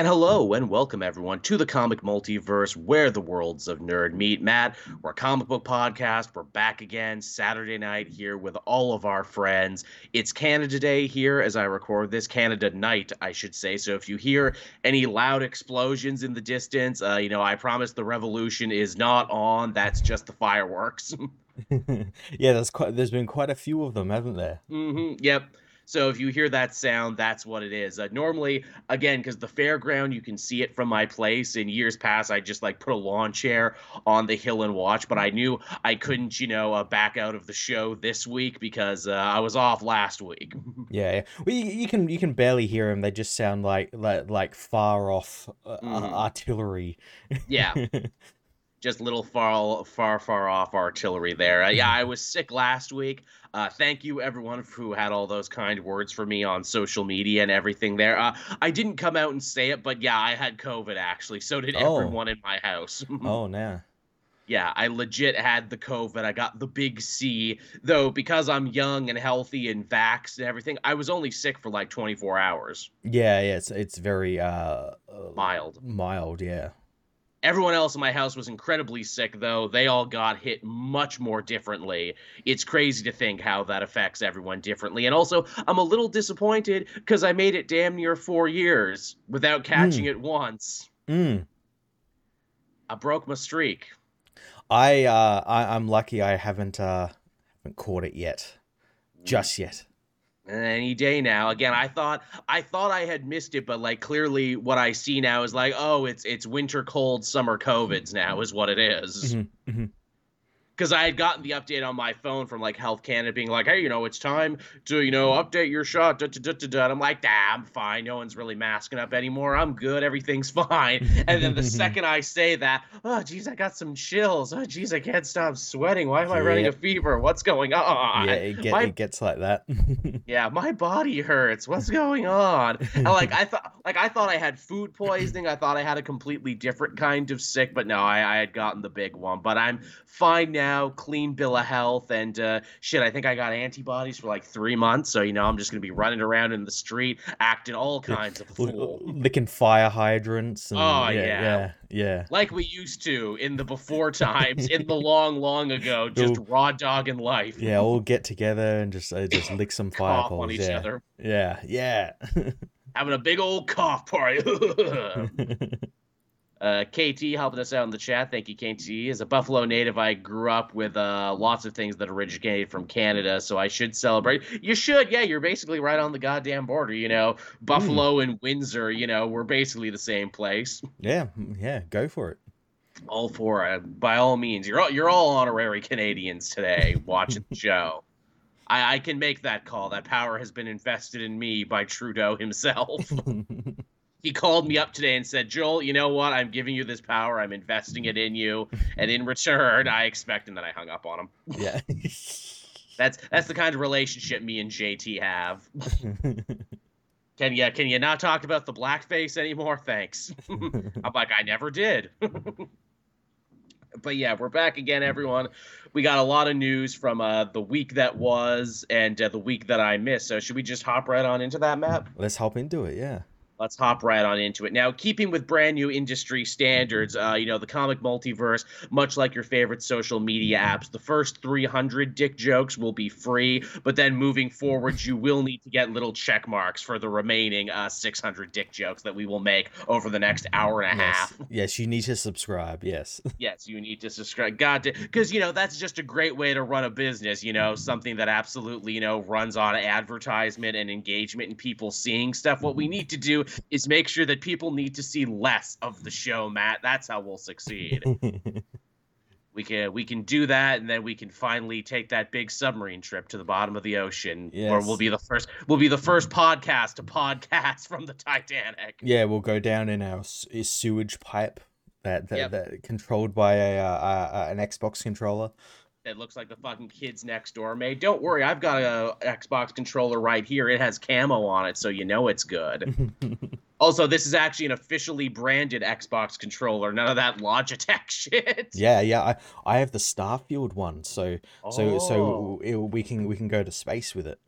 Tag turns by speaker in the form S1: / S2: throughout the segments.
S1: And hello and welcome everyone to the comic multiverse where the worlds of nerd meet. Matt, we're a comic book podcast. We're back again Saturday night here with all of our friends. It's Canada Day here as I record this, Canada night, I should say. So if you hear any loud explosions in the distance, uh, you know, I promise the revolution is not on. That's just the fireworks.
S2: yeah, there's quite there's been quite a few of them, haven't there?
S1: Mm-hmm. Yep. So if you hear that sound, that's what it is. Uh, normally, again, because the fairground, you can see it from my place. In years past, I just like put a lawn chair on the hill and watch. But I knew I couldn't, you know, uh, back out of the show this week because uh, I was off last week.
S2: Yeah, yeah. Well, you, you can you can barely hear them. They just sound like like, like far off uh,
S1: Mhm.
S2: artillery.
S1: yeah, just little far, far, far off artillery there. Uh, yeah, I was sick last week. Uh, thank you, everyone, who had all those kind words for me on social media and everything there. Uh, I didn't come out and say it, but yeah, I had COVID actually. So did
S2: Oh.
S1: everyone in my house.
S2: oh, now.
S1: yeah, I legit had the COVID. I got the big C, though, because I'm young and healthy and vaxxed and everything. I was only sick for like 24 hours,
S2: Yeah, yeah. It's it's very uh, uh
S1: mild.
S2: mild. Yeah.
S1: Everyone else in my house was incredibly sick, though. They all got hit much more differently. It's crazy to think how that affects everyone differently. And also, I'm a little disappointed because I made it damn near four years without catching it once.
S2: Mm.
S1: I broke my streak.
S2: I uh I, I'm lucky I haven't uh haven't caught it yet. Just yet.
S1: Any day now again i thought i thought i had missed it but like clearly what i see now is like oh it's it's winter cold summer covids now is what it is
S2: Mhm, mhm.
S1: Because i had gotten the update on my phone from like health canada being like hey you know it's time to you know update your shot da, da, da, and i'm like nah i'm fine. No one's really masking up anymore. I'm good. Everything's fine. And then the second i say that oh geez i got some chills. Oh geez i can't stop sweating. Why am i running a fever? What's going on?
S2: Yeah, it, get,
S1: my
S2: it gets like that.
S1: yeah, my body hurts. What's going on? And like I thought, like I thought I had food poisoning. I thought I had a completely different kind of sick, but no, I, I had gotten the big one. But I'm fine now, clean bill of health, and uh, shit. I think I got antibodies for like three months. So you know, I'm just gonna be running around in the street, acting all kinds of fool,
S2: Licking fire hydrants. And,
S1: Oh,
S2: yeah,
S1: yeah.
S2: yeah, yeah.
S1: like we used to in the before times, in the long, long ago, just raw dog in life.
S2: Yeah, all get together and just uh, just lick some fire
S1: cough on each
S2: Yeah,
S1: other,
S2: yeah, yeah.
S1: having a big old cough party. Uh, KT helping us out in the chat. Thank you, KT. As a Buffalo native, I grew up with uh, lots of things that originated from Canada, so I should celebrate. You should, yeah. You're basically right on the goddamn border. You know, Buffalo and Windsor. You know, we're basically the same place.
S2: yeah, yeah. Go for it.
S1: All for it, by all means. You're all you're all honorary Canadians today watching the show. I, I can make that call. That power has been invested in me by Trudeau himself. he called me up today and said, Joel, you know what? I'm giving you this power. I'm investing it in you. And in return, I expect, and then I hung up on him.
S2: yeah.
S1: That's that's the kind of relationship me and JT have. Can you can you not talk about the blackface anymore? Thanks. I'm like, I never did. but yeah, we're back again, everyone. We got a lot of news from uh, the week that was and uh, the week that I missed. So should we just hop right on into that map?
S2: Let's hop into it. Yeah.
S1: Let's hop right on into it. Now, keeping with brand new industry standards, uh, you know, the comic multiverse, much like your favorite social media apps, the first 300 dick jokes will be free, but then moving forward, you will need to get little check marks for the remaining uh, 600 dick jokes that we will make over the next hour and a
S2: Yes.
S1: half.
S2: Yes, you need to subscribe. Yes.
S1: Yes, you need to subscribe. God, because you know that's just a great way to run a business. You know, something that absolutely you know runs on advertisement and engagement and people seeing stuff. What we need to do is make sure that people need to see less of the show, Matt. That's how we'll succeed. we can we can do that, and then we can finally take that big submarine trip to the bottom of the ocean, where
S2: Yes.
S1: we'll be the first. We'll be the first podcast to podcast from the Titanic.
S2: yeah, we'll go down in our sewage pipe that that,
S1: Yep.
S2: that controlled by a, uh, uh, an Xbox controller.
S1: That looks like the fucking kids next door made. Don't worry, I've got a Xbox controller right here. It has camo on it, so you know it's good. also, this is actually an officially branded Xbox controller. None of that Logitech shit.
S2: yeah, yeah. I, I have the Starfield one, so so
S1: Oh.
S2: so it, we can we can go to space with it.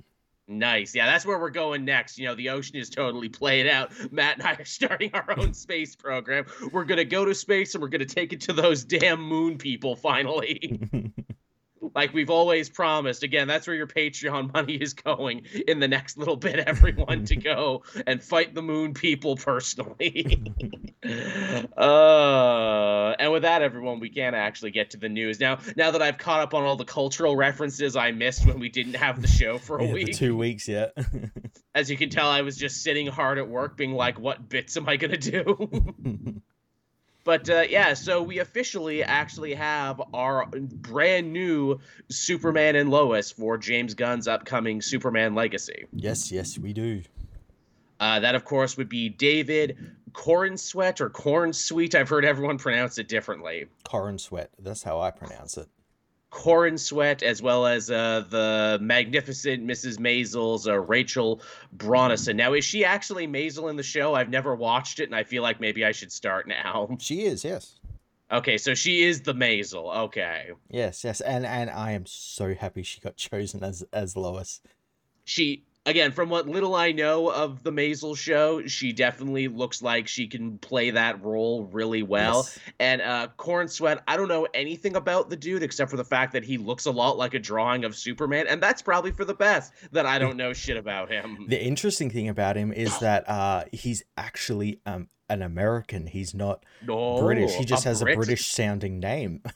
S1: Nice. Yeah, that's where we're going next. You know, the ocean is totally played out. Matt and I are starting our own space program. We're going to go to space and we're going to take it to those damn moon people finally. Like we've always promised. Again, that's where your Patreon money is going in the next little bit, everyone, to go and fight the moon people personally. uh, and with that, everyone, we can actually get to the news now. Now that I've caught up on all the cultural references I missed when we didn't have the show for a
S2: Yeah,
S1: week,
S2: two weeks, yeah.
S1: as you can tell, I was just sitting hard at work, being like, "What bits am I gonna do?" But uh, yeah, so we officially actually have our brand new Superman and Lois for James Gunn's upcoming Superman Legacy.
S2: yes, yes, we do.
S1: Uh, that, of course, would be David Cornsweet or Corn Sweet. I've heard everyone pronounce it differently.
S2: Corin Sweat. That's how I pronounce it.
S1: Corin Sweat, as well as uh, the magnificent Mrs. Maisels, uh, Rachel Bronison. Now, is she actually Maisel in the show? I've never watched it, and I feel like maybe I should start now.
S2: She is, yes.
S1: Okay, so she is the Maisel. Okay.
S2: Yes, yes. And and I am so happy she got chosen as as Lois.
S1: She again, from what little I know of the Maisel show, she definitely looks like she can play that role really well.
S2: Yes.
S1: And uh Corn Sweat, I don't know anything about the dude except for the fact that he looks a lot like a drawing of Superman, and that's probably for the best that I don't know shit about him.
S2: The interesting thing about him is that uh he's actually um an American. He's not
S1: No,
S2: British. He just has
S1: Brit?
S2: a British sounding name.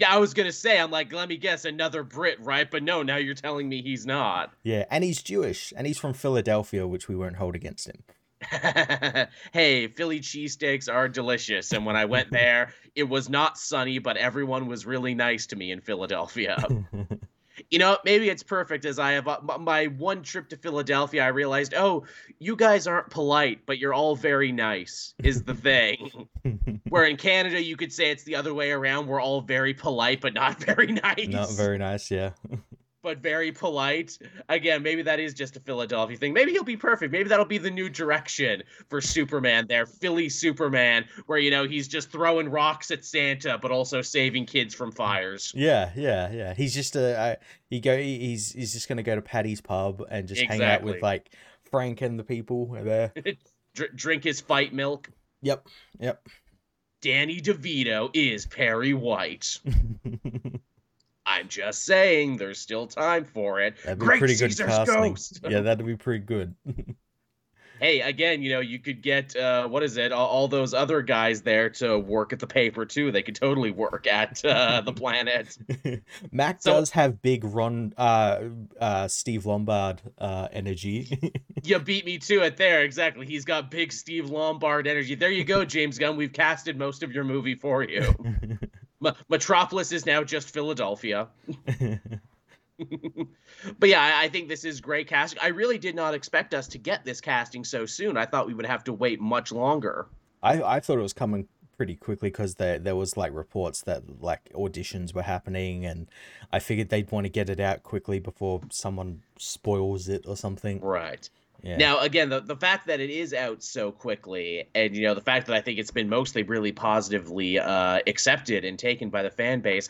S1: Yeah, I was gonna say, I'm like, let me guess, another Brit, right? But no, now you're telling me he's not.
S2: yeah, and he's Jewish and he's from Philadelphia, which we won't hold against him.
S1: hey, Philly cheesesteaks are delicious. And when I went there, it was not sunny, but everyone was really nice to me in Philadelphia. you know, maybe it's perfect as I have uh, my one trip to Philadelphia. I realized, oh, you guys aren't polite, but you're all very nice, is the thing. Where in Canada, you could say it's the other way around. We're all very polite, but not very nice.
S2: not very nice, yeah.
S1: but very polite. Again, maybe that is just a Philadelphia thing. Maybe he'll be perfect. Maybe that'll be the new direction for Superman there, Philly Superman, where you know he's just throwing rocks at Santa, but also saving kids from fires.
S2: Yeah, yeah, yeah. He's just a uh, he go he's he's just gonna go to Patty's pub and just hang out with like Frank and the people there.
S1: Dr- drink his fight milk.
S2: Yep, yep.
S1: Danny DeVito is Perry White. I'm just saying, there's still time for it.
S2: That'd be
S1: Great
S2: pretty good
S1: Caesar's
S2: casting.
S1: Ghost.
S2: Yeah, that'd be pretty good.
S1: hey again you know you could get uh what is it all, all those other guys there to work at the paper too. They could totally work at uh the planet.
S2: Mac
S1: So-
S2: does have big Ron uh uh Steve Lombard uh energy.
S1: you beat me to it there exactly. He's got big steve lombard energy. There you go james gunn. We've casted most of your movie for you. M- metropolis is now just philadelphia but yeah I, I think this is great casting. I really did not expect us to get this casting so soon. I thought we would have to wait much longer.
S2: I I thought it was coming pretty quickly because there there was like reports that like auditions were happening and I figured they'd want to get it out quickly before someone spoils it or something.
S1: right
S2: Yeah.
S1: Now, again, the, the fact that it is out so quickly, and you know, the fact that I think it's been mostly really positively uh, accepted and taken by the fan base,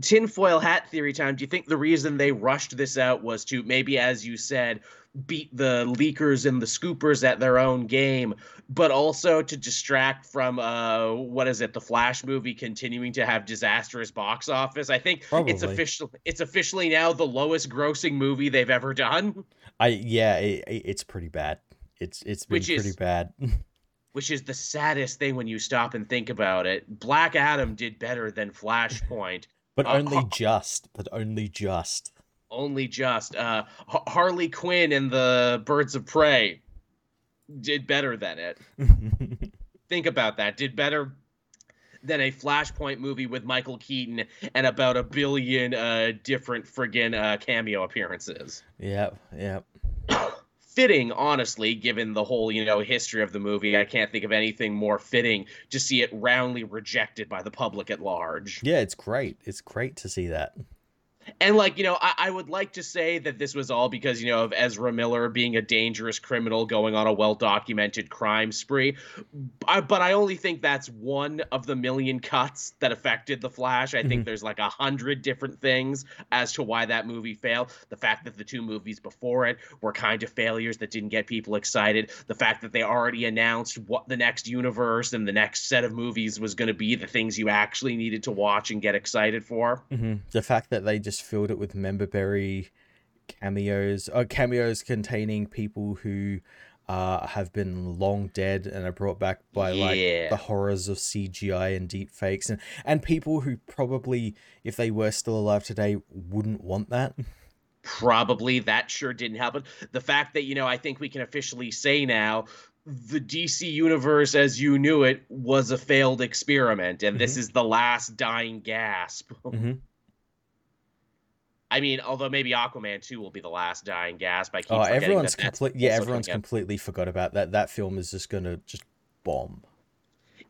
S1: tinfoil hat theory time. Do you think the reason they rushed this out was to maybe, as you said, beat the leakers and the scoopers at their own game, but also to distract from uh, what is it, the Flash movie continuing to have disastrous box office? I think it's official. It's officially now the lowest grossing movie they've ever done.
S2: I yeah, it, it- it's pretty bad. It's it's been
S1: Which is-
S2: pretty bad.
S1: which is the saddest thing when you stop and think about it. Black Adam did better than Flashpoint,
S2: But
S1: Uh,
S2: only just. But only just.
S1: only just. Uh, Harley Quinn and the Birds of Prey did better than it. Think about that. Did better than a Flashpoint movie with Michael Keaton and about a billion uh, different friggin' uh, cameo appearances.
S2: yep, yep.
S1: fitting honestly given the whole you know history of the movie i can't think of anything more fitting to see it roundly rejected by the public at large
S2: Yeah, it's great. It's great to see that.
S1: And like, you know, I, I, would like to say that this was all because, you know, of Ezra Miller being a dangerous criminal going on a well documented crime spree. I, but I only think that's one of the million cuts that affected The Flash. I mm-hmm. think there's like a hundred different things as to why that movie failed. The fact that the two movies before it were kind of failures that didn't get people excited. The fact that they already announced what the next universe and the next set of movies was going to be, the things you actually needed to watch and get excited for.
S2: Mm-hmm. The fact that they just filled it with member berry cameos, or uh, cameos containing people who uh, have been long dead and are brought back by yeah. like the horrors of CGI and deep fakes and and people who probably if they were still alive today wouldn't want that.
S1: Probably that sure didn't happen. The fact that you know I think we can officially say now the DC universe as you knew it was a failed experiment and mm-hmm. this is the last dying gasp. Mm-hmm. I mean, although maybe Aquaman 2 will be the last dying gasp. I keep oh,
S2: everyone's complete. Yeah, everyone's completely forgot about that. That film is just gonna just bomb.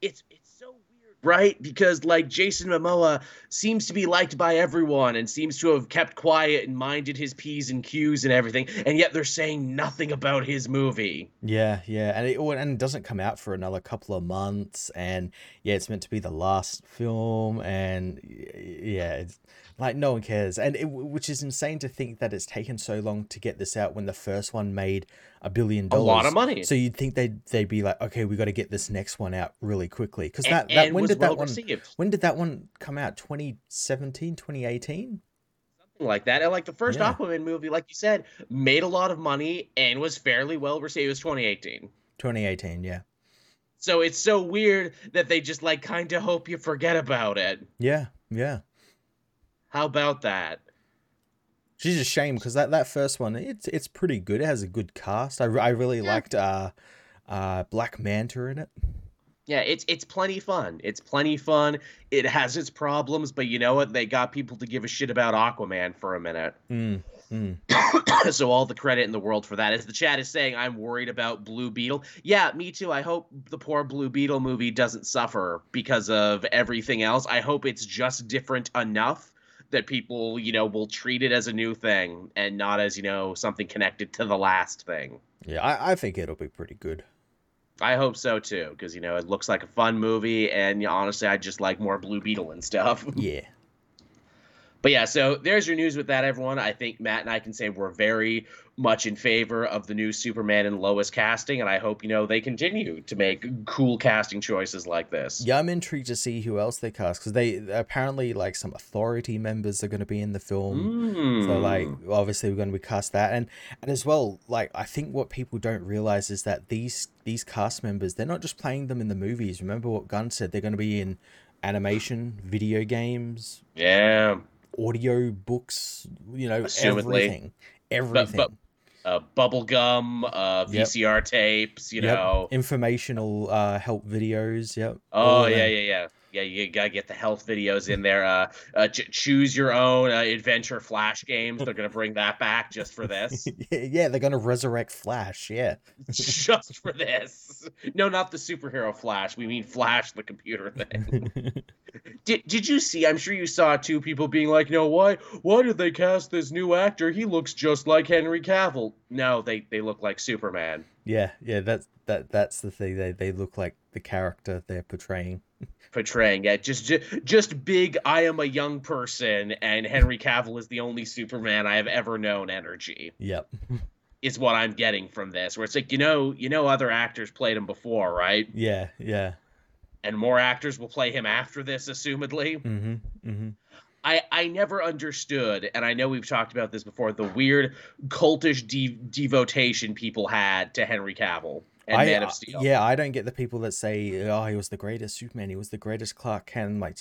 S1: It's it's so weird, right? Because like Jason Momoa seems to be liked by everyone and seems to have kept quiet and minded his p's and q's and everything, and yet they're saying nothing about his movie.
S2: Yeah, yeah, and it and it doesn't come out for another couple of months, and yeah, it's meant to be the last film, and yeah, it's like no one cares, and it, which is insane to think that it's taken so long to get this out when the first one made a billion dollars.
S1: A lot of money.
S2: So you'd think they'd they'd be like, okay, we got to get this next one out really quickly because that, and, that when did well that received. one when did that one come out? 2017, 2018?
S1: Something like that. And like the first yeah. Aquaman movie, like you said, made a lot of money and was fairly well received. It was 2018.
S2: 2018, yeah.
S1: So it's so weird that they just like kind of hope you forget about it.
S2: Yeah, yeah.
S1: How about that?
S2: She's a shame because that, that first one it's it's pretty good. It has a good cast. I, I really yeah. liked uh, uh, Black Manta in it.
S1: Yeah, it's it's plenty fun. It's plenty fun. It has its problems, but you know what? They got people to give a shit about Aquaman for a minute.
S2: Mm, mm.
S1: so all the credit in the world for that. As the chat is saying, I'm worried about Blue Beetle. Yeah, me too. I hope the poor Blue Beetle movie doesn't suffer because of everything else. I hope it's just different enough that people, you know, will treat it as a new thing and not as, you know, something connected to the last thing.
S2: Yeah, I, I think it'll be pretty good.
S1: I hope so too, because you know it looks like a fun movie, and you know, honestly, I just like more Blue Beetle and stuff.
S2: Yeah.
S1: But yeah, so there's your news with that, everyone. I think Matt and I can say we're very much in favor of the new Superman and Lois casting, and I hope you know they continue to make cool casting choices like this.
S2: Yeah, I'm intrigued to see who else they cast because they apparently like some authority members are going to be in the film. Mm. So like obviously we're going to be cast that, and and as well like I think what people don't realize is that these these cast members they're not just playing them in the movies. Remember what Gunn said? They're going to be in animation, video games.
S1: Yeah
S2: audio books, you know, Assumedly. everything. Everything. But,
S1: but uh, bubble gum, uh, VCR yep. tapes, you yep. know,
S2: informational uh, help videos. Yep.
S1: Oh yeah, yeah, yeah yeah, you gotta get the health videos in there. Uh, uh ch- choose your own uh, adventure Flash games. They're gonna bring that back just for this.
S2: yeah, they're gonna resurrect Flash. Yeah,
S1: just for this. No, not the superhero Flash. We mean Flash, the computer thing. did Did you see? I'm sure you saw two people being like, "No, why? Why did they cast this new actor? He looks just like Henry Cavill." No, they they look like Superman.
S2: Yeah, yeah. That's that. That's the thing. They they look like the character they're portraying
S1: portraying it. Just, just, just big. I am a young person, and Henry Cavill is the only Superman I have ever known. Energy.
S2: Yep.
S1: is what I'm getting from this. Where it's like, you know, you know, other actors played him before, right?
S2: Yeah, yeah.
S1: And more actors will play him after this, assumedly.
S2: Mm-hmm. Mm-hmm.
S1: I, I never understood, and I know we've talked about this before, the weird cultish de- devotation people had to Henry Cavill and I, Man of uh, Steel.
S2: Yeah, I don't get the people that say, "Oh, he was the greatest Superman. He was the greatest Clark Kent." Like,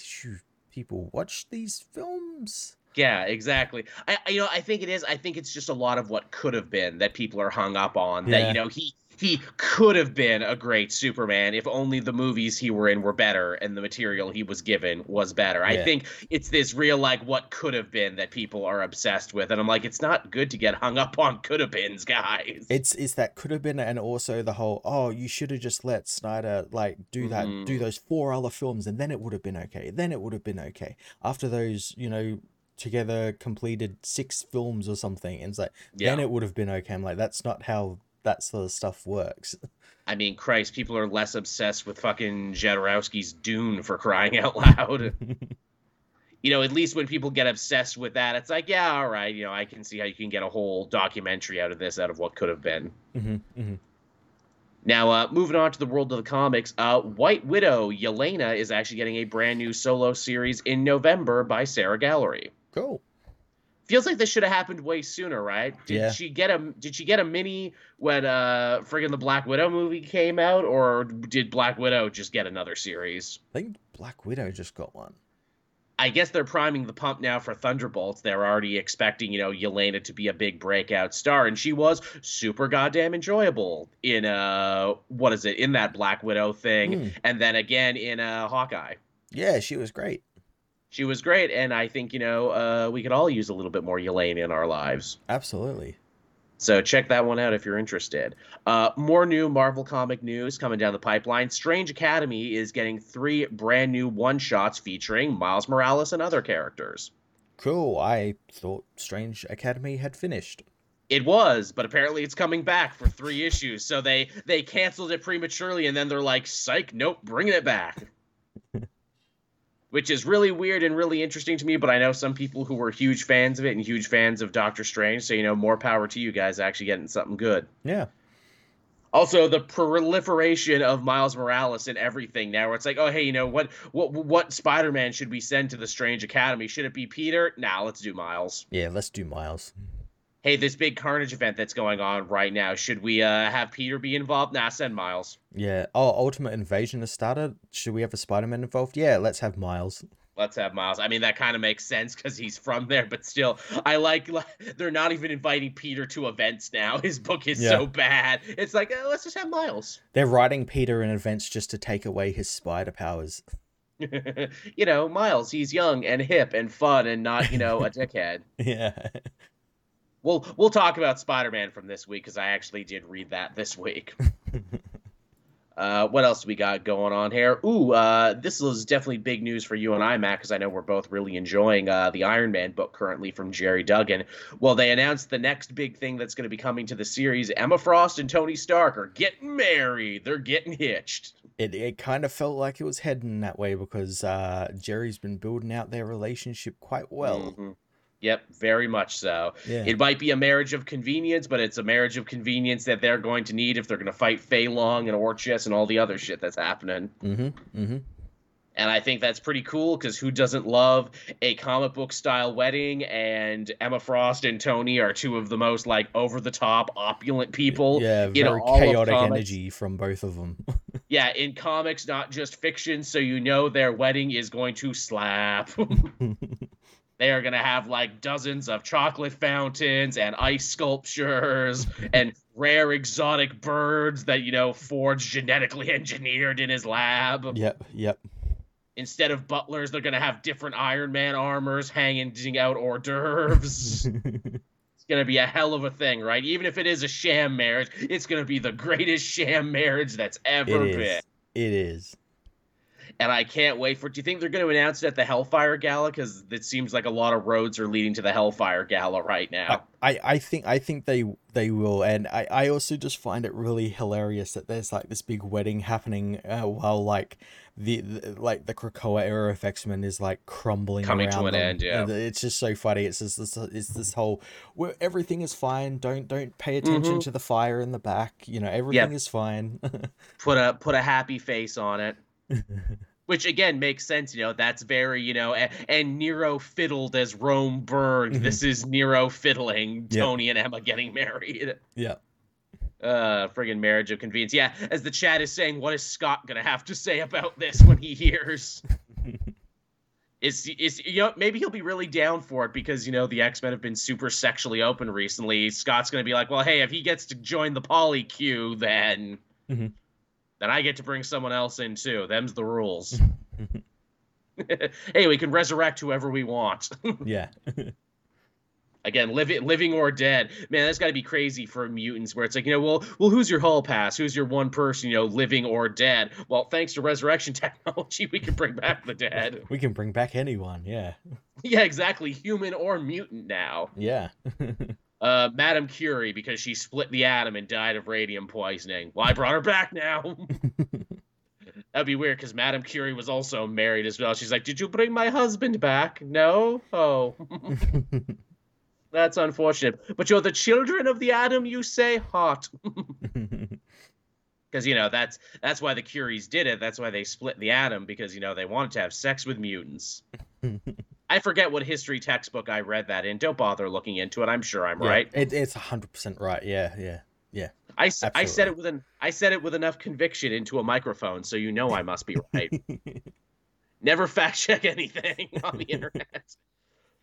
S2: people watch these films.
S1: Yeah, exactly. I, you know, I think it is. I think it's just a lot of what could have been that people are hung up on. Yeah. That you know, he he could have been a great Superman if only the movies he were in were better and the material he was given was better. Yeah. I think it's this real like what could have been that people are obsessed with, and I'm like, it's not good to get hung up on could have beens, guys.
S2: It's it's that could have been, and also the whole oh you should have just let Snyder like do that, mm. do those four other films, and then it would have been okay. Then it would have been okay after those you know together completed six films or something, and it's like
S1: Yeah.
S2: then it would have been okay. I'm like, that's not how that sort of stuff works.
S1: I mean, Christ, people are less obsessed with fucking Jodorowsky's Dune for crying out loud. you know, at least when people get obsessed with that, it's like, yeah, all right, you know, I can see how you can get a whole documentary out of this, out of what could have been.
S2: hmm hmm
S1: Now, uh, moving on to the world of the comics, uh, White Widow Yelena is actually getting a brand new solo series in November by Sarah Gallery.
S2: Cool.
S1: Feels like this should have happened way sooner, right? Did
S2: Yeah.
S1: she get a Did she get a mini when uh friggin' the Black Widow movie came out, or did Black Widow just get another series?
S2: I think Black Widow just got one.
S1: I guess they're priming the pump now for Thunderbolts. They're already expecting, you know, Yelena to be a big breakout star, and she was super goddamn enjoyable in uh what is it in that Black Widow thing,
S2: Hmm.
S1: and then again in uh Hawkeye.
S2: Yeah, she was great.
S1: She was great, and I think you know uh, we could all use a little bit more Yelena in our lives.
S2: Absolutely.
S1: So check that one out if you're interested. Uh, more new Marvel comic news coming down the pipeline. Strange Academy is getting three brand new one shots featuring Miles Morales and other characters.
S2: Cool. I thought Strange Academy had finished.
S1: It was, but apparently it's coming back for three issues. So they they canceled it prematurely, and then they're like, "Psych, nope, bringing it back." Which is really weird and really interesting to me. But I know some people who were huge fans of it and huge fans of Doctor Strange. So you know, more power to you guys actually getting something good.
S2: Yeah.
S1: Also, the proliferation of Miles Morales and everything now, where it's like, oh hey, you know what, what, what Spider-Man should we send to the Strange Academy? Should it be Peter? Nah, let's do Miles.
S2: Yeah, let's do Miles.
S1: Hey, this big Carnage event that's going on right now, should we uh, have Peter be involved? Nah, send Miles.
S2: Yeah. Oh, Ultimate Invasion has started. Should we have a Spider-Man involved? Yeah, let's have Miles.
S1: Let's have Miles. I mean, that kind of makes sense because he's from there, but still, I like, like they're not even inviting Peter to events now. His book is
S2: Yeah.
S1: so bad. It's like, uh, let's just have Miles.
S2: They're writing Peter in events just to take away his spider powers.
S1: you know, Miles, he's young and hip and fun and not, you know, a dickhead.
S2: Yeah.
S1: We'll we'll talk about Spider-Man from this week because I actually did read that this week. Uh, what else do we got going on here? Ooh, uh, this is definitely big news for you and I, Matt, because I know we're both really enjoying uh, the Iron Man book currently from Gerry Duggan. Well, they announced the next big thing that's going to be coming to the series. Emma Frost and Tony Stark are getting married. They're getting hitched.
S2: It it kind of felt like it was heading that way because uh, Gerry's been building out their relationship quite well.
S1: Mhm. Yep, very much so.
S2: Yeah.
S1: It might be a marriage of convenience, but it's a marriage of convenience that they're going to need if they're going to fight Feilong and Orchis and all the other shit that's happening.
S2: mm-hmm. Mm-hmm.
S1: And I think that's pretty cool because who doesn't love a comic book style wedding? And Emma Frost and Tony are two of the most like over the top opulent people.
S2: Yeah,
S1: in
S2: very
S1: all
S2: chaotic energy from both of them.
S1: Yeah, in comics, not just fiction, so you know their wedding is going to slap. they are going to have like dozens of chocolate fountains and ice sculptures and rare exotic birds that, you know, Ford's genetically engineered in his lab.
S2: yep, yep.
S1: Instead of butlers, they're going to have different Iron Man armors hanging out hors d'oeuvres. it's going to be a hell of a thing, right? Even if it is a sham marriage, it's going to be the greatest sham marriage that's ever
S2: It
S1: been.
S2: is. It is.
S1: And I can't wait for it. Do you think they're going to announce it at the Hellfire Gala? Because it seems like a lot of roads are leading to the Hellfire Gala right now.
S2: I, I think I think they they will, and I, I also just find it really hilarious that there's like this big wedding happening uh, while like the, the like the Krakoa era of X Men is like crumbling
S1: Coming to an
S2: them.
S1: end, yeah.
S2: It's just so funny. It's just this it's this whole where everything is fine. Don't don't pay attention
S1: Mhm.
S2: to the fire in the back. You know everything is fine.
S1: Put a put a happy face on it. Which again makes sense, you know. That's very, you know, and, and Nero fiddled as Rome burned.
S2: Mhm.
S1: This is Nero fiddling. Tony and Emma getting married.
S2: yeah.
S1: Uh, friggin' marriage of convenience. Yeah, as the chat is saying, what is Scott gonna have to say about this when he hears? is is you know maybe he'll be really down for it because you know the X Men have been super sexually open recently. Scott's gonna be like, well, hey, if he gets to join the polycule, then
S2: Mhm.
S1: Then I get to bring someone else in too. Them's the rules. hey, we can resurrect whoever we want.
S2: yeah.
S1: Again, living living or dead. Man, that's got to be crazy for mutants. Where it's like, you know, well, well, who's your hall pass? Who's your one person? You know, living or dead? Well, thanks to resurrection technology, we can bring back the dead.
S2: we can bring back anyone. Yeah.
S1: Yeah, exactly. Human or mutant now.
S2: Yeah.
S1: Uh, Madame Curie because she split the atom and died of radium poisoning. Well, I brought her back now. That'd be weird because Madame Curie was also married as well. She's like, "Did you bring my husband back?" No. Oh. That's unfortunate. But you're the children of the atom, you say? Hot. Because you know that's that's why the Curies did it. That's why they split the atom because you know they wanted to have sex with mutants. I forget what history textbook I read that in. Don't bother looking into it. I'm sure I'm
S2: yeah,
S1: right.
S2: It, it's hundred percent right. Yeah, yeah, yeah.
S1: I, I said it with an I said it with enough conviction into a microphone, so you know I must be right. Never fact check anything on the internet.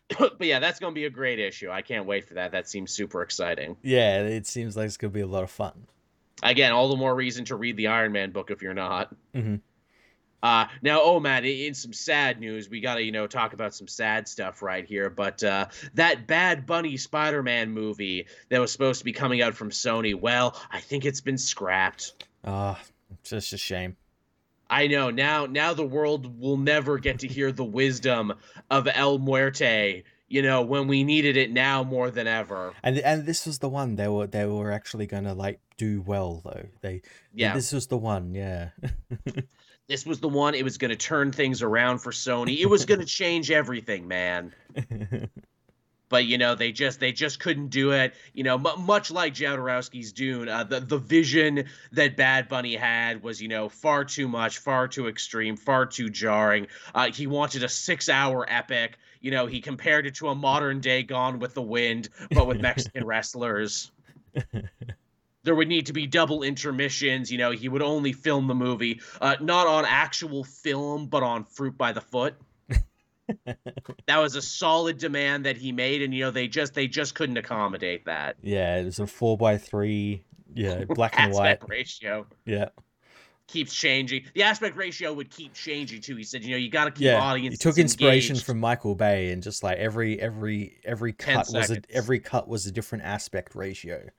S1: but yeah, that's gonna be a great issue. I can't wait for that. That seems super exciting.
S2: Yeah, it seems like it's gonna be a lot of fun.
S1: Again, all the more reason to read the Iron Man book if you're not.
S2: Mm-hmm.
S1: Uh, now, oh man, in some sad news, we gotta you know talk about some sad stuff right here. But uh, that Bad Bunny Spider-Man movie that was supposed to be coming out from Sony, well, I think it's been scrapped.
S2: Ah, uh, it's just a shame.
S1: I know now. Now the world will never get to hear the wisdom of El Muerte. You know when we needed it now more than ever.
S2: And and this was the one they were they were actually gonna like do well though. They yeah. This was the one. Yeah.
S1: this was the one. It was going to turn things around for Sony. It was going to change everything, man. but you know they just they just couldn't do it. You know, m- much like Jodorowsky's Dune, uh, the the vision that Bad Bunny had was you know far too much, far too extreme, far too jarring. Uh, he wanted a six hour epic. You know, he compared it to a modern day Gone with the Wind, but with Mexican wrestlers there would need to be double intermissions. You know, he would only film the movie uh, not on actual film, but on fruit by the foot. that was a solid demand that he made, and you know they just they just couldn't accommodate that.
S2: Yeah, it was a four by three. Yeah, black and white
S1: ratio.
S2: Yeah,
S1: keeps changing. The aspect ratio would keep changing too. He said, you know, you got to keep yeah, audiences.
S2: He took inspiration engaged. from Michael Bay, and just like every every every cut was a, every cut was a different aspect ratio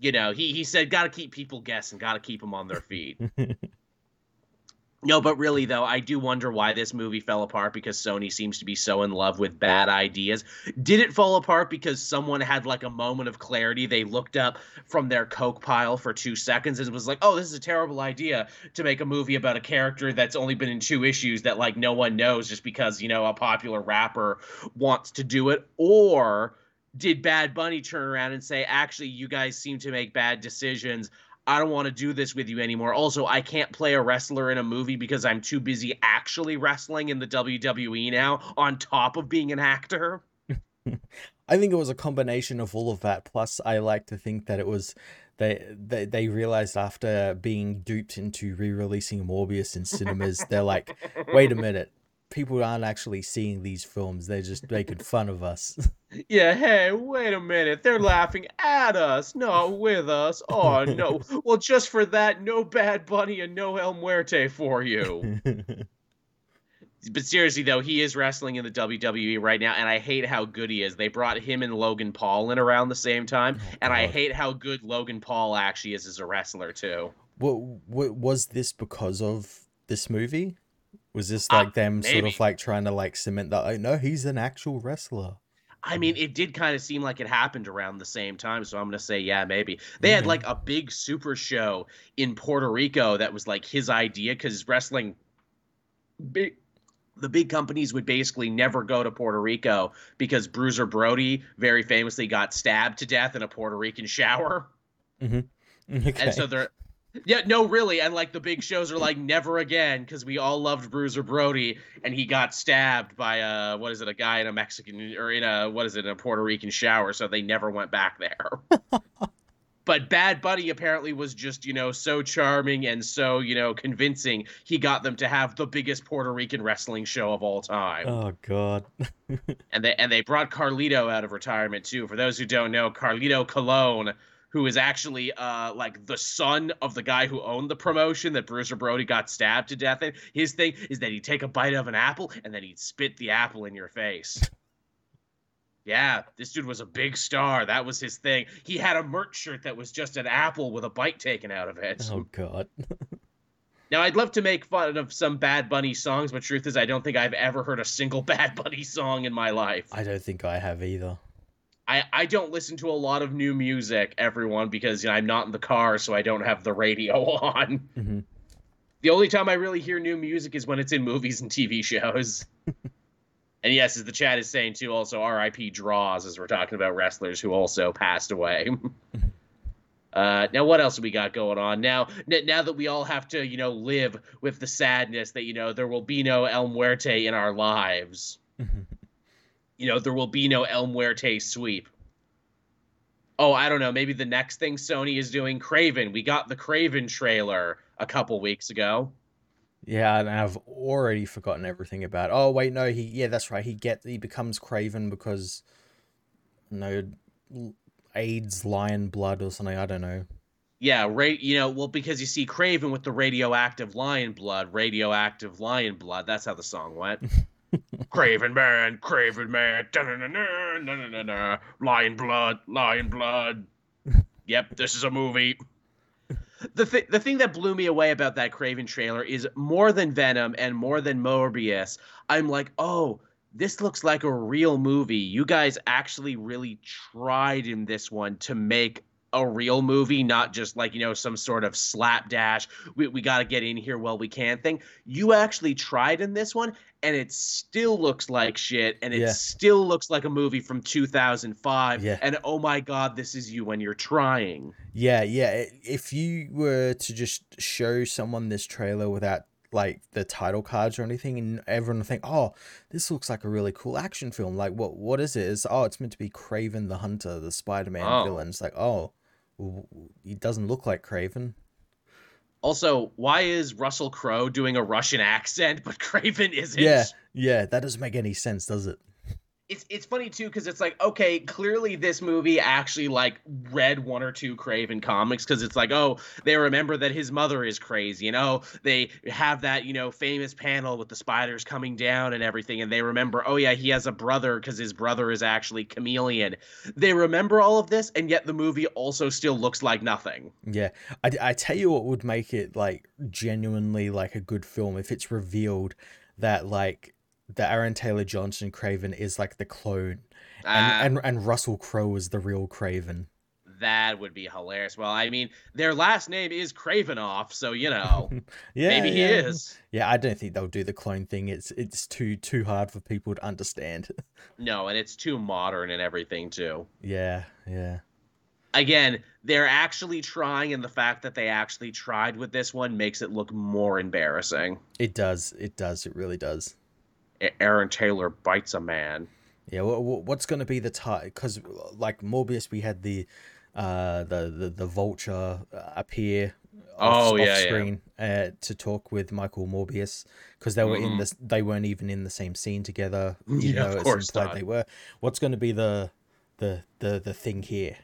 S1: you know, he he said got to keep people guessing, got to keep them on their feet. no, but really though, I do wonder why this movie fell apart because Sony seems to be so in love with bad ideas. Did it fall apart because someone had like a moment of clarity? They looked up from their coke pile for 2 seconds and was like, "Oh, this is a terrible idea to make a movie about a character that's only been in two issues that like no one knows just because, you know, a popular rapper wants to do it." Or did Bad Bunny turn around and say, actually, you guys seem to make bad decisions. I don't want to do this with you anymore. Also, I can't play a wrestler in a movie because I'm too busy actually wrestling in the WWE now, on top of being an actor.
S2: I think it was a combination of all of that. Plus, I like to think that it was they they, they realized after being duped into re-releasing Morbius in cinemas, they're like, wait a minute, people aren't actually seeing these films; they're just making fun of us.
S1: Yeah, hey, wait a minute. They're laughing at us, not with us. Oh, no. well, just for that, no Bad Bunny and no El Muerte for you. but seriously, though, he is wrestling in the WWE right now, and I hate how good he is. They brought him and Logan Paul in around the same time, oh, and I hate how good Logan Paul actually is as a wrestler, too.
S2: What, what was this because of this movie? Was this like uh, them maybe. sort of like trying to like cement that? Like, no, he's an actual wrestler.
S1: I mean, it did kind of seem like it happened around the same time, so I'm gonna say yeah, maybe they mm-hmm. had like a big super show in Puerto Rico that was like his idea because wrestling, big, the big companies would basically never go to Puerto Rico because Bruiser Brody very famously got stabbed to death in a Puerto Rican shower.
S2: Mm-hmm. Okay.
S1: And so they're yeah, no, really, and like the big shows are like never again because we all loved Bruiser Brody, and he got stabbed by a what is it, a guy in a Mexican or in a what is it, a Puerto Rican shower, so they never went back there. but Bad Buddy apparently was just you know so charming and so you know convincing, he got them to have the biggest Puerto Rican wrestling show of all time.
S2: Oh God.
S1: and they and they brought Carlito out of retirement too. For those who don't know, Carlito Colon who is actually uh like the son of the guy who owned the promotion that Bruiser Brody got stabbed to death in. His thing is that he'd take a bite of an apple and then he'd spit the apple in your face. yeah, this dude was a big star. That was his thing. He had a merch shirt that was just an apple with a bite taken out of it.
S2: Oh god.
S1: Now, I'd love to make fun of some Bad Bunny songs, but truth is, I don't think I've ever heard a single Bad Bunny song in my life.
S2: I don't think I have either.
S1: I, I don't listen to a lot of new music, everyone, because you know, I'm not in the car, so I don't have the radio on.
S2: Mm-hmm.
S1: The only time I really hear new music is when it's in movies and TV shows. and yes, as the chat is saying too, also R.I.P. Draws, as we're talking about wrestlers who also passed away. Uh, now, what else we got going on now? N- now that we all have to, you know, live with the sadness that you know there will be no El Muerte in our lives. You know, there will be no El Muerte sweep. Oh, I don't know. Maybe the next thing Sony is doing, Kraven. We got the Kraven trailer a couple weeks ago.
S2: Yeah, and I've already forgotten everything about. It. Oh wait, no, he yeah, that's right. He get he becomes Kraven because no AIDS lion blood or something. I don't know.
S1: Yeah, right. You know, well, because you see Kraven with the radioactive lion blood, radioactive lion blood. That's how the song went. Kraven man, Kraven man, lion blood, lion blood. Yep, this is a movie. The th- the thing that blew me away about that Kraven trailer is more than Venom and more than Morbius. I'm like, oh, this looks like a real movie. You guys actually really tried in this one to make a real movie, not just like, you know, some sort of slapdash, we, we got to get in here while we can thing. You actually tried in this one, and it still looks like shit, and it
S2: Yeah.
S1: still looks like a movie from 2005.
S2: Yeah.
S1: And oh my God, this is you when you're trying.
S2: Yeah, yeah. If you were to just show someone this trailer without like the title cards or anything, and everyone think, "Oh, this looks like a really cool action film." Like, what? What is it? It's oh, it's meant to be Kraven the Hunter, the Spider-Man
S1: Oh.
S2: villain. It's like, oh, he doesn't look like Kraven.
S1: Also, why is Russell Crowe doing a Russian accent, but Kraven isn't?
S2: Yeah, yeah. That doesn't make any sense, does it?
S1: It's it's funny too because it's like okay clearly this movie actually like read one or two Kraven comics because it's like oh they remember that his mother is crazy you know? They have that you know famous panel with the spiders coming down and everything and they remember oh yeah he has a brother because his brother is actually chameleon. They remember all of this and yet the movie also still looks like nothing.
S2: Yeah, I, I tell you what would make it like genuinely like a good film if it's revealed that like the Aaron Taylor Johnson Kraven is like the clone, and
S1: ah.
S2: and, and Russell Crowe is the real Kraven.
S1: that would be hilarious well i mean their last name is Kravinoff so you know
S2: Yeah,
S1: maybe he
S2: yeah.
S1: is
S2: Yeah, I don't think they'll do the clone thing. It's it's too too hard for people to understand.
S1: no and it's too modern and everything too
S2: yeah, yeah,
S1: again, they're actually trying, and the fact that they actually tried with this one makes it look more embarrassing.
S2: it does. It does. It really does.
S1: Aaron Taylor bites a man.
S2: Yeah, wha- wha- what's going to be the tie? Because like Morbius, we had the uh the the, the vulture uh, appear off,
S1: Oh, yeah, yeah.
S2: screen uh, to talk with Michael Morbius because they were in
S1: Mhm.
S2: this they weren't even in the same scene together even
S1: Yeah, of
S2: though it's
S1: course not.
S2: they were. What's going to be the the the the thing here?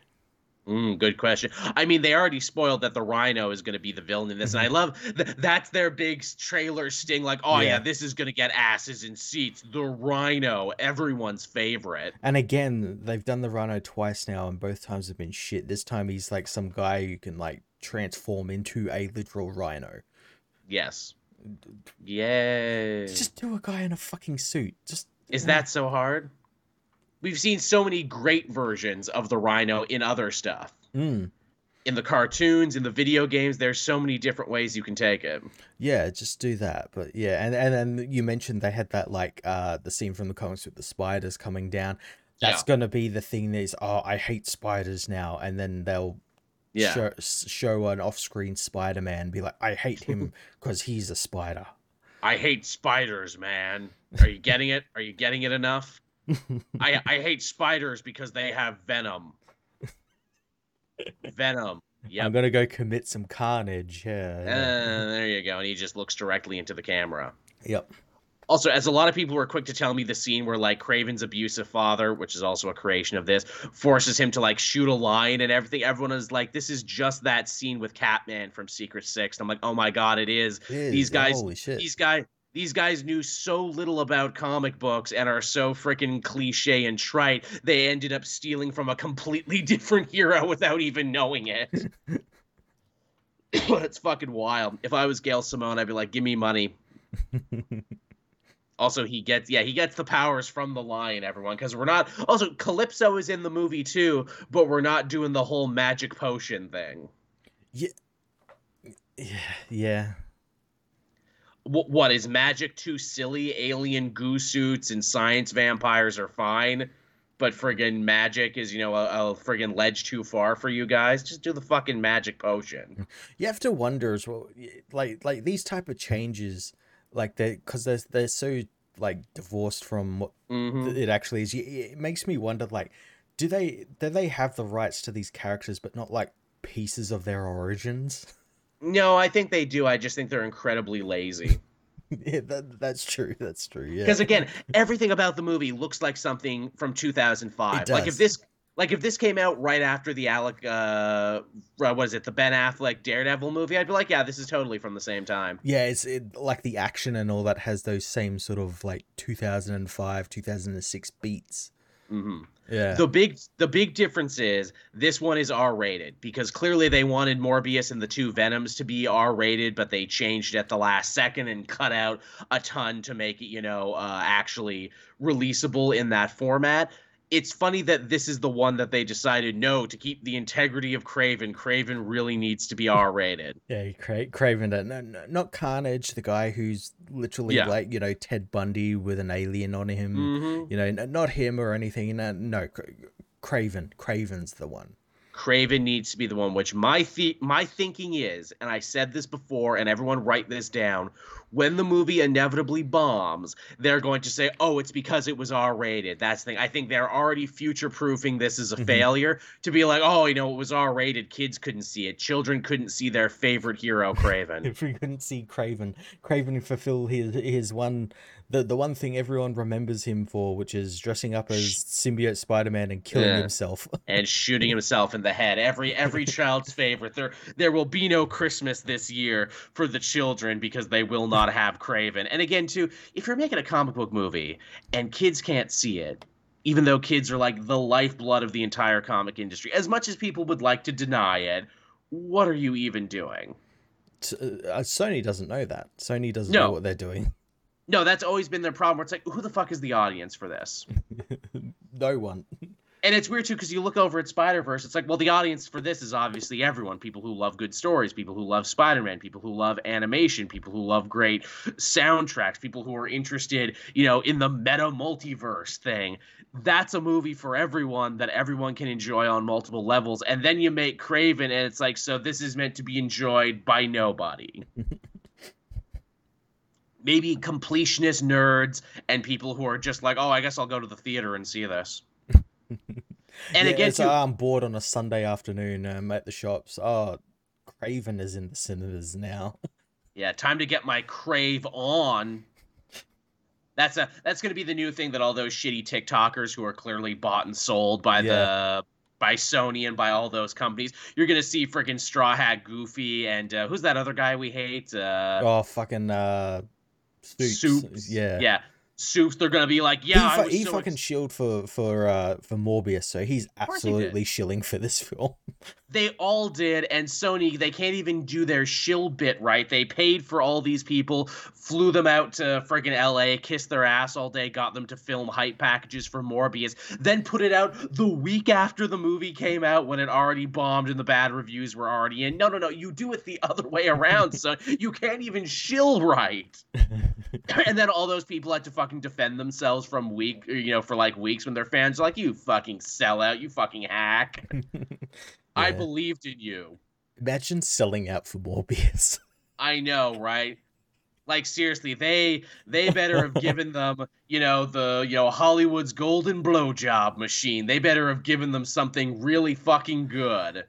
S1: Mm, good question. I mean, they already spoiled that the Rhino is going to be the villain in this, and I love th- that's their big trailer sting. Like, oh yeah,
S2: Yeah.
S1: this is going to get asses in seats. The Rhino, everyone's favorite.
S2: And again, they've done the Rhino twice now, and both times have been shit. This time he's like some guy who can like transform into a literal rhino.
S1: Yes. Yay.
S2: Just do a guy in a fucking suit. Just
S1: Is that so hard? We've seen so many great versions of the Rhino in other stuff.
S2: Mm.
S1: In the cartoons, in the video games, there's so many different ways you can take it.
S2: Yeah, just do that. But yeah, and and then you mentioned they had that like uh the scene from the comics with the spiders coming down. That's
S1: Yeah.
S2: gonna be the thing that is oh I hate spiders now, and then they'll
S1: Yeah.
S2: show, show an off-screen Spider-Man be like I hate him because he's a spider.
S1: I hate spiders, man. Are you getting it? Are you getting it enough? I I hate spiders because they have venom. Venom.
S2: Yeah.
S1: I'm
S2: gonna go commit some carnage. Yeah.
S1: Uh,
S2: yeah.
S1: there you go. And he just looks directly into the camera.
S2: Yep.
S1: Also, as a lot of people were quick to tell me, the scene where like Kraven's abusive father, which is also a creation of this, forces him to like shoot a line and everything. Everyone is like, "This is just that scene with Catman from Secret Six. I'm like, "Oh my god, it is."
S2: It is.
S1: These guys-
S2: Holy shit.
S1: These guys, these guys knew so little about comic books and are so freaking cliche and trite. They ended up stealing from a completely different hero without even knowing it. it's fucking wild. If I was Gail Simone, I'd be like, "Give me money." also, he gets yeah, he gets the powers from the lion. Everyone, because we're not. Also, Calypso is in the movie too, but we're not doing the whole magic potion thing.
S2: Yeah. Yeah.
S1: What, what is magic too silly? Alien goo suits and science vampires are fine but friggin' magic is you know a, a friggin' ledge too far for you guys just do the fucking magic potion
S2: you have to wonder as well like like these type of changes like they because they're, they're so like divorced from what
S1: mm-hmm.
S2: it actually is it makes me wonder like do they do they have the rights to these characters but not like pieces of their origins
S1: no i think they do i just think they're incredibly lazy
S2: yeah, that, that's true. That's true. Yeah.
S1: Because again, everything about the movie looks like something from 2005. Like if this like if this came out right after the Alec uh what is it, the Ben Affleck Daredevil movie, I'd be like, yeah, this is totally from the same time.
S2: Yeah, it's it, like the action and all that has those same sort of like 2005, 2006 beats.
S1: Mm-hmm.
S2: Yeah.
S1: The big the big difference is this one is R rated because clearly they wanted Morbius and the two Venoms to be R rated, but they changed at the last second and cut out a ton to make it, you know, uh, actually releasable in that format it's funny that this is the one that they decided no to keep the integrity of Kraven. Kraven really needs to be R rated.
S2: Yeah, Cra- Kraven, uh, no, no, not Carnage, the guy who's literally yeah. like you know Ted Bundy with an alien on him.
S1: Mm-hmm.
S2: You know, not him or anything. No, no, Kraven. Kraven's the one.
S1: Kraven needs to be the one. Which my th- my thinking is, and I said this before, and everyone write this down when the movie inevitably bombs, they're going to say, "Oh, it's because it was R-rated." That's the thing. I think they're already future-proofing this as a mm-hmm. failure to be like, "Oh, you know, it was R-rated. Kids couldn't see it. Children couldn't see their favorite hero, Kraven.
S2: if we couldn't see Kraven, Kraven fulfill his his one the the one thing everyone remembers him for, which is dressing up as symbiote Spider-Man and killing yeah. himself
S1: and shooting himself in the head. Every every child's favorite. There there will be no Christmas this year for the children because they will not have Kraven. And again, too, if you're making a comic book movie and kids can't see it, even though kids are like the lifeblood of the entire comic industry, as much as people would like to deny it, what are you even doing?
S2: Uh, Sony doesn't know that. Sony doesn't no. know what they're doing.
S1: No, that's always been their problem. Where it's like, who the fuck is the audience for this?
S2: no one.
S1: And it's weird too because you look over at Spider Verse. It's like, well, the audience for this is obviously everyone: people who love good stories, people who love Spider Man, people who love animation, people who love great soundtracks, people who are interested, you know, in the meta multiverse thing. That's a movie for everyone that everyone can enjoy on multiple levels. And then you make Kraven, and it's like, so this is meant to be enjoyed by nobody. maybe completionist nerds and people who are just like, oh, I guess I'll go to the theater and see this.
S2: and yeah, again, too, I'm bored on a Sunday afternoon um, at the shops. Oh, Kraven is in the cinemas now.
S1: yeah, time to get my crave on. That's a that's going to be the new thing that all those shitty TikTokers who are clearly bought and sold by yeah. the by Sony and by all those companies. You're gonna see freaking Straw Hat Goofy and uh, who's that other guy we hate? Uh,
S2: oh, fucking uh,
S1: Soups. Soups. Yeah. Yeah. Soups, they're gonna be like, yeah,
S2: he, he so fucking ex- shield for for uh for Morbius, so he's absolutely he shilling for this film.
S1: They all did, and Sony they can't even do their shill bit right. They paid for all these people, flew them out to freaking L.A., kissed their ass all day, got them to film hype packages for Morbius, then put it out the week after the movie came out when it already bombed and the bad reviews were already in. No, no, no, you do it the other way around, so You can't even shill right. and then all those people had to fucking defend themselves from week, you know, for like weeks when their fans are like, "You fucking sellout, you fucking hack." I believed in you.
S2: Imagine selling out for Morbius.
S1: I know, right? Like seriously, they they better have given them, you know, the you know Hollywood's golden blowjob machine. They better have given them something really fucking good.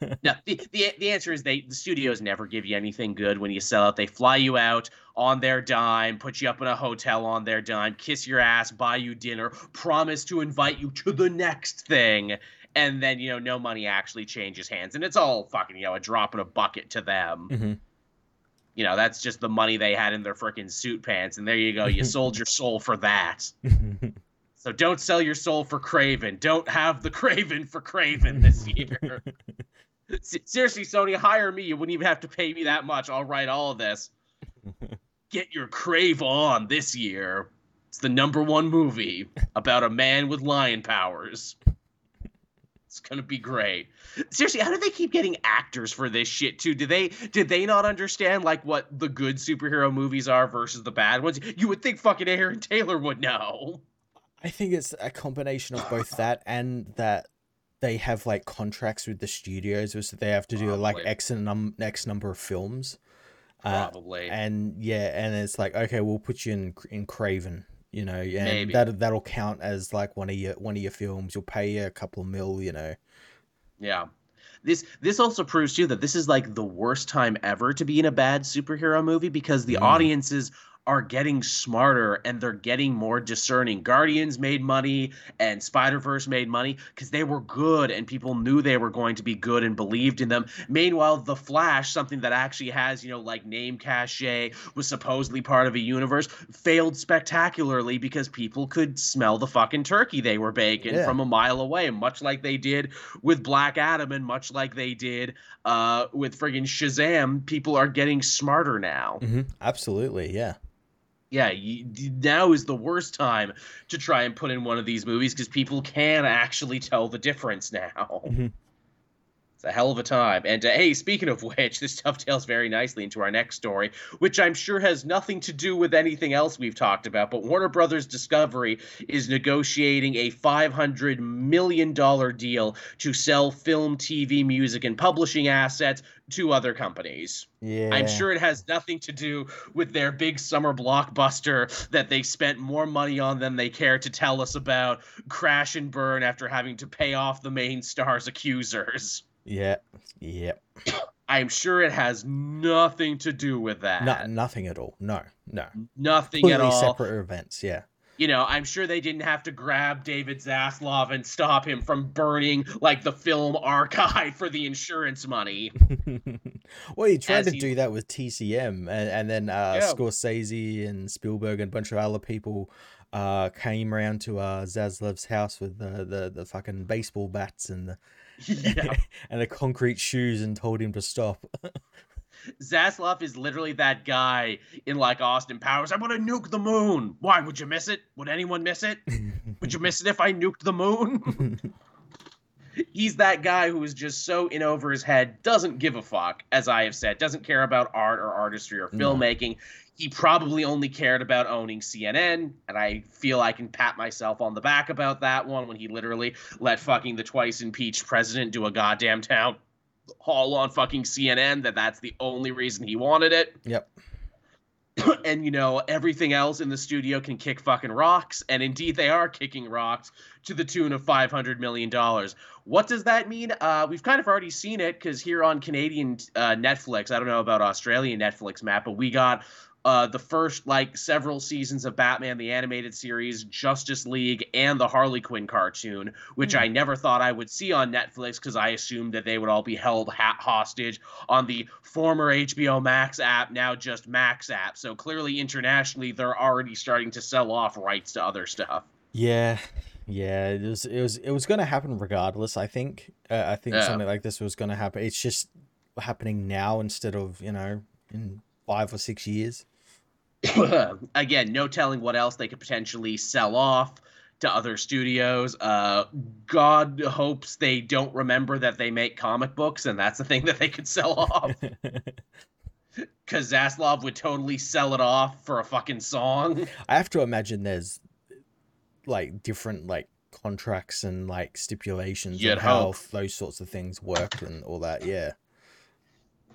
S1: now, the, the the answer is they the studios never give you anything good when you sell out. They fly you out on their dime, put you up in a hotel on their dime, kiss your ass, buy you dinner, promise to invite you to the next thing, and then you know no money actually changes hands, and it's all fucking you know a drop in a bucket to them.
S2: Mm-hmm
S1: you know that's just the money they had in their freaking suit pants and there you go you sold your soul for that so don't sell your soul for Kraven don't have the craven for Kraven this year Seriously, Sony, hire me. You wouldn't even have to pay me that much. I'll write all of this. Get your crave on this year. It's the number one movie about a man with lion powers. It's gonna be great. Seriously, how do they keep getting actors for this shit too? Did they did they not understand like what the good superhero movies are versus the bad ones? You would think fucking Aaron Taylor would know.
S2: I think it's a combination of both that and that they have like contracts with the studios, so they have to do like X and num X number of films.
S1: Uh, Probably.
S2: and yeah, and it's like okay, we'll put you in in Kraven you know, and Maybe. that that'll count as like one of your one of your films. You'll pay a couple of mil, you know.
S1: Yeah. This this also proves too that this is like the worst time ever to be in a bad superhero movie because the mm. audiences are getting smarter and they're getting more discerning. Guardians made money and Spider Verse made money because they were good and people knew they were going to be good and believed in them. Meanwhile, The Flash, something that actually has, you know, like name cachet, was supposedly part of a universe, failed spectacularly because people could smell the fucking turkey they were baking yeah. from a mile away, much like they did with Black Adam and much like they did uh, with friggin' Shazam. People are getting smarter now.
S2: Mm-hmm. Absolutely, yeah
S1: yeah, you, now is the worst time to try and put in one of these movies because people can actually tell the difference now. Mm-hmm. It's a hell of a time. And uh, hey, speaking of which, this dovetails very nicely into our next story, which I'm sure has nothing to do with anything else we've talked about. But Warner Brothers Discovery is negotiating a $500 million deal to sell film, TV, music, and publishing assets to other companies.
S2: Yeah.
S1: I'm sure it has nothing to do with their big summer blockbuster that they spent more money on than they care to tell us about, crash and burn after having to pay off the main star's accusers.
S2: Yeah. Yep.
S1: I'm sure it has nothing to do with that.
S2: No, nothing at all. No, no.
S1: Nothing Completely at all.
S2: Separate events. Yeah.
S1: You know, I'm sure they didn't have to grab David Zaslav and stop him from burning like the film archive for the insurance money.
S2: well, he tried As to he... do that with TCM, and, and then uh, yeah. Scorsese and Spielberg and a bunch of other people uh, came around to uh, Zaslav's house with the, the the fucking baseball bats and the yeah. and the concrete shoes and told him to stop.
S1: Zaslav is literally that guy in like Austin Powers. I want to nuke the moon. Why would you miss it? Would anyone miss it? would you miss it if I nuked the moon? He's that guy who is just so in over his head, doesn't give a fuck, as I have said, doesn't care about art or artistry or filmmaking. No he probably only cared about owning CNN, and I feel I can pat myself on the back about that one when he literally let fucking the twice impeached president do a goddamn town hall on fucking CNN. That that's the only reason he wanted it.
S2: Yep.
S1: and you know everything else in the studio can kick fucking rocks and indeed they are kicking rocks to the tune of 500 million dollars what does that mean uh, we've kind of already seen it because here on canadian uh, netflix i don't know about australian netflix matt but we got uh, the first like several seasons of Batman the animated series, Justice League, and the Harley Quinn cartoon, which mm. I never thought I would see on Netflix because I assumed that they would all be held ha- hostage on the former HBO Max app, now just Max app. So clearly, internationally, they're already starting to sell off rights to other stuff.
S2: Yeah, yeah, it was it was it was going to happen regardless. I think uh, I think yeah. something like this was going to happen. It's just happening now instead of you know in five or six years.
S1: again, no telling what else they could potentially sell off to other studios. Uh, God hopes they don't remember that they make comic books, and that's the thing that they could sell off. Because Zaslav would totally sell it off for a fucking song.
S2: I have to imagine there's like different like contracts and like stipulations and how those sorts of things work and all that. Yeah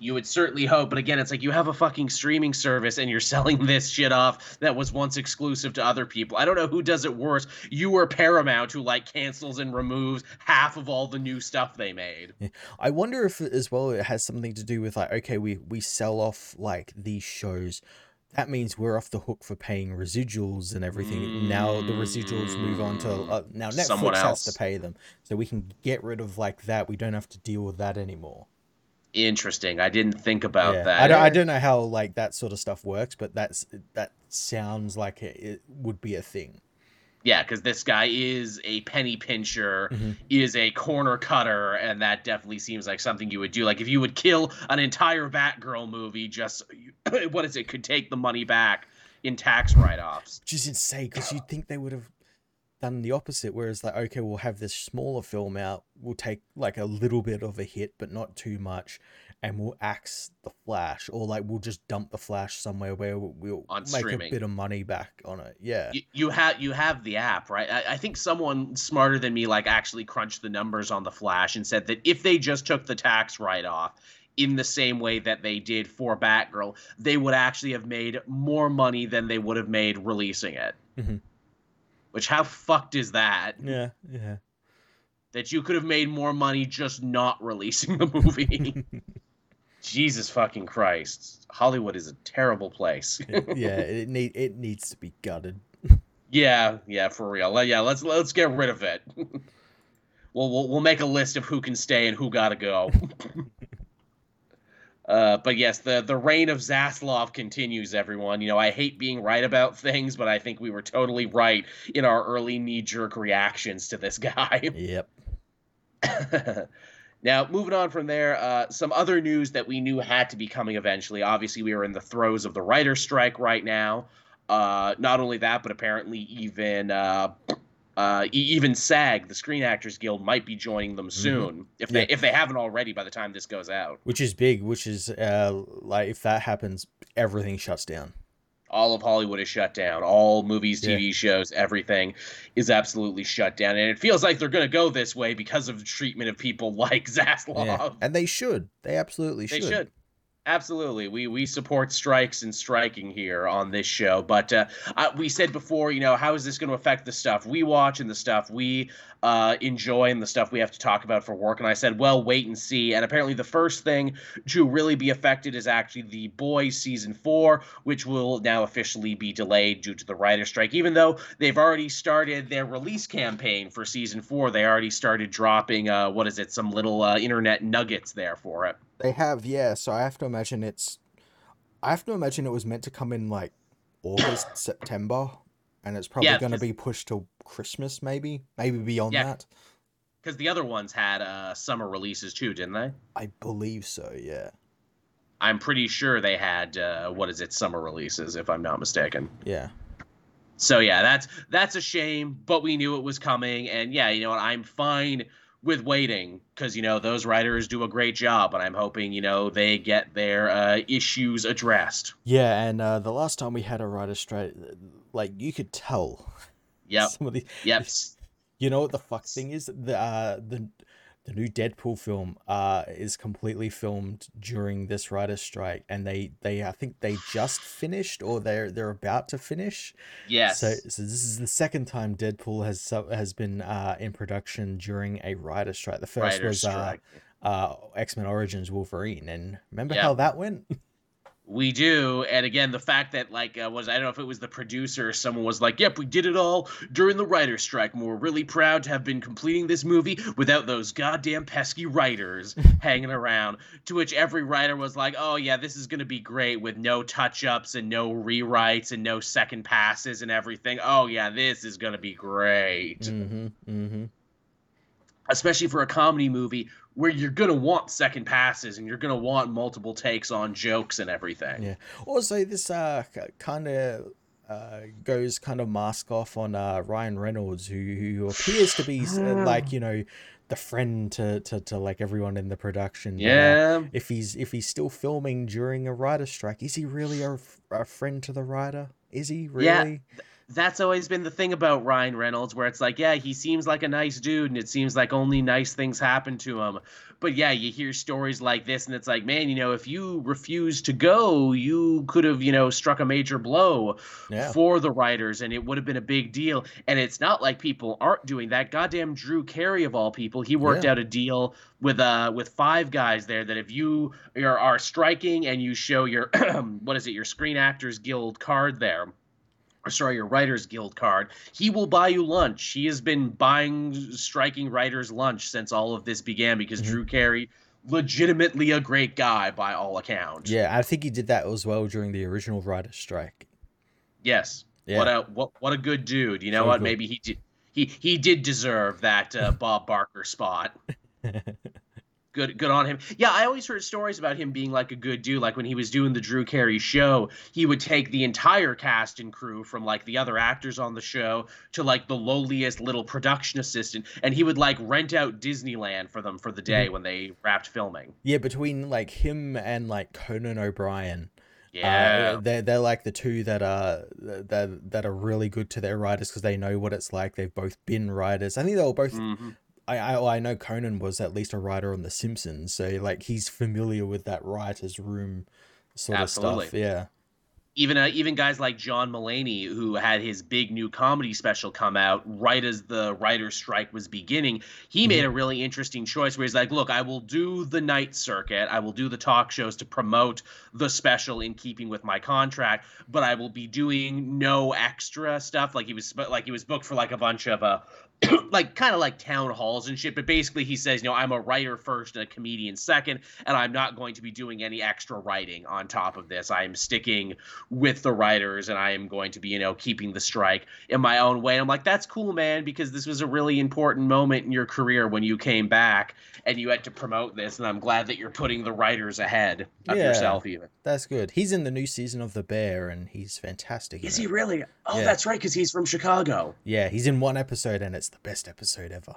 S1: you would certainly hope but again it's like you have a fucking streaming service and you're selling this shit off that was once exclusive to other people. I don't know who does it worse. You or paramount who like cancels and removes half of all the new stuff they made.
S2: I wonder if as well it has something to do with like okay we we sell off like these shows. That means we're off the hook for paying residuals and everything. Mm, now the residuals move on to uh, now Netflix has to pay them, so we can get rid of like that. We don't have to deal with that anymore
S1: interesting. I didn't think about yeah. that.
S2: I don't, I don't know how like that sort of stuff works, but that's that sounds like it, it would be a thing.
S1: Yeah, because this guy is a penny pincher,
S2: Mhm.
S1: is a corner cutter, and that definitely seems like something you would do. Like if you would kill an entire Batgirl movie, just what is it? Could take the money back in tax write-offs.
S2: Which is insane because you'd think they would have done the opposite. Whereas, like, okay, we'll have this smaller film out, we'll take like a little bit of a hit, but not too much, and we'll axe the Flash, or like we'll just dump the Flash somewhere where we'll,
S1: On
S2: make
S1: streaming.
S2: a bit of money back on it. Yeah.
S1: You, you have you have the app, right? I, I think someone smarter than me like actually crunched the numbers on the Flash and said that if they just took the tax write-off in the same way that they did for Batgirl, they would actually have made more money than they would have made releasing it.
S2: Mhm.
S1: Which how fucked is that?
S2: Yeah. Yeah.
S1: That you could have made more money just not releasing the movie. Jesus fucking Christ. Hollywood is a terrible place.
S2: yeah. It need it needs to be gutted.
S1: Yeah, yeah, for real. Yeah, let's let's get rid of it. we'll, we'll we'll make a list of who can stay and who gotta go. Uh, but yes, the the reign of Zaslav continues. Everyone, you know, I hate being right about things, but I think we were totally right in our early knee jerk reactions to this guy.
S2: Yep.
S1: now, moving on from there, uh, some other news that we knew had to be coming eventually. Obviously, we are in the throes of the writer's strike right now. Uh, not only that, but apparently even uh, even SAG, the Screen Actors Guild, might be joining them soon if they
S2: Yeah.
S1: if they haven't already by the time this goes out.
S2: Which is big. Which is uh like if that happens, everything shuts down.
S1: All of Hollywood is shut down. All movies,
S2: Yeah.
S1: TV shows, everything is absolutely shut down, and it feels like they're going to go this way because of the treatment of people like Zaslav.
S2: Yeah. And they should. They absolutely
S1: They
S2: should.
S1: Absolutely, we we support strikes and striking here on this show. But uh, I, we said before, you know, how is this going to affect the stuff we watch and the stuff we uh, enjoy and the stuff we have to talk about for work? And I said, well, wait and see. And apparently, the first thing to really be affected is actually the Boys season four, which will now officially be delayed due to the writer strike. Even though they've already started their release campaign for season four, they already started dropping uh, what is it, some little uh, internet nuggets there for it.
S2: They have, yeah. So I have to imagine it's. I have to imagine it was meant to come in like August, September, and it's probably
S1: Yeah,
S2: going to be pushed till Christmas, maybe, maybe beyond
S1: Yeah.
S2: that.
S1: Because the other ones had uh, summer releases too, didn't they?
S2: I believe so. Yeah,
S1: I'm pretty sure they had uh, what is it, summer releases, if I'm not mistaken.
S2: yeah,
S1: So yeah, that's that's a shame, but we knew it was coming, and yeah, you know what, I'm fine with waiting because you know those writers do a great job, and I'm hoping you know they get their uh, issues addressed.
S2: yeah. And uh, the last time we had a writer strike, like you could tell.
S1: yeah
S2: Some of the,
S1: yep.
S2: You know what the fuck thing is? The uh, the the new Deadpool film uh is completely filmed during this writer's strike, and they they I think they just finished or they're they're about to finish.
S1: Yes.
S2: So, so this is the second time Deadpool has has been uh, in production during a writer strike. The first
S1: Writer's
S2: was uh, uh, X Men Origins Wolverine, and remember
S1: Yeah.
S2: how that went?
S1: We do, and again, the fact that like uh, was I don't know if it was the producer or someone was like, "Yep, we did it all during the writer's strike. and We're really proud to have been completing this movie without those goddamn pesky writers hanging around." To which every writer was like, "Oh yeah, this is gonna be great with no touch-ups and no rewrites and no second passes and everything. Oh yeah, this is gonna be great."
S2: mm-hmm, mm-hmm.
S1: especially for a comedy movie where you're gonna want second passes and you're gonna want multiple takes on jokes and everything.
S2: Yeah. Also, this uh kind of uh goes kind of mask off on uh Ryan Reynolds, who who appears to be uh, like you know the friend to, to to like everyone in the production. but, uh,
S1: Yeah.
S2: if he's if he's still filming during a writer strike, is he really a, a friend to the writer? Is he really? Yeah.
S1: That's always been the thing about Ryan Reynolds, where it's like, yeah, he seems like a nice dude, and it seems like only nice things happen to him. But yeah, you hear stories like this, and it's like, man, you know, if you refused to go, you could have, you know, struck a major blow
S2: Yeah.
S1: for the writers, and it would have been a big deal. And it's not like people aren't doing that. Goddamn Drew Carey of all people, he worked
S2: Yeah.
S1: out a deal with uh with five guys there that if you are, are striking and you show your what is it, your Screen Actors Guild card there or sorry, your Writers Guild card, he will buy you lunch. He has been buying striking writers lunch since all of this began because
S2: Mhm.
S1: Drew Carey, legitimately a great guy by all accounts.
S2: Yeah, I think he did that as well during the original writer strike.
S1: Yes. Yeah. What a what what a good dude. You know so what? Cool. Maybe he did he he did deserve that uh, Bob Barker spot. good good on him. Yeah, I always heard stories about him being like a good dude. Like when he was doing the Drew Carey show, he would take the entire cast and crew from like the other actors on the show to like the lowliest little production assistant, and he would like rent out Disneyland for them for the day mm-hmm. when they wrapped filming.
S2: Yeah, between like him and like Conan O'Brien.
S1: Uh, yeah,
S2: uh, they're they're like the two that are that that are really good to their writers because they know what it's like. They've both been writers. I think they were both mm-hmm. I, I I know Conan was at least a writer on The Simpsons, so like he's familiar with that writers' room sort Absolutely. of stuff. Yeah.
S1: Even uh, even guys like John Mulaney, who had his big new comedy special come out right as the writer's strike was beginning, he mm-hmm. made a really interesting choice where he's like, "Look, I will do the night circuit, I will do the talk shows to promote the special in keeping with my contract, but I will be doing no extra stuff." Like he was like he was booked for like a bunch of uh, like kind of like town halls and shit but basically he says you know i'm a writer first and a comedian second and i'm not going to be doing any extra writing on top of this. I am sticking with the writers and i am going to be you know keeping the strike in my own way. And i'm like that's cool man because this was a really important moment in your career when you came back and you had to promote this and i'm glad that you're putting the writers ahead of yeah, yourself even.
S2: that's good. He's in the new season of the bear and he's fantastic
S1: is he really? Oh yeah. that's right because he's from chicago.
S2: Yeah he's in one episode and it's it's the best episode ever.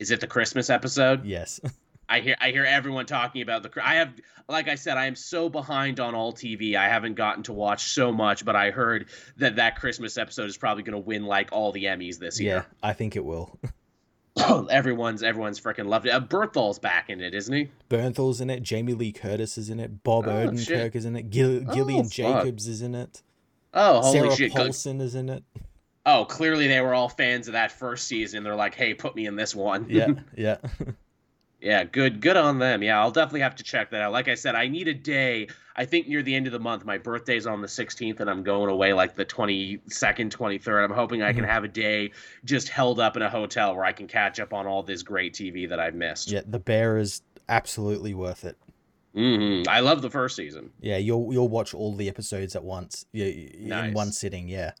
S1: Is it the Christmas episode?
S2: Yes.
S1: I hear I hear everyone talking about the. I have, like I said, I am so behind on all TV. I haven't gotten to watch so much, but I heard that that Christmas episode is probably going to win like all the Emmys this year.
S2: Yeah, I think it will.
S1: everyone's everyone's freaking loved it. Uh, Bernthal's back in it, isn't he?
S2: Bernthal's in it. Jamie Lee Curtis is in it. Bob oh, Odenkirk shit. is in it. Gil- oh, Gillian oh, Jacobs is in it.
S1: Oh, holy
S2: Sarah
S1: shit!
S2: Paulson is in it
S1: oh, clearly they were all fans of that first season. They're like, hey, put me in this one.
S2: yeah, yeah.
S1: yeah, good good on them. Yeah, I'll definitely have to check that out. Like I said, I need a day. I think near the end of the month, my birthday's on the 16th, and I'm going away like the 22nd, 23rd. I'm hoping I can mm-hmm. have a day just held up in a hotel where I can catch up on all this great TV that I've missed.
S2: Yeah, The Bear is absolutely worth it.
S1: Mm-hmm. I love the first season.
S2: Yeah, you'll you'll watch all the episodes at once. Yeah, nice. in one sitting. Yeah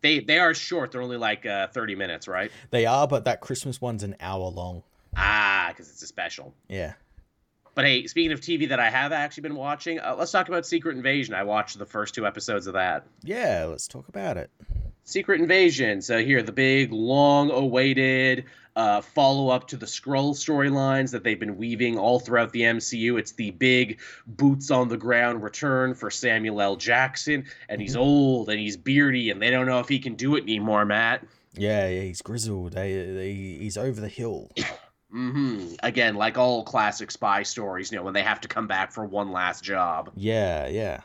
S1: they they are short. They're only like uh, thirty minutes, right?
S2: They are, but that Christmas one's an hour long.
S1: Ah, because it's a special.
S2: Yeah.
S1: But hey, speaking of TV that I have actually been watching, uh, let's talk about Secret Invasion. I watched the first two episodes of that.
S2: Yeah, let's talk about it.
S1: Secret Invasion. So here, the big, long-awaited uh, follow up to the Skrull storylines that they've been weaving all throughout the MCU. It's the big boots on the ground return for Samuel L. Jackson, and he's mm-hmm. old and he's beardy, and they don't know if he can do it anymore, Matt.
S2: Yeah, yeah he's grizzled. he's over the hill.
S1: Mm-hmm. Again, like all classic spy stories, you know, when they have to come back for one last job.
S2: Yeah, yeah.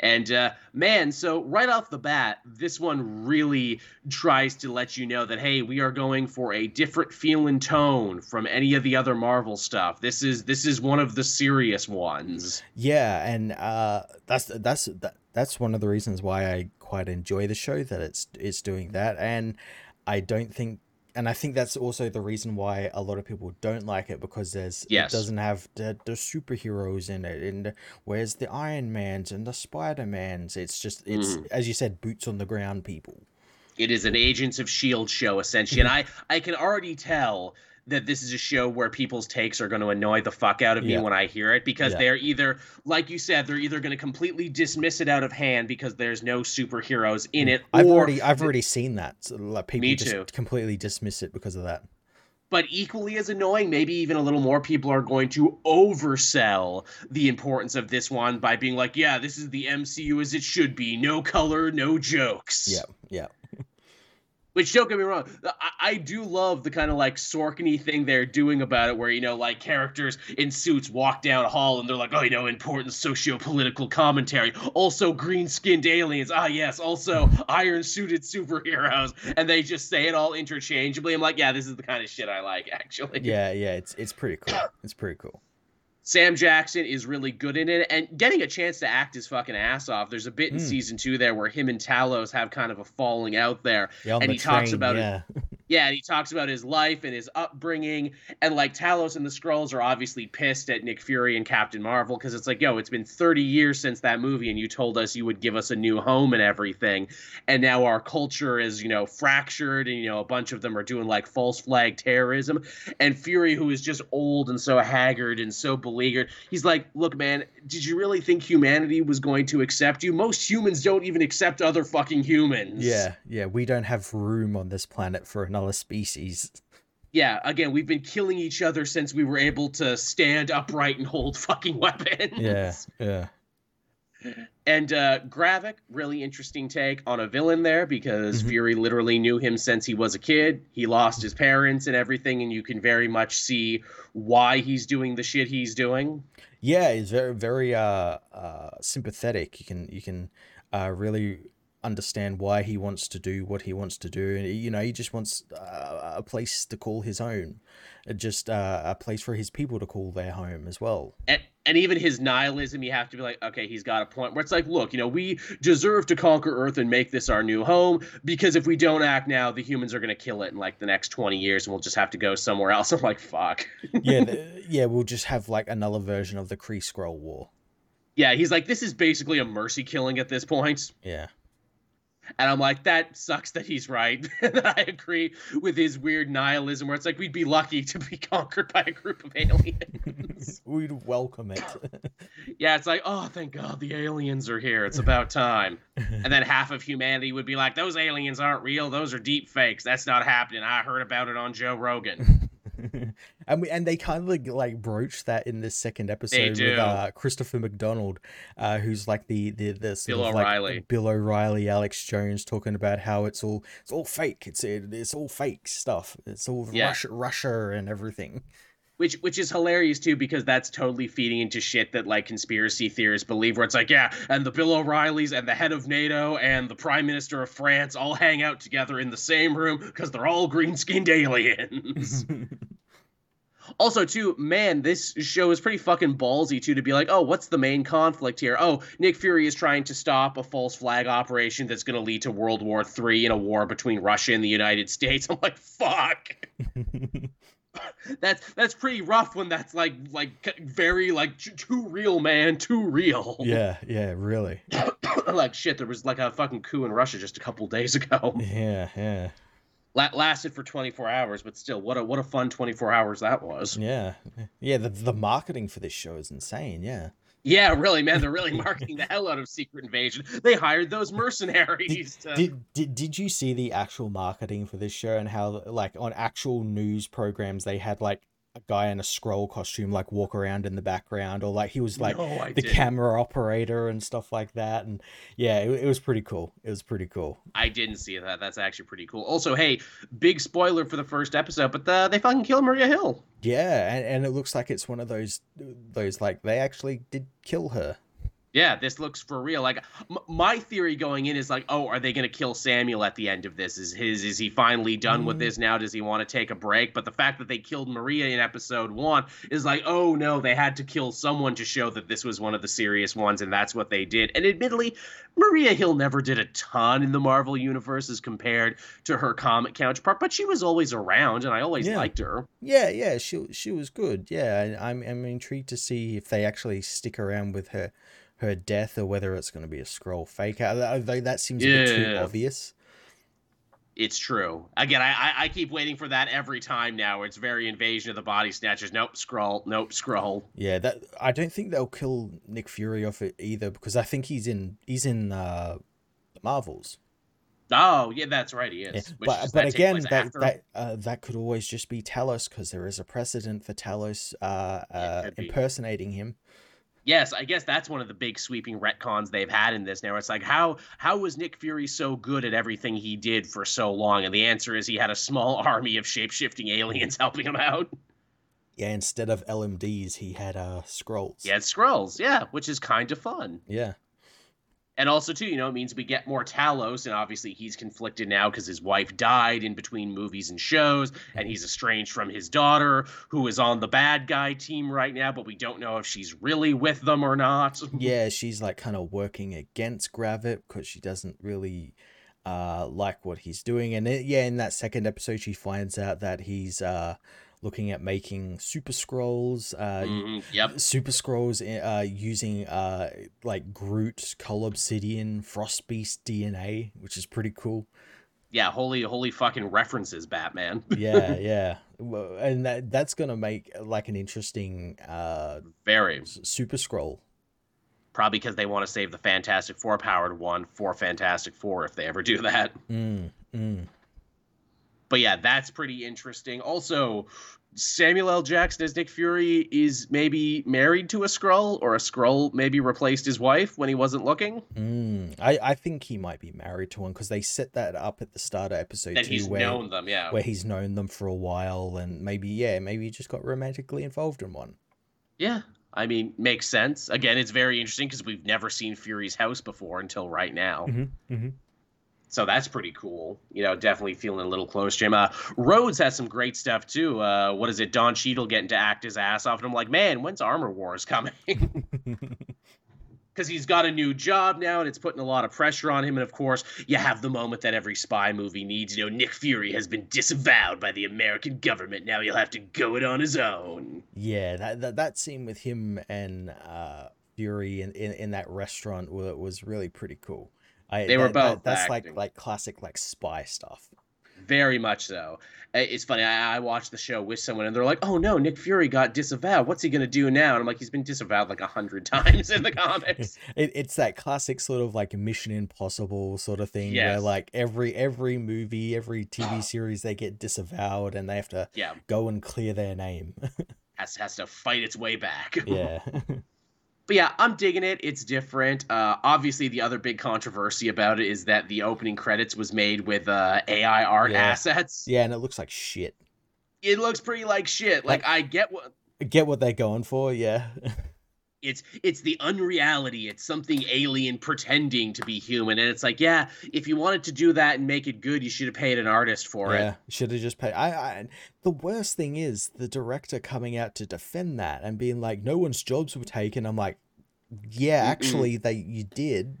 S1: And uh, man, so right off the bat, this one really tries to let you know that hey, we are going for a different feel and tone from any of the other Marvel stuff. This is this is one of the serious ones.
S2: Yeah, and uh, that's that's that, that's one of the reasons why I quite enjoy the show that it's it's doing that, and I don't think and I think that's also the reason why a lot of people don't like it because there's yes. it doesn't have the, the superheroes in it and where's the Iron Mans and the Spider Mans. It's just it's mm. as you said, boots on the ground people.
S1: It is an Agents of Shield show essentially, and I I can already tell that this is a show where people's takes are going to annoy the fuck out of me yeah. when I hear it because yeah. they're either, like you said, they're either going to completely dismiss it out of hand because there's no superheroes in mm. it.
S2: I've already, I've already seen that. So, like, people me just too. completely dismiss it because of that.
S1: But equally as annoying, maybe even a little more people are going to oversell the importance of this one by being like, "Yeah, this is the MCU as it should be. No color, no jokes."
S2: Yeah, yeah.
S1: Which don't get me wrong, I, I do love the kind of like Sorkiny thing they're doing about it, where you know, like characters in suits walk down a hall and they're like, "Oh, you know, important socio-political commentary." Also, green-skinned aliens. Ah, yes. Also, iron-suited superheroes, and they just say it all interchangeably. I'm like, yeah, this is the kind of shit I like, actually.
S2: Yeah, yeah. It's it's pretty cool. It's pretty cool.
S1: Sam Jackson is really good in it and getting a chance to act his fucking ass off. There's a bit in mm. season two there where him and Talos have kind of a falling out there.
S2: Yeah,
S1: and
S2: the
S1: he
S2: train,
S1: talks about
S2: yeah.
S1: it. Yeah, and he talks about his life and his upbringing, and like Talos and the Skrulls are obviously pissed at Nick Fury and Captain Marvel because it's like, yo, it's been 30 years since that movie, and you told us you would give us a new home and everything, and now our culture is, you know, fractured, and you know, a bunch of them are doing like false flag terrorism, and Fury, who is just old and so haggard and so beleaguered, he's like, look, man, did you really think humanity was going to accept you? Most humans don't even accept other fucking humans.
S2: Yeah, yeah, we don't have room on this planet for another another species.
S1: Yeah, again, we've been killing each other since we were able to stand upright and hold fucking weapons.
S2: Yeah, yeah.
S1: And uh, Gravik, really interesting take on a villain there because mm-hmm. Fury literally knew him since he was a kid. He lost his parents and everything, and you can very much see why he's doing the shit he's doing.
S2: Yeah, he's very, very uh, uh, sympathetic. You can, you can uh, really understand why he wants to do what he wants to do. And, you know, he just wants uh, a place to call his own, uh, just uh, a place for his people to call their home as well.
S1: And, and even his nihilism, you have to be like, okay, he's got a point where it's like, look, you know, we deserve to conquer Earth and make this our new home because if we don't act now, the humans are going to kill it in like the next 20 years and we'll just have to go somewhere else. I'm like, fuck.
S2: yeah, the, yeah, we'll just have like another version of the Kree Skrull War.
S1: Yeah, he's like, this is basically a mercy killing at this point.
S2: Yeah.
S1: And I'm like, that sucks that he's right. that I agree with his weird nihilism where it's like we'd be lucky to be conquered by a group of aliens.
S2: We'd welcome it.
S1: yeah, it's like, oh, thank God the aliens are here. It's about time. and then half of humanity would be like, those aliens aren't real. Those are deep fakes. That's not happening. I heard about it on Joe Rogan.
S2: and we, and they kind of like broach that in this second episode with uh, Christopher McDonald, uh, who's like the the, the
S1: Bill O'Reilly,
S2: like Bill O'Reilly, Alex Jones talking about how it's all it's all fake. It's it, it's all fake stuff. It's all yeah. Russia, Russia and everything
S1: which which is hilarious too because that's totally feeding into shit that like conspiracy theorists believe where it's like yeah and the bill o'reillys and the head of nato and the prime minister of france all hang out together in the same room because they're all green skinned aliens. Also too man this show is pretty fucking ballsy too to be like oh what's the main conflict here? Oh nick fury is trying to stop a false flag operation that's going to lead to world war three in a war between russia and the united states. I'm like fuck that's that's pretty rough when that's like like very like too real man too real.
S2: Yeah yeah really.
S1: Like shit there was like a fucking coup in russia just a couple days ago.
S2: Yeah yeah.
S1: La- lasted for 24 hours but still what a what a fun 24 hours that was.
S2: Yeah. Yeah the, the marketing for this show is insane yeah
S1: yeah, really, man. They're really marketing the hell out of Secret Invasion. They hired those mercenaries.
S2: Did, to... did, did, did you see the actual marketing for this show and how, like, on actual news programs, they had, like, a guy in a Skrull costume like walk around in the background or like he was like no, the didn't. camera operator and stuff like that and yeah it, it, was pretty cool. It was pretty cool.
S1: I didn't see that. That's actually pretty cool. Also hey big spoiler for the first episode but the, uh, they fucking kill maria hill.
S2: Yeah and, and it looks like it's one of those those like they actually did kill her
S1: yeah, this looks for real. Like m- my theory going in is like, oh, are they going to kill Samuel at the end of this? Is his is he finally done mm. with this now? Does he want to take a break? But the fact that they killed Maria in episode 1 is like, oh no, they had to kill someone to show that this was one of the serious ones and that's what they did. And admittedly, Maria Hill never did a ton in the Marvel universe as compared to her comic counterpart, but she was always around and I always
S2: yeah.
S1: liked her.
S2: Yeah, yeah, she she was good. Yeah, I'm I'm intrigued to see if they actually stick around with her her death or whether it's going to be a Skrull fake. Though that seems yeah. a bit too obvious.
S1: It's true. Again, I, I keep waiting for that every time now. It's very invasion of the body snatchers. Nope, Skrull. Nope, Skrull.
S2: Yeah, that I don't think they'll kill Nick Fury off it either because I think he's in he's in uh, Marvels.
S1: Oh yeah, that's right. He is.
S2: Yeah. But but again, that that uh, that could always just be Talos because there is a precedent for Talos uh, uh, impersonating him
S1: yes, I guess that's one of the big sweeping retcons they've had in this now. It's like how how was Nick Fury so good at everything he did for so long? And the answer is he had a small army of shape-shifting aliens helping him out.
S2: Yeah, instead of LMDs, he had uh Skrulls.
S1: Yeah, Skrulls, yeah, which is kind of fun.
S2: Yeah
S1: and also too you know it means we get more talos and obviously he's conflicted now because his wife died in between movies and shows and he's estranged from his daughter who is on the bad guy team right now but we don't know if she's really with them or not
S2: yeah she's like kind of working against Gravik because she doesn't really uh, like what he's doing. And it, yeah, in that second episode, she finds out that he's uh, looking at making super Skrulls. Uh,
S1: Mhm, Yep.
S2: super Skrulls uh, using uh, like Groot, Cull Obsidian, Frost Beast DNA, which is pretty cool.
S1: Yeah. Holy, holy fucking references, Batman.
S2: Yeah, yeah, and that that's gonna make like an interesting uh,
S1: Very.
S2: super Skrull.
S1: Probably because they want to save the Fantastic Four powered one for Fantastic Four if they ever do that.
S2: Mm, mm.
S1: But yeah, that's pretty interesting. Also, Samuel L. Jackson as Nick Fury is maybe married to a Skrull, or a Skrull maybe replaced his wife when he wasn't looking.
S2: Mm, I, I think he might be married to one because they set that up at the start of episode
S1: That
S2: two,
S1: he's
S2: where
S1: known them, yeah.
S2: where he's known them for a while, and maybe yeah, maybe he just got romantically involved in one.
S1: Yeah, I mean, makes sense. Again, it's very interesting because we've never seen Fury's house before until right now.
S2: Mm-hmm, mm-hmm.
S1: So that's pretty cool. You know, definitely feeling a little close to him. Uh, Rhodes has some great stuff too. Uh, what is it? Don Cheadle getting to act his ass off, and I'm like, man, when's Armor Wars coming? Because he's got a new job now, and it's putting a lot of pressure on him. And of course, you have the moment that every spy movie needs. You know, Nick Fury has been disavowed by the American government. Now he'll have to go it on his own.
S2: yeah, that, that that scene with him and uh, Fury in, in, in that restaurant was, was really pretty cool. I,
S1: They were
S2: that- that-
S1: both
S2: that's
S1: acting.
S2: like like classic like spy stuff.
S1: Very much so. It's funny. I, I watched the show with someone, and they're like, "Oh no, Nick Fury got disavowed. What's he gonna do now?" And I'm like, "He's been disavowed like a hundred times in the comics."
S2: It, it's that classic sort of like Mission Impossible sort of thing where like every every movie, every TV series, they get disavowed and they have to
S1: yeah,
S2: go and clear their name.
S1: has has to fight its way back.
S2: yeah.
S1: But yeah, I'm digging it. It's different. Uh, obviously, the other big controversy about it is that the opening credits was made with uh, AI art
S2: Yeah.
S1: assets.
S2: yeah, and it looks like shit.
S1: It looks pretty like shit. Like I get what
S2: Get what they're going for, yeah.
S1: it's it's the unreality it's something alien pretending to be human and it's like yeah if you wanted to do that and make it good you should have paid an artist for it.
S2: yeah,
S1: it
S2: should have just paid. I, I. The worst thing is the director coming out to defend that and being like, "No one's jobs were taken." I'm like, "Yeah,
S1: Mm-mm.
S2: actually, they you did."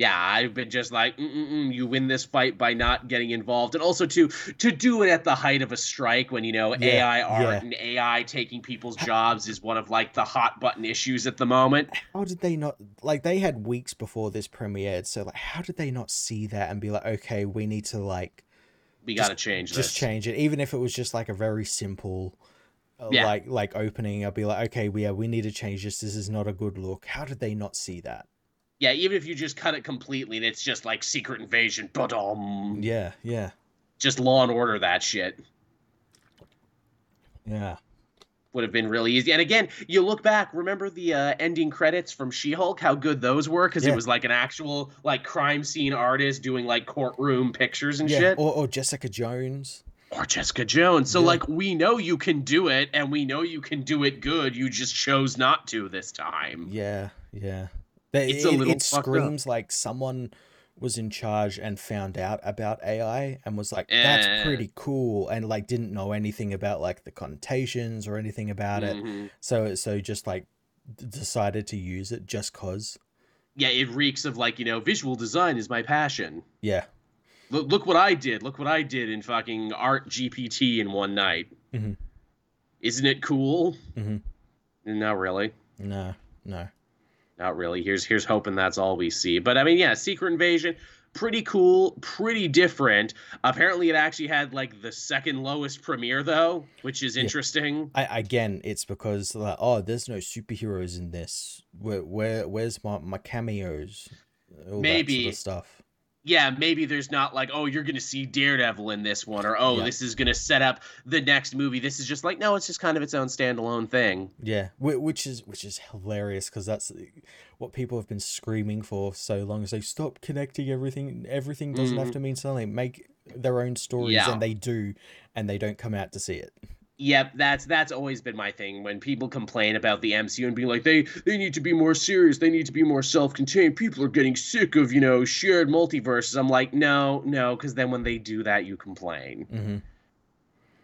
S1: Yeah i've been just like you win this fight by not getting involved and also to to do it at the height of a strike when you know
S2: Yeah,
S1: ai art
S2: yeah.
S1: and ai taking people's jobs is one of like the hot button issues at the moment
S2: How did they not like? They had weeks before this premiered, so like, how did they not see that and be like, "Okay, we need to like
S1: we got to change
S2: just
S1: this
S2: change it," even if it was just like a very simple. uh,
S1: Yeah.
S2: Like like opening, I'll be like, okay, we yeah, we need to change this. This is not a good look. How did they not see that?
S1: Yeah even if you just cut it completely and it's just like secret invasion but um
S2: Yeah, yeah,
S1: just law and order that shit
S2: yeah.
S1: would have been really easy. And again, you look back, remember the uh, ending credits from She-Hulk? How good those were because
S2: Yeah.
S1: it was like an actual like crime scene artist doing like courtroom pictures and
S2: yeah,
S1: shit.
S2: Or, or Jessica Jones.
S1: Or Jessica Jones. So
S2: Yeah.
S1: like we know you can do it, and we know you can do it good. You just chose not to this time.
S2: Yeah, yeah. They,
S1: It's a
S2: it,
S1: little
S2: it
S1: fucked up.
S2: screams like someone was in charge and found out about AI and was like, "That's pretty cool," and like didn't know anything about like the connotations or anything about it.
S1: Mhm.
S2: So so just like decided to use it just cause.
S1: Yeah, it reeks of like you know, visual design is my passion.
S2: Yeah.
S1: Look, look what I did. Look what I did in fucking Art GPT in one night.
S2: Mm-hmm.
S1: Isn't it cool?
S2: Mm-hmm.
S1: Not really.
S2: No. No.
S1: Not really. Here's here's hoping that's all we see. But I mean, yeah, Secret Invasion, pretty cool, pretty different. Apparently, it actually had like the second lowest premiere though, which is
S2: Yeah.
S1: interesting.
S2: I again, it's because like, oh, there's no superheroes in this. Where where where's my my cameos? All that
S1: Maybe.
S2: sort of stuff.
S1: Yeah, maybe there's not like, oh, you're gonna see Daredevil in this one, or oh,
S2: Yeah.
S1: this is gonna set up the next movie. This is just like, no, it's just kind of its own standalone thing.
S2: Yeah, which is which is hilarious because that's what people have been screaming for so long. Is like stop connecting everything. Everything doesn't have
S1: Mhm.
S2: to mean something. Make their own stories,
S1: Yeah.
S2: and they do, and they don't come out to see it.
S1: Yep, that's that's always been my thing. When people complain about the MCU and being like they they need to be more serious, they need to be more self-contained. People are getting sick of you know shared multiverses. I'm like, no, no, because then when they do that, you complain.
S2: hmm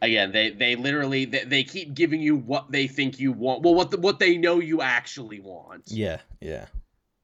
S1: Again, they they literally they, they keep giving you what they think you want. Well, what the, what they know you actually want.
S2: Yeah, yeah,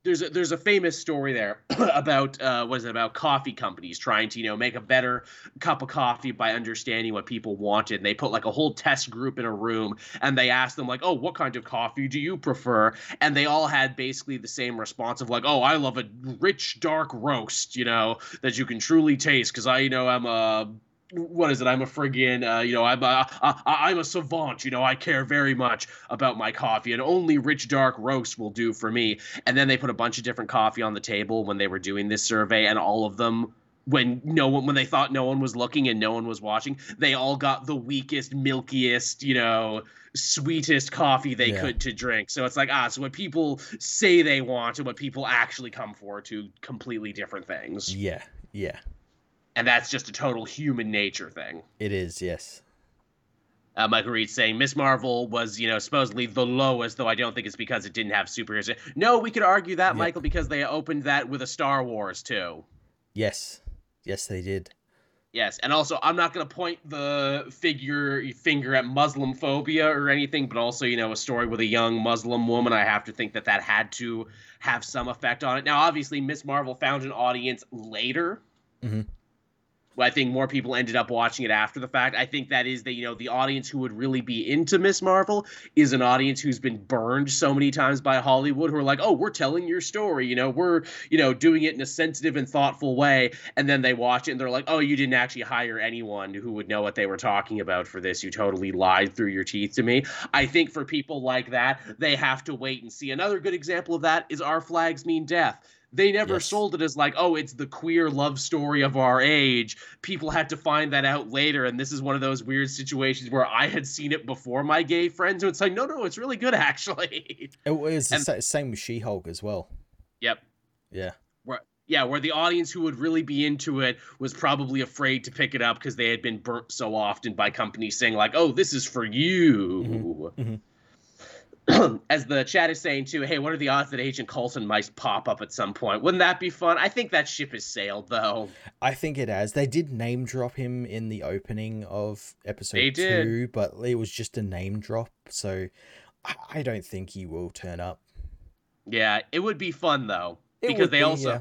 S1: there's a, there's a famous story there about uh, what is it about coffee companies trying to you know make a better cup of coffee by understanding what people wanted. And they put like a whole test group in a room and they asked them like, oh, what kind of coffee do you prefer? And they all had basically the same response of like, oh, I love a rich dark roast, you know, that you can truly taste because I you know I'm a what is it? I'm a friggin', uh, you know, I'm a, I, am a savant. You know, I care very much about my coffee, and only rich dark roast will do for me. And then they put a bunch of different coffee on the table when they were doing this survey, and all of them, when no one, when they thought no one was looking and no one was watching, they all got the weakest, milkiest, you know, sweetest coffee they yeah. could to drink. So it's like ah, so what people say they want and what people actually come for, two completely different things.
S2: Yeah, yeah
S1: and that's just a total human nature thing.
S2: It is, yes.
S1: Uh, Michael Reed saying Miss Marvel was, you know, supposedly the lowest, though I don't think it's because it didn't have superheroes. No, we could argue that, yep. Michael, because they opened that with a Star Wars too.
S2: Yes, yes, they did.
S1: Yes, and also I'm not going to point the figure finger at Muslim phobia or anything, but also you know a story with a young Muslim woman. I have to think that that had to have some effect on it. Now, obviously, Miss Marvel found an audience later.
S2: Mm-hmm.
S1: I think more people ended up watching it after the fact. I think that is that you know the audience who would really be into Miss Marvel is an audience who's been burned so many times by Hollywood who are like, "Oh, we're telling your story, you know, we're, you know, doing it in a sensitive and thoughtful way." And then they watch it and they're like, "Oh, you didn't actually hire anyone who would know what they were talking about for this. You totally lied through your teeth to me." I think for people like that, they have to wait and see. Another good example of that is Our Flag Means Death they never yes. sold it as like, oh, it's the queer love story of our age. People had to find that out later, and this is one of those weird situations where I had seen it before my gay friends, and it's like, no, no, it's really good actually.
S2: It was and, the same with She-Hulk as well.
S1: Yep.
S2: Yeah.
S1: Where, yeah, where the audience who would really be into it was probably afraid to pick it up because they had been burnt so often by companies saying like, "Oh, this is for you."
S2: Mm-hmm. Mm-hmm.
S1: as the chat is saying too, hey, what are the odds that Agent Coulson might pop up at some point? Wouldn't that be fun? I think that ship has sailed though.
S2: I think it has. They did name drop him in the opening of episode two, but it was just a name drop, so I don't think he will turn up.
S1: Yeah, it would be fun though. It because they be, also yeah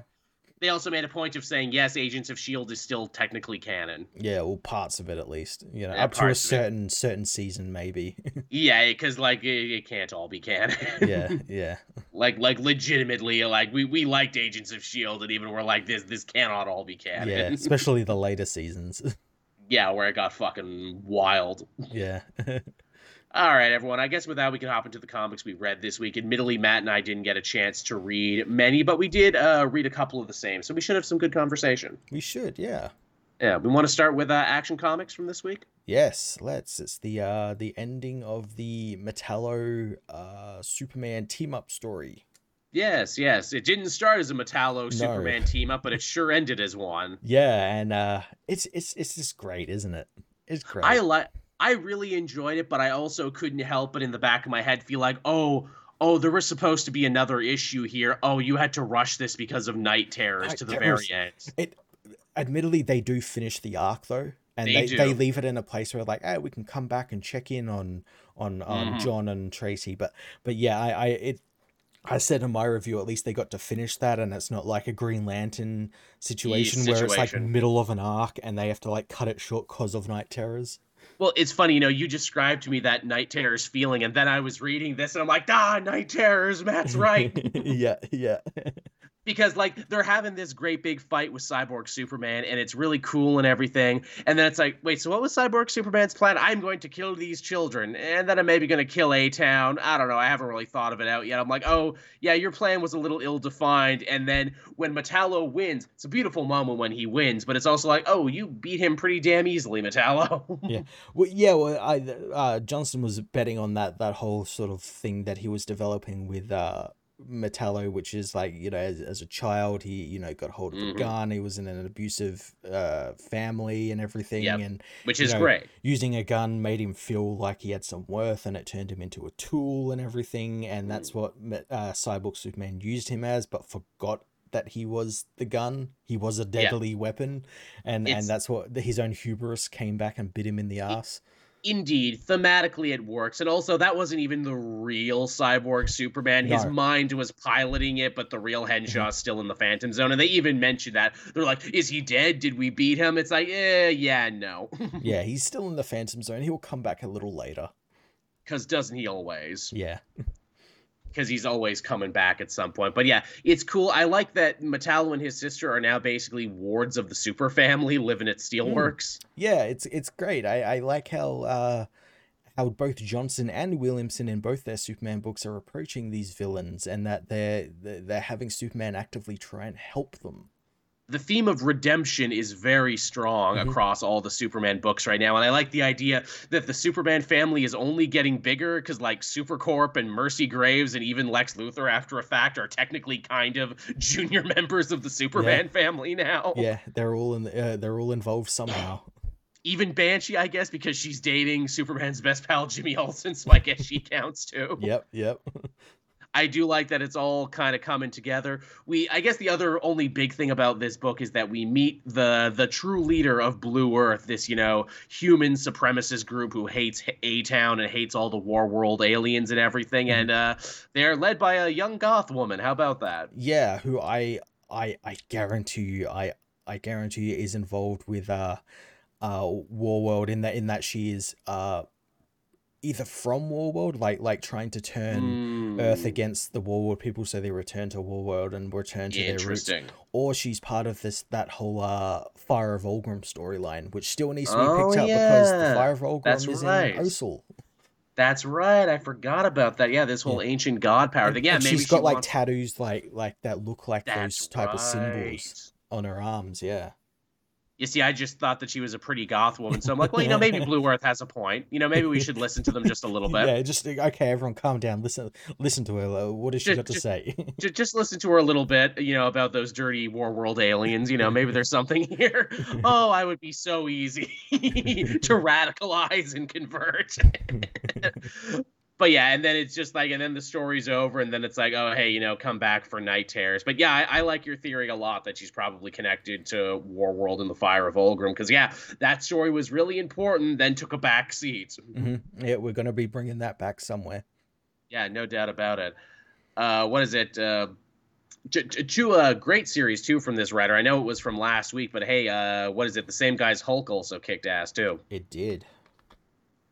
S1: they also made a point of saying yes, Agents of Shield is still technically canon.
S2: Yeah, well, parts of it at least. You know, yeah, up to a certain certain season, maybe.
S1: yeah, because like it, it, can't all be canon.
S2: yeah, yeah.
S1: Like like legitimately, like we we liked Agents of Shield, and even we're like this this cannot all be canon.
S2: Yeah, especially the later seasons.
S1: yeah, where it got fucking wild.
S2: Yeah.
S1: All right, everyone. I guess with that, we can hop into the comics we read this week. Admittedly, Matt and I didn't get a chance to read many, but we did uh, read a couple of the same, so we should have some good conversation.
S2: We should, yeah.
S1: Yeah, we want to start with uh, Action Comics from this week.
S2: Yes, let's. It's the uh, the ending of the Metallo uh, Superman team up story.
S1: Yes, yes. It didn't start as a Metallo no. Superman team up, but it sure ended as one.
S2: Yeah, and uh, it's it's it's just great, isn't it? It's great.
S1: I like I really enjoyed it, but I also couldn't help but in the back of my head feel like, oh, oh, there was supposed to be another issue here. Oh, you had to rush this because of Knight Terrors to the very end.
S2: It, admittedly, they do finish the arc though, and they they, they, leave it in a place where like, hey, we can come back and check in on on um, mm. John and Tracy. But but yeah, I, I it I said in my review, at least they got to finish that, and it's not like a Green Lantern situation, situation. where it's like middle of an arc and they have to like cut it short because of Knight Terrors.
S1: Well, it's funny, you know, you described to me that Knight Terrors feeling, and then I was reading this, and I'm like, ah, Knight Terrors, Matt's right.
S2: yeah, yeah.
S1: Because like they're having this great big fight with Cyborg Superman and it's really cool and everything. And then it's like, wait, so what was Cyborg Superman's plan? I'm going to kill these children and then I'm maybe going to kill A Town. I don't know. I haven't really thought of it out yet. I'm like, oh, yeah, your plan was a little ill defined. And then when Metallo wins, it's a beautiful moment when he wins, but it's also like, oh, you beat him pretty damn easily, Metallo.
S2: yeah. Well, yeah, well, I, uh, Johnson was betting on that, that whole sort of thing that he was developing with, uh, Metallo, which is like you know, as, as a child, he you know got hold of mm-hmm. a gun. He was in an abusive uh, family and everything, yep. and
S1: which is
S2: know,
S1: great.
S2: Using a gun made him feel like he had some worth, and it turned him into a tool and everything. And that's mm. what uh, Cyborg Superman used him as, but forgot that he was the gun. He was a deadly weapon, and it's, and that's what his own hubris came back and bit him in the ass
S1: Indeed, thematically it works, and also that wasn't even the real cyborg Superman. His
S2: No.
S1: mind was piloting it, but the real Henshaw's still in the Phantom Zone, and they even mentioned that. They're like, "Is he dead? Did we beat him?" It's like, eh, yeah, no,
S2: Yeah, he's still in the Phantom Zone. He'll come back a little later.
S1: because doesn't he always?
S2: Yeah.
S1: Because he's always coming back at some point. But yeah, it's cool. I like that Metallo and his sister are now basically wards of the super family living at Steelworks.
S2: Yeah, it's it's great. I, I like how uh how both Johnson and Williamson in both their Superman books are approaching these villains and that they're they're having Superman actively try and help them.
S1: The theme of redemption is very strong
S2: Mhm.
S1: across all the Superman books right now. And I like the idea that the Superman family is only getting bigger because, like, Supercorp and Mercy Graves and even Lex Luthor, after a fact, are technically kind of junior members of the Superman family now.
S2: Yeah, they're all in uh, they're all involved somehow.
S1: Even Banshee, I guess, because she's dating Superman's best pal, Jimmy Olsen, so I guess she counts too.
S2: yep, yep.
S1: I do like that it's all kind of coming together. We I guess the other only big thing about this book is that we meet the the true leader of Blue Earth, this, you know, human supremacist group who hates A Town and hates all the war world aliens and everything
S2: Mhm.
S1: and uh they're led by a young goth woman. How about that?
S2: Yeah, who I I I guarantee you I I guarantee you is involved with uh uh Warworld in that in that she is uh either from Warworld like like trying to turn Earth
S1: Mm,
S2: against the Warworld people so they return to Warworld and return to their roots or she's part of this that whole uh Fire of Ulgrim storyline which still needs to be
S1: Oh,
S2: picked up because the. Fire of Ulgrim
S1: That's
S2: is
S1: right.
S2: in Osul.
S1: That's right. I forgot about that. Yeah, this whole ancient god power thing. Yeah,
S2: and
S1: maybe
S2: she's got
S1: she
S2: like
S1: wants-
S2: tattoos like like that look like
S1: That's
S2: those type of symbols on her arms, yeah.
S1: You see, I just thought that she was a pretty goth woman, so I'm like, well, you know, maybe Blue Earth has a point. You know, maybe we should listen to them just a little bit.
S2: Yeah, just okay. Everyone, calm down. Listen, listen to her. What has she
S1: Ju-
S2: got to
S1: ju-
S2: say?
S1: Just, just listen to her a little bit, you know, about those dirty war world aliens. You know, maybe there's something here. Oh, I would be so easy to radicalize and convert. But yeah, and then it's just like, and then the story's over, and then it's like, oh, hey, you know, come back for Knight Terrors. But yeah, I, I like your theory a lot that she's probably connected to War World and the Fire of Ulgrim, because yeah, that story was really important, then took a back seat.
S2: hmm Yeah, we're gonna be bringing that back somewhere.
S1: Yeah, no doubt about it. Uh, what is it? Uh, Ch- Ch- Chua, great series too from this writer. I know it was from last week, but hey, uh, what is it? The same guy's Hulk also kicked ass too.
S2: It did.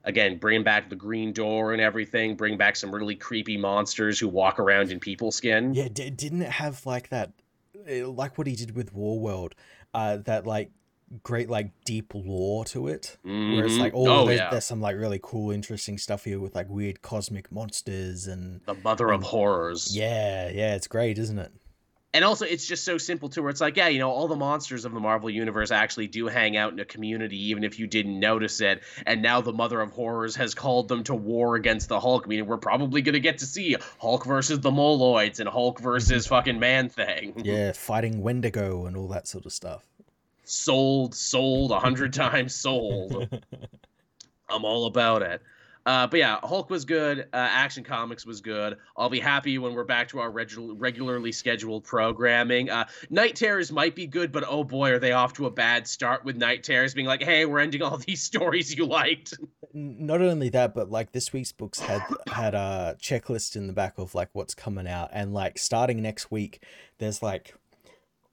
S1: Again, bring back the Green Door and everything. Bring back some really creepy monsters who walk around in people skin.
S2: Yeah, d- didn't it have like that, uh, like what he did with Warworld, uh, that like great like deep lore to it, where it's
S1: Mhm.
S2: like, oh,
S1: oh
S2: there's,
S1: yeah,
S2: there's some like really cool, interesting stuff here with like weird cosmic monsters and
S1: the Mother of
S2: Mm.
S1: Horrors.
S2: yeah, yeah, it's great, isn't it?
S1: And also it's just so simple too where it's like yeah you know all the monsters of the marvel universe actually do hang out in a community even if you didn't notice it. And now the mother of horrors has called them to war against the hulk meaning we're probably going to get to see hulk versus the moloids and hulk versus fucking man thing.
S2: Yeah, fighting Wendigo and all that sort of stuff.
S1: sold sold a hundred times sold. I'm all about it uh, but yeah, Hulk was good. Uh, Action Comics was good. I'll be happy when we're back to our regu- regularly scheduled programming. Uh, Knight Terrors might be good, but oh boy, are they off to a bad start with Knight Terrors being like, "Hey, we're ending all these stories you liked."
S2: Not only that, but like this week's books had had a checklist in the back of like what's coming out, and like starting next week, there's like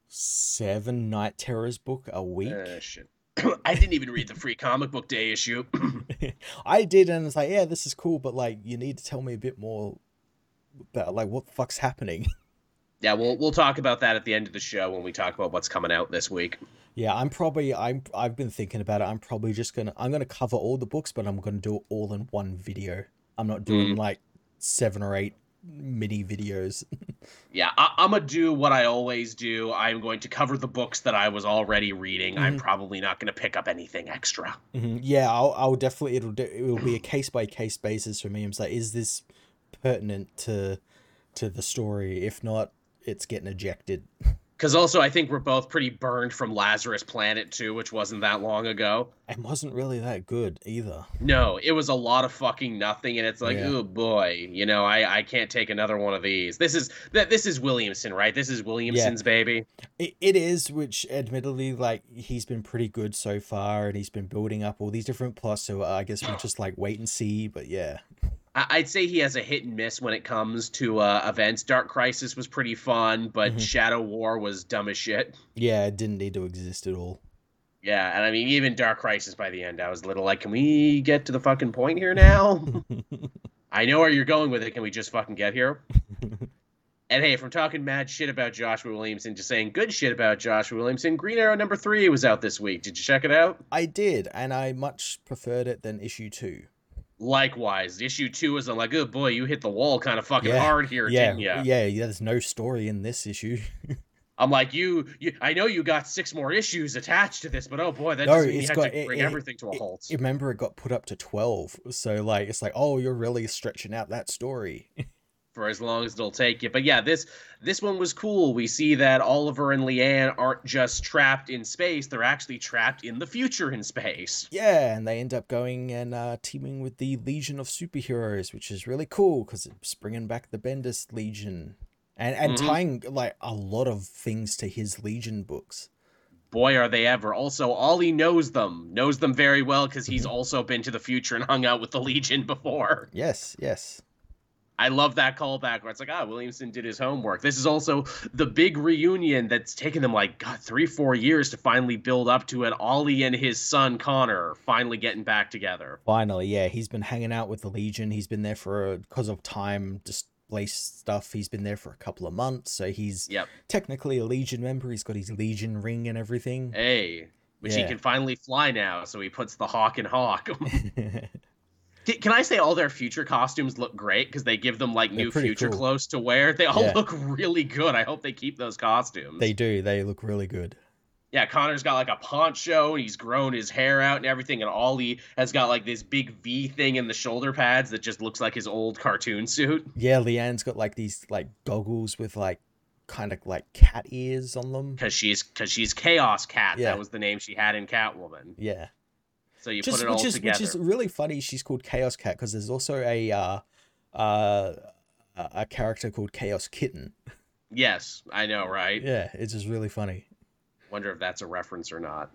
S2: seven Knight Terrors book a week.
S1: Uh, shit. I didn't even read the free comic book day issue.
S2: I did, and it's like, yeah, this is cool, but like, you need to tell me a bit more about like what the fuck's happening.
S1: yeah, we'll we'll talk about that at the end of the show when we talk about what's coming out this week.
S2: yeah, I'm probably I'm I've been thinking about it. I'm probably just gonna I'm gonna cover all the books, but I'm gonna do it all in one video. I'm not doing mm. like seven or eight mini videos.
S1: Yeah, I, I'm gonna do what I always do. I'm going to cover the books that I was already reading. I'm
S2: Mhm.
S1: probably not going to pick up anything extra.
S2: Mhm. Yeah, I'll, I'll definitely it'll do, it will be a case by case basis for me. I'm like, is this pertinent to to the story? If not, it's getting ejected.
S1: Because also, I think we're both pretty burned from Lazarus Planet too, which wasn't that long ago.
S2: It wasn't really that good either.
S1: No, it was a lot of fucking nothing, and it's like,
S2: Yeah.
S1: oh boy, you know, I I can't take another one of these. This is that this is Williamson, right? This is Williamson's baby.
S2: It, it is, which admittedly, like he's been pretty good so far, and he's been building up all these different plots. So I guess we'll just like wait and see. But yeah,
S1: I'd say he has a hit and miss when it comes to uh, events. Dark Crisis was pretty fun, but
S2: Mhm.
S1: Shadow War was dumb as shit.
S2: yeah, it didn't need to exist at all.
S1: Yeah, and I mean, even Dark Crisis by the end, I was a little like, can we get to the fucking point here now? I know where you're going with it. Can we just fucking get here? And hey, from talking mad shit about Joshua Williamson to saying good shit about Joshua Williamson, Green Arrow number three was out this week. Did you check it out?
S2: I did, and I much preferred it than issue two.
S1: Likewise, issue two is I'm like, oh boy, you hit the wall kind of fucking
S2: Yeah,
S1: hard here,
S2: Yeah,
S1: didn't ya?
S2: yeah, yeah. There's no story in this issue.
S1: I'm like, you, you, I know you got six more issues attached to this, but oh boy, that
S2: No,
S1: you
S2: it's
S1: had
S2: got-
S1: to
S2: it-
S1: bring
S2: it-
S1: everything to a
S2: it-
S1: halt.
S2: Remember, it got put up to twelve, so like it's like, oh, you're really stretching out that story.
S1: for as long as it'll take you. But yeah, this this one was cool. We see that Oliver and Lian aren't just trapped in space; they're actually trapped in the future in space.
S2: Yeah, and they end up going and uh, teaming with the Legion of Superheroes, which is really cool because it's bringing back the Bendis Legion and and
S1: Mhm.
S2: tying like a lot of things to his Legion books.
S1: Boy, are they ever! Also, Ollie knows them, knows them very well because he's
S2: Mhm.
S1: also been to the future and hung out with the Legion before.
S2: Yes, yes.
S1: I love that callback where it's like, ah, Williamson did his homework. This is also the big reunion that's taken them like God three, four years to finally build up to it. Ollie and his son Connor finally getting back together.
S2: Finally, yeah, he's been hanging out with the Legion. He's been there for because of time displaced stuff. He's been there for a couple of months, so he's
S1: Yep.
S2: technically a Legion member. He's got his Legion ring and everything.
S1: Hey, which he can finally fly now, so he puts the hawk in hawk. Can- I say all their future costumes look great because they give them like
S2: They're
S1: new future
S2: cool.
S1: clothes to wear? They all
S2: Yeah.
S1: look really good. I hope they keep those costumes.
S2: they do. They look really good.
S1: Yeah, Connor's got like a poncho and he's grown his hair out and everything, and Ollie has got like this big V thing in the shoulder pads that just looks like his old cartoon suit.
S2: Yeah, Lian's got like these like goggles with like kind of like cat ears on them.
S1: Because she's because she's Chaos Cat.
S2: Yeah.
S1: That was the name she had in Catwoman.
S2: Yeah.
S1: So you
S2: Just,
S1: put it all
S2: which is
S1: together.
S2: which is really funny. She's called Chaos Cat because there's also a uh, uh, a character called Chaos Kitten.
S1: Yes, I know, right?
S2: Yeah, it's just really funny.
S1: Wonder if that's a reference or not.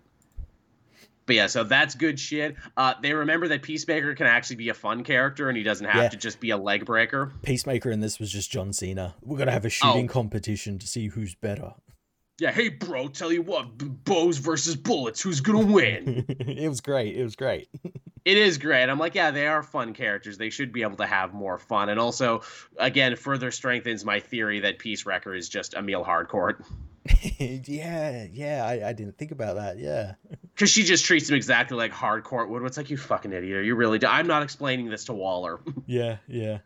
S1: But yeah, so that's good shit. Uh, they remember that Peacemaker can actually be a fun character and he doesn't have
S2: Yeah.
S1: to just be a leg breaker.
S2: Peacemaker in this was just John Cena. We're gonna
S1: Oh.
S2: have a shooting competition to see who's better.
S1: Yeah, hey bro, tell you what, bows versus bullets, who's gonna win?
S2: it was great. It was great.
S1: it is great. I'm like, yeah, they are fun characters. They should be able to have more fun. And also, again, further strengthens my theory that Peace Wrecker is just Emil Harcourt.
S2: yeah, yeah. I, I didn't think about that. Yeah.
S1: Because she just treats him exactly like Harcourt would. It's like, you fucking idiot. Are You really do. I'm not explaining this to Waller.
S2: Yeah, yeah.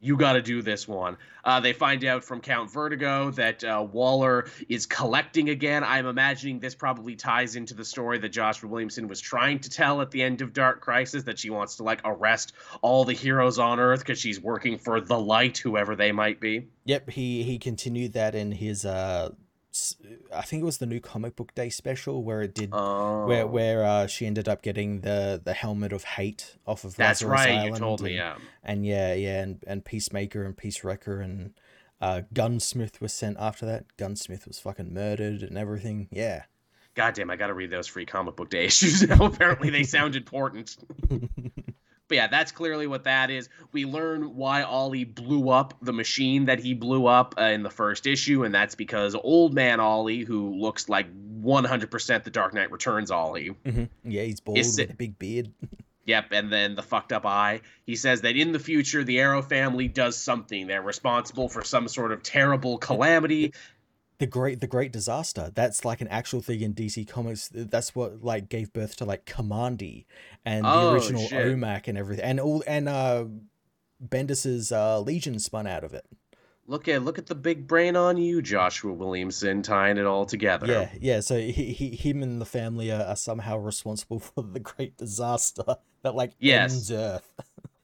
S1: You got to do this one. Uh, they find out from Count Vertigo that uh, Waller is collecting again. I'm imagining this probably ties into the story that Joshua Williamson was trying to tell at the end of Dark Crisis that she wants to like arrest all the heroes on Earth because she's working for the light, whoever they might be.
S2: Yep, he he continued that in his uh I think it was the new comic book day special where it did
S1: Oh,
S2: where where uh she ended up getting the the helmet of hate off of
S1: that's
S2: Lazarus
S1: right.
S2: Island
S1: You told me,
S2: and,
S1: yeah.
S2: and yeah, yeah, and, and Peacemaker and Peace Wrecker and uh Gunsmith was sent after that. Gunsmith was fucking murdered and everything. Yeah.
S1: God damn, I got to read those free comic book day issues now. Apparently, they sound important. But yeah, that's clearly what that is. We learn why Ollie blew up the machine that he blew up uh, in the first issue, and that's because old man Ollie, who looks like 100% the Dark Knight Returns Ollie,
S2: Mhm. Yeah, he's bald with a big beard.
S1: Yep, and then the fucked up eye. He says that in the future, the Arrow family does something. They're responsible for some sort of terrible calamity.
S2: The great the great disaster that's like an actual thing in dc comics that's what like gave birth to like Kamandi and the
S1: Oh,
S2: original
S1: shit.
S2: omac and everything and all and uh bendis's uh legion spun out of it
S1: Look at look at the big brain on you, Joshua Williamson, tying it all together.
S2: yeah yeah so he, he him and the family are, are somehow responsible for the great disaster that like
S1: Yes.
S2: ends earth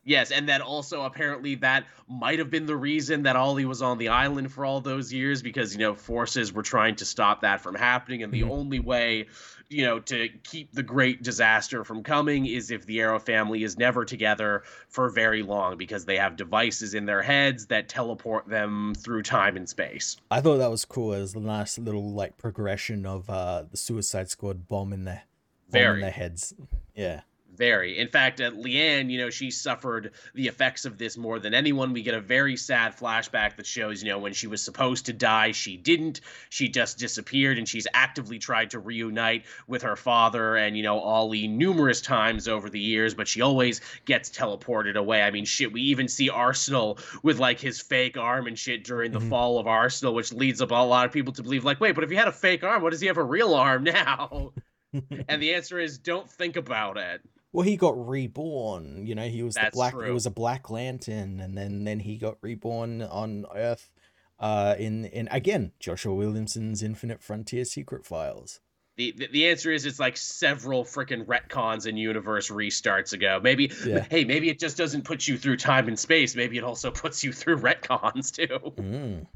S1: Yes, and then also apparently that might have been the reason that Ollie was on the island for all those years because you know forces were trying to stop that from happening, and the mm-hmm. only way, you know, to keep the great disaster from coming is if the Arrow family is never together for very long because they have devices in their heads that teleport them through time and space.
S2: I thought that was cool as a nice little like progression of uh the Suicide Squad bomb in their bomb very in their heads. Yeah.
S1: Very. In fact, uh, Lian, you know, she suffered the effects of this more than anyone. We get a very sad flashback that shows, you know, when she was supposed to die, she didn't. She just disappeared, and she's actively tried to reunite with her father and, you know, Ollie numerous times over the years, but she always gets teleported away. I mean, shit, we even see Arsenal with, like, his fake arm and shit during the mm-hmm. fall of Arsenal, which leads up a lot of people to believe, like, wait, but if he had a fake arm, what does he have a real arm now? and the answer is don't think about it.
S2: Well, he got reborn. You know, he was That's the black. True. He was a Black Lantern, and then then he got reborn on Earth. Uh, in in again, Joshua Williamson's Infinite Frontier Secret Files.
S1: The, the, the answer is it's like several freaking retcons and universe restarts ago. Maybe yeah. hey, maybe it just doesn't put you through time and space. Maybe it also puts you through retcons too. Mm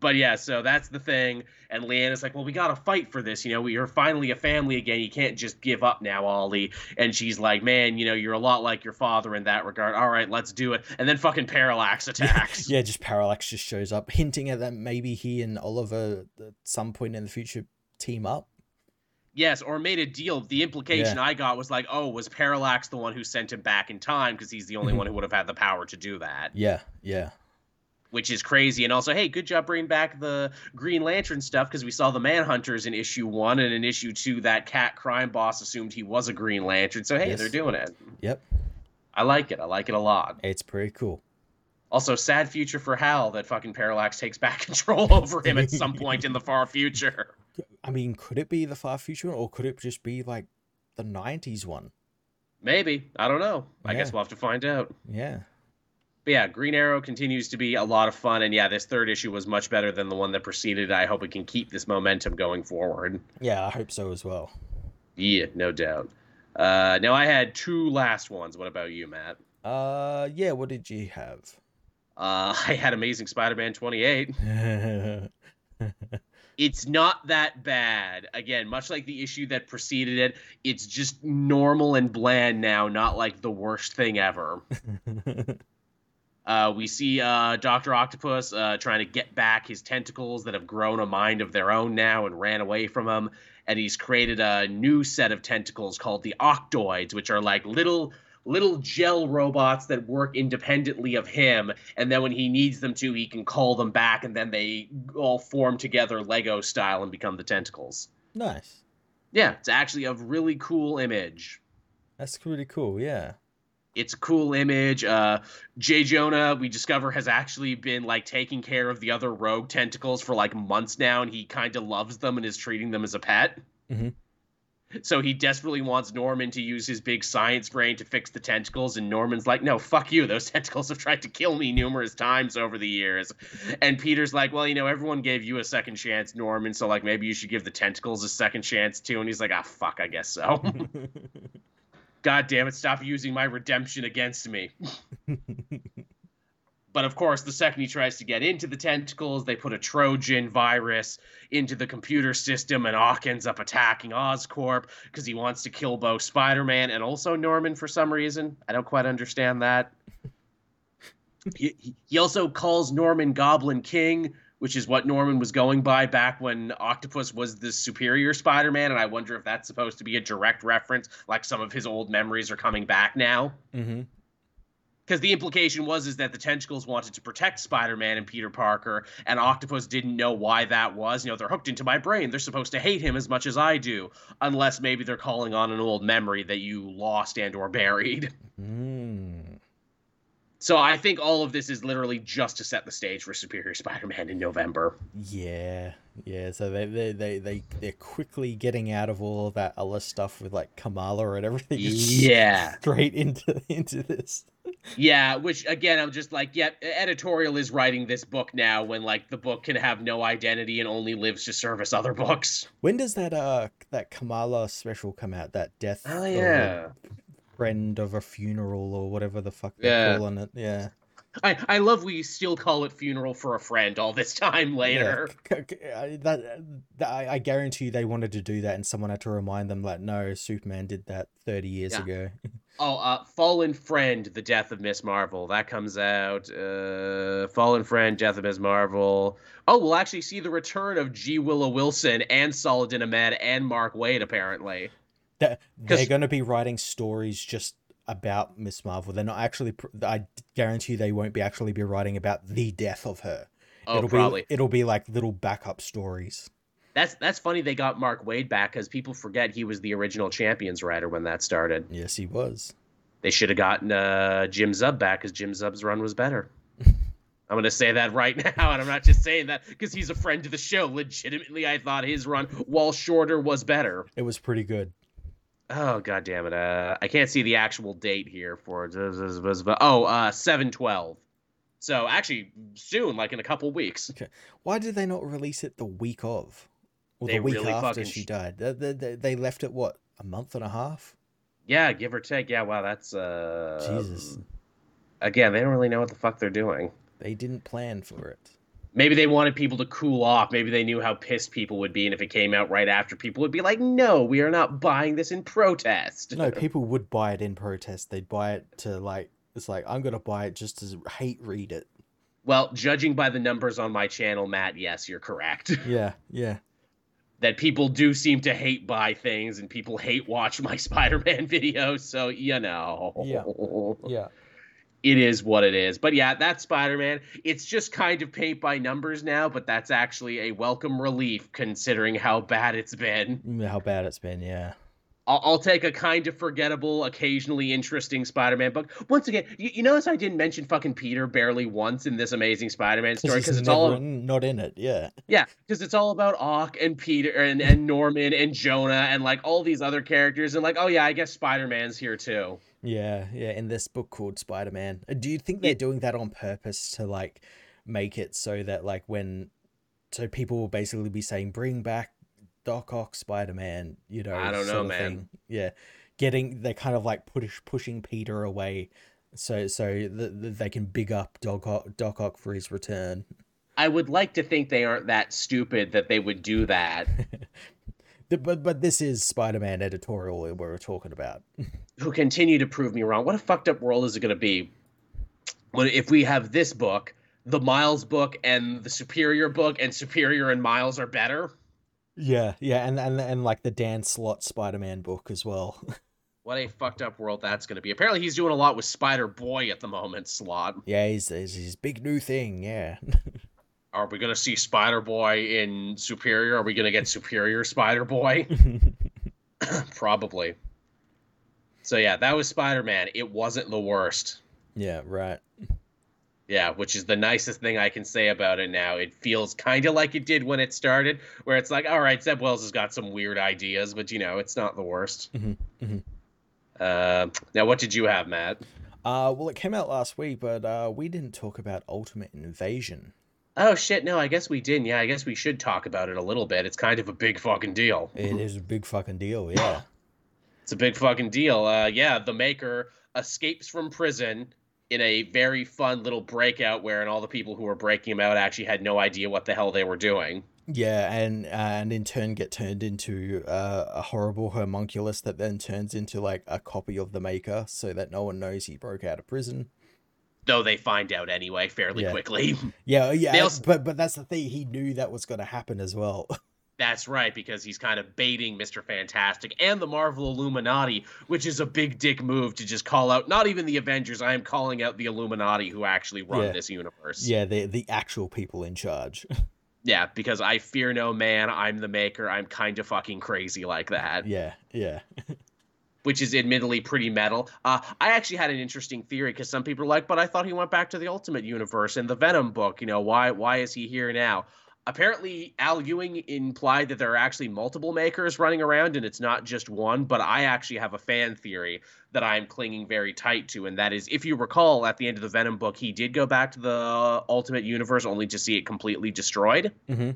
S1: but yeah, so that's the thing. And Lian is like, well, we got to fight for this. You know, we are finally a family again. You can't just give up now, Ollie. And she's like, man, you know, you're a lot like your father in that regard. All right, let's do it. And then fucking Parallax attacks.
S2: Yeah, yeah just Parallax just shows up, hinting at that maybe he and Oliver at some point in the future team up.
S1: Yes, or made a deal. The implication yeah. I got was like, oh, was Parallax the one who sent him back in time because he's the only mm-hmm. one who would have had the power to do that?
S2: Yeah, yeah
S1: which is crazy. And also, hey, good job bringing back the Green Lantern stuff because we saw the Manhunters in issue one, and in issue two, that cat crime boss assumed he was a Green Lantern. So hey, yes. they're doing it.
S2: Yep.
S1: I like it. I like it a lot.
S2: It's pretty cool.
S1: Also, sad future for Hal that fucking Parallax takes back control over him at some point in the far future.
S2: I mean, could it be the far future, or could it just be like the '90s one?
S1: Maybe. I don't know. Yeah. I guess we'll have to find out.
S2: Yeah.
S1: But yeah, Green Arrow continues to be a lot of fun, and yeah, this third issue was much better than the one that preceded. It. I hope we can keep this momentum going forward.
S2: Yeah, I hope so as well.
S1: Yeah, no doubt. Uh, now I had two last ones. What about you, Matt?
S2: Uh, yeah. What did you have?
S1: Uh, I had Amazing Spider-Man 28. it's not that bad. Again, much like the issue that preceded it, it's just normal and bland now, not like the worst thing ever. Uh, we see uh, Doctor Octopus uh, trying to get back his tentacles that have grown a mind of their own now and ran away from him, and he's created a new set of tentacles called the Octoids, which are like little little gel robots that work independently of him. And then when he needs them to he can call them back and then they all form together lego style and become the tentacles.
S2: Nice.
S1: Yeah it's actually a really cool image.
S2: That's really cool yeah
S1: it's a cool image. Uh, J. Jonah, we discover, has actually been like taking care of the other rogue tentacles for like months now, and he kind of loves them and is treating them as a pet. Mm-hmm. So he desperately wants Norman to use his big science brain to fix the tentacles, and Norman's like, "No, fuck you. Those tentacles have tried to kill me numerous times over the years." And Peter's like, "Well, you know, everyone gave you a second chance, Norman. So like, maybe you should give the tentacles a second chance too." And he's like, "Ah, fuck, I guess so." God damn it, stop using my redemption against me. but of course, the second he tries to get into the tentacles, they put a Trojan virus into the computer system, and Ock ends up attacking Oscorp because he wants to kill both Spider Man and also Norman for some reason. I don't quite understand that. he, he also calls Norman Goblin King, which is what Norman was going by back when Octopus was the superior Spider Man. And I wonder if that's supposed to be a direct reference, like some of his old memories are coming back now. Mm-hmm because the implication was is that the tentacles wanted to protect spider-man and peter parker and octopus didn't know why that was you know they're hooked into my brain they're supposed to hate him as much as i do unless maybe they're calling on an old memory that you lost and or buried mm. So I think all of this is literally just to set the stage for Superior Spider-Man in November.
S2: Yeah, yeah. So they they they they they're quickly getting out of all of that other stuff with like Kamala and everything.
S1: Yeah,
S2: straight into into this.
S1: Yeah, which again, I'm just like, yeah, editorial is writing this book now when like the book can have no identity and only lives to service other books.
S2: When does that uh that Kamala special come out? That death.
S1: Oh yeah.
S2: Friend of a funeral or whatever the fuck they're
S1: Yeah.
S2: calling it. Yeah.
S1: I, I love we still call it funeral for a friend all this time later.
S2: Yeah. c- c- I- That, that I guarantee you they wanted to do that, and someone had to remind them like, no, Superman did that thirty years
S1: Yeah.
S2: ago.
S1: Oh, uh, Fallen Friend, The Death of Miss Marvel. That comes out. Uh, Fallen Friend, Death of Miss Marvel. Oh, we'll actually see the return of G. Willow Wilson and Saladin Ahmed and Mark Waid, apparently.
S2: That they're going to be writing stories just about Miss Marvel. They're not actually. I guarantee you they won't be actually be writing about the death of her.
S1: Oh,
S2: it'll
S1: probably.
S2: be it'll be like little backup stories.
S1: That's that's funny they got Mark Waid back because people forget he was the original Champions writer when that started.
S2: Yes, he was.
S1: They should have gotten uh, Jim Zub back because Jim Zub's run was better. I'm going to say that right now, and I'm not just saying that because he's a friend to the show. Legitimately, I thought his run, while shorter, was better.
S2: It was pretty good.
S1: Oh god damn it! Uh, I can't see the actual date here for. Oh, uh, seven twelve. So actually, soon, like in a couple weeks.
S2: Why did they not release it the week of, or
S1: They
S2: the week
S1: really
S2: after she
S1: sh-
S2: died? They, they, they- they left it what a month and a half.
S1: Yeah, give or take. Yeah, wow, that's uh.
S2: Jesus,
S1: Again, they don't really know what the fuck they're doing.
S2: they didn't plan for it.
S1: Maybe they wanted people to cool off. Maybe they knew how pissed people would be, and if it came out right after, people would be like, "No, we are not buying this in protest."
S2: No, people would buy it in protest. They'd buy it to like. It's like I'm gonna buy it just to hate read it.
S1: Well, judging by the numbers on my channel, Matt, yes, you're correct.
S2: Yeah, yeah.
S1: that people do seem to hate buy things and people hate watch my Spider-Man videos. So you know,
S2: Yeah. Yeah.
S1: It is what it is. But yeah, that's Spider-Man. It's just kind of paint by numbers now, but that's actually a welcome relief considering how bad it's been.
S2: Mm, How bad it's been, yeah.
S1: I'll, I'll take a kind of forgettable, occasionally interesting Spider-Man book. Once again, you, you notice I didn't mention fucking Peter barely once in this amazing Spider-Man story because it's all
S2: in- not in it, yeah.
S1: Yeah, because it's all about Ock and Peter and, and Norman and Jonah and like all these other characters and like, oh yeah, I guess Spider Man's here too.
S2: Yeah, yeah, in this book called Spider Man. Uh, do you think they're doing that on purpose to like make it so that like when so people will basically be saying bring back Doc Ock Spider Man, you know,
S1: I don't know, man.
S2: thing. Yeah. Getting they're kind of like push pushing Peter away so so that they can big up Doc Ock, Doc Ock for his return.
S1: I would like to think they aren't that stupid that they would do that.
S2: But but this is Spider Man editorial we we're talking about.
S1: Who continue to prove me wrong. What a fucked up world is it going to be when if we have this book, the Miles book, and the Superior book, and Superior and Miles are better?
S2: Yeah, yeah, and and and like the Dan Slott Spider Man book as well.
S1: What a fucked up world that's going to be. Apparently, he's doing a lot with Spider Boy at the moment. Slott.
S2: yeah, he's, he's his big new thing. Yeah.
S1: Are we going to see Spider Boy in Superior? Are we going to get Superior Spider Boy? Probably. So yeah, that was Spider Man. It wasn't the worst.
S2: yeah, right.
S1: Yeah, which is the nicest thing I can say about it now. It feels kind of like it did when it started, where it's like, all right, Zeb Wells has got some weird ideas, but you know, it's not the worst.
S2: Mhm, mhm.
S1: Uh, now, what did you have, Matt?
S2: Uh, well, it came out last week, but uh, we didn't talk about Ultimate Invasion.
S1: Oh shit, no, I guess we didn't. Yeah, I guess we should talk about it a little bit. It's kind of a big fucking deal.
S2: It is a big fucking deal. Yeah.
S1: It's a big fucking deal. Uh, yeah, the maker escapes from prison in a very fun little breakout where and all the people who were breaking him out actually had no idea what the hell they were doing.
S2: Yeah, and and in turn get turned into uh, a horrible homunculus that then turns into like a copy of the Maker, so that no one knows he broke out of prison.
S1: Though they find out anyway fairly
S2: Yeah.
S1: quickly.
S2: Yeah, yeah,
S1: also-
S2: but but that's the thing. He knew that was going to happen as well.
S1: That's right, because he's kind of baiting Mr. Fantastic and the Marvel Illuminati, which is a big dick move to just call out not even the Avengers, I am calling out the Illuminati who actually run
S2: Yeah.
S1: this universe.
S2: yeah, the the actual people in charge.
S1: Yeah, because I fear no man, I'm the maker, I'm kind of fucking crazy like that.
S2: yeah, yeah.
S1: Which is admittedly pretty metal. Uh, I actually had an interesting theory because some people are like, "But I thought he went back to the Ultimate Universe in the Venom book. You know, why why is he here now?" Apparently, Al Ewing implied that there are actually multiple makers running around and it's not just one. But I actually have a fan theory that I'm clinging very tight to, and that is, if you recall, at the end of the Venom book, he did go back to the Ultimate Universe only to see it completely destroyed.
S2: hmm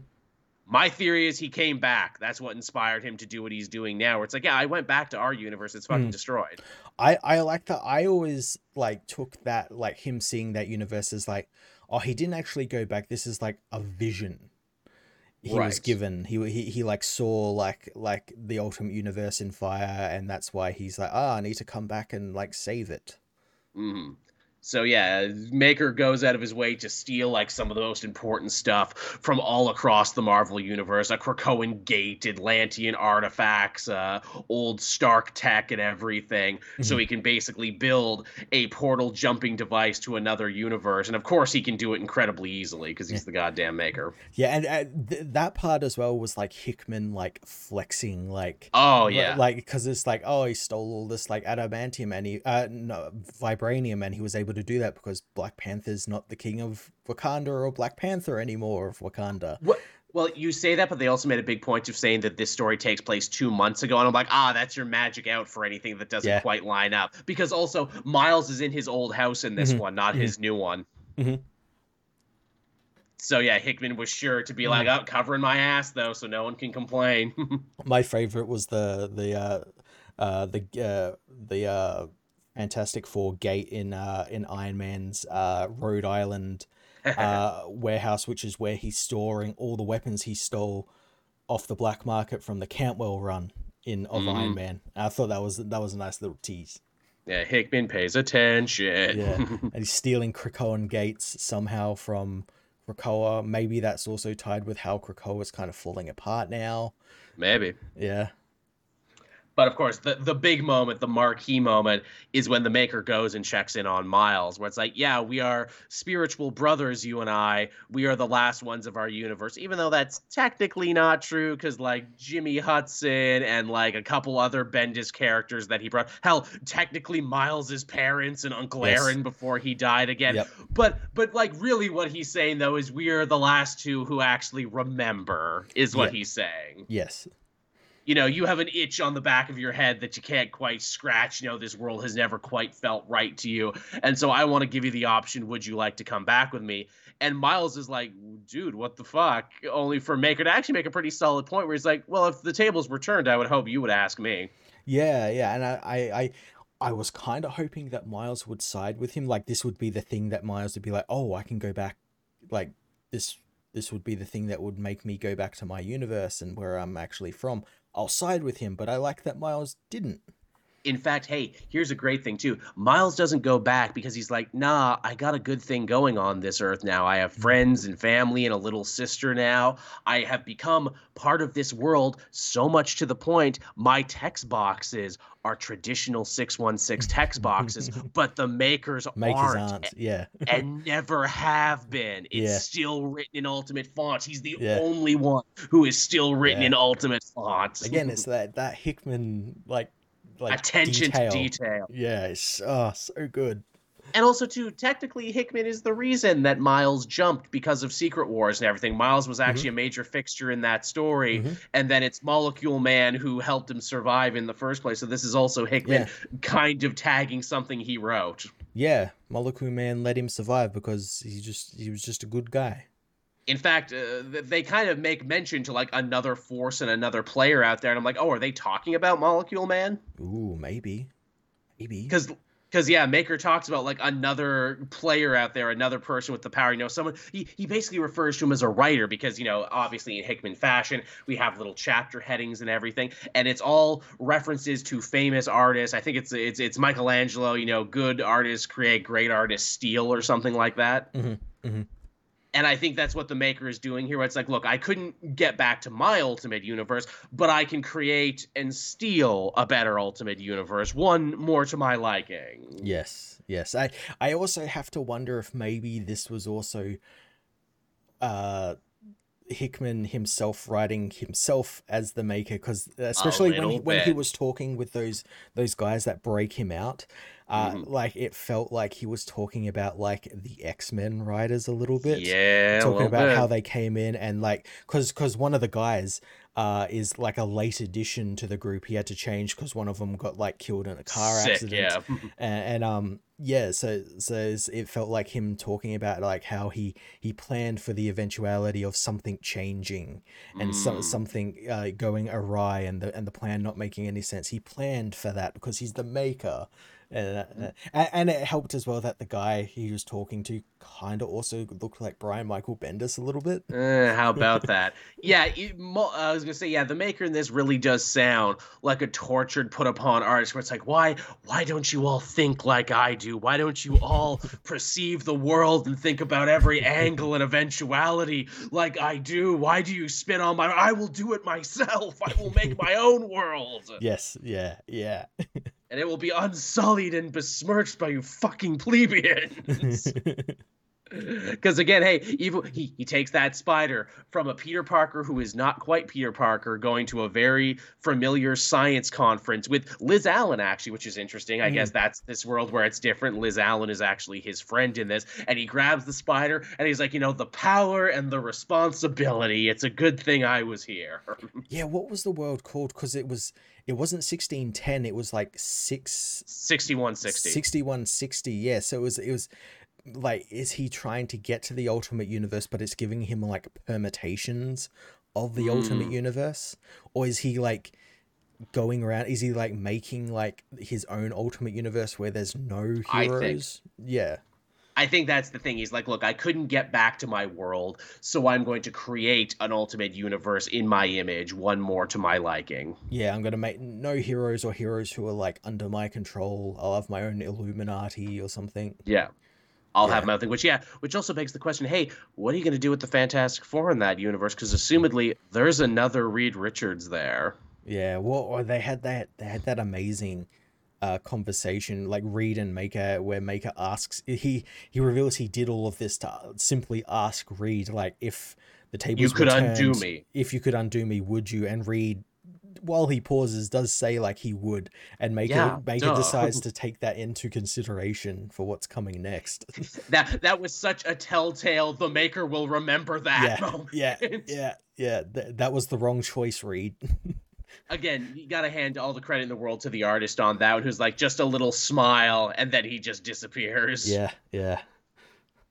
S1: my theory is he came back. That's what inspired him to do what he's doing now. Where it's like, yeah, I went back to our universe. It's fucking mm. destroyed.
S2: I I like that. I always like took that like him seeing that universe as like, oh, he didn't actually go back. This is like a vision he right. was given. He, he he like saw like like the ultimate universe in fire, and that's why he's like, ah, oh, I need to come back and like save it.
S1: Mm. So yeah, Maker goes out of his way to steal like some of the most important stuff from all across the Marvel universe, a Krakoan gate, Atlantean artifacts, uh, old Stark tech, and everything. Mm-hmm. So he can basically build a portal jumping device to another universe, and of course he can do it incredibly easily because he's yeah. the goddamn Maker.
S2: Yeah, and uh, th- that part as well was like Hickman like flexing, like
S1: oh yeah,
S2: like because it's like oh he stole all this like adamantium and he uh no vibranium and he was able able to do that because Black Panther's not the king of Wakanda or Black Panther anymore of Wakanda.
S1: What? Well, you say that, but they also made a big point of saying that this story takes place two months ago, and I'm like, ah, that's your magic out for anything that doesn't yeah. quite line up. Because also, Miles is in his old house in this mm-hmm. one, not mm-hmm. his new one.
S2: Mm-hmm.
S1: So yeah, Hickman was sure to be like, oh, covering my ass though, so no one can complain.
S2: my favorite was the the uh, uh, the uh, the uh, Fantastic Four gate in uh, in Iron Man's uh, Rhode Island uh, warehouse, which is where he's storing all the weapons he stole off the black market from the Cantwell run in of mm-hmm. Iron Man. I thought that was that was a nice little tease.
S1: Yeah, Hickman pays attention.
S2: yeah, and he's stealing Krakoan gates somehow from Krakoa. Maybe that's also tied with how Krakoa is kind of falling apart now.
S1: Maybe.
S2: Yeah.
S1: But of course, the, the big moment, the marquee moment, is when the maker goes and checks in on Miles, where it's like, yeah, we are spiritual brothers, you and I. We are the last ones of our universe, even though that's technically not true, because like Jimmy Hudson and like a couple other Bendis characters that he brought. Hell, technically Miles's parents and Uncle yes. Aaron before he died again. Yep. But but like really what he's saying though is we are the last two who actually remember, is what yep. he's saying.
S2: Yes
S1: you know, you have an itch on the back of your head that you can't quite scratch. You know, this world has never quite felt right to you. And so I want to give you the option would you like to come back with me? And Miles is like, dude, what the fuck? Only for Maker to actually make a pretty solid point where he's like, well, if the tables were turned, I would hope you would ask me.
S2: Yeah, yeah. And I, I, I I was kind of hoping that Miles would side with him. Like this would be the thing that Miles would be like, oh, I can go back. Like this, this would be the thing that would make me go back to my universe and where I'm actually from. I'll side with him, but I like that Miles didn't.
S1: In fact, hey, here's a great thing too. Miles doesn't go back because he's like, nah, I got a good thing going on this earth now. I have friends and family and a little sister now. I have become part of this world so much to the point my text boxes are traditional 616 text boxes, but the makers, makers aren't, aren't.
S2: Yeah.
S1: and never have been. It's yeah. still written in ultimate font. He's the yeah. only one who is still written yeah. in ultimate font.
S2: Again, it's that that Hickman like like
S1: attention detail. to detail.
S2: Yeah, it's oh, so good.
S1: And also, too, technically, Hickman is the reason that Miles jumped because of Secret Wars and everything. Miles was actually mm-hmm. a major fixture in that story, mm-hmm. and then it's Molecule Man who helped him survive in the first place. So this is also Hickman yeah. kind of tagging something he wrote.
S2: Yeah, Molecule Man let him survive because he just he was just a good guy
S1: in fact, uh, they kind of make mention to like another force and another player out there, and I'm like, oh, are they talking about Molecule Man?
S2: Ooh, maybe, maybe.
S1: Because, because yeah, Maker talks about like another player out there, another person with the power. You know, someone he he basically refers to him as a writer because you know, obviously in Hickman fashion, we have little chapter headings and everything, and it's all references to famous artists. I think it's it's it's Michelangelo. You know, good artists create great artists steal or something like that.
S2: Mm-hmm. Mm-hmm
S1: and I think that's what the maker is doing here. Where it's like, look, I couldn't get back to my ultimate universe, but I can create and steal a better ultimate universe, one more to my liking.
S2: Yes, yes. I I also have to wonder if maybe this was also uh Hickman himself writing himself as the maker because especially when he, when he was talking with those those guys that break him out uh, mm-hmm. like it felt like he was talking about like the X-Men writers a little bit
S1: yeah
S2: talking about bit. how they came in and like because because one of the guys uh, is like a late addition to the group he had to change because one of them got like killed in a car Sick, accident
S1: yeah
S2: and, and um yeah so so it felt like him talking about like how he he planned for the eventuality of something changing and mm. so, something uh, going awry and the and the plan not making any sense he planned for that because he's the maker and, uh, uh and it helped as well that the guy he was talking to kind of also looked like Brian Michael Bendis a little bit.
S1: Uh, how about that? yeah, I was gonna say, yeah, the maker in this really does sound like a tortured, put upon artist, where it's like, why, why don't you all think like I do? Why don't you all perceive the world and think about every angle and eventuality like I do? Why do you spin on my? I will do it myself. I will make my own world.
S2: Yes, yeah, yeah.
S1: and it will be unsullied and besmirched by you fucking plebeians. Because again, hey, evil he, he takes that spider from a Peter Parker who is not quite Peter Parker, going to a very familiar science conference with Liz Allan, actually, which is interesting. I mm. guess that's this world where it's different. Liz Allan is actually his friend in this, and he grabs the spider and he's like, you know, the power and the responsibility. It's a good thing I was here.
S2: yeah, what was the world called? Because it was it wasn't 1610 it was like 6
S1: 6160
S2: 6160 yeah. So it was it was like is he trying to get to the ultimate universe but it's giving him like permutations of the mm. ultimate universe? Or is he like going around is he like making like his own ultimate universe where there's no heroes? Yeah
S1: I think that's the thing. He's like, look, I couldn't get back to my world, so I'm going to create an ultimate universe in my image, one more to my liking.
S2: Yeah, I'm going to make no heroes or heroes who are like under my control. I'll have my own Illuminati or something.
S1: Yeah. I'll yeah. have my own thing. Which yeah, which also begs the question: Hey, what are you going to do with the Fantastic Four in that universe? Because assumedly there's another Reed Richards there.
S2: Yeah, well, they had that they had that amazing uh, conversation like Reed and Maker, where Maker asks he he reveals he did all of this to simply ask Reed like if the tables
S1: you could turned, undo me
S2: if you could undo me would you and Reed while he pauses, does say like he would, and Maker yeah, Maker decides to take that into consideration for what's coming next.
S1: that that was such a telltale. The Maker will remember that
S2: yeah,
S1: moment.
S2: Yeah, yeah, yeah. Th- that was the wrong choice, Reed.
S1: Again, you gotta hand all the credit in the world to the artist on that one, who's like just a little smile, and then he just disappears.
S2: Yeah, yeah.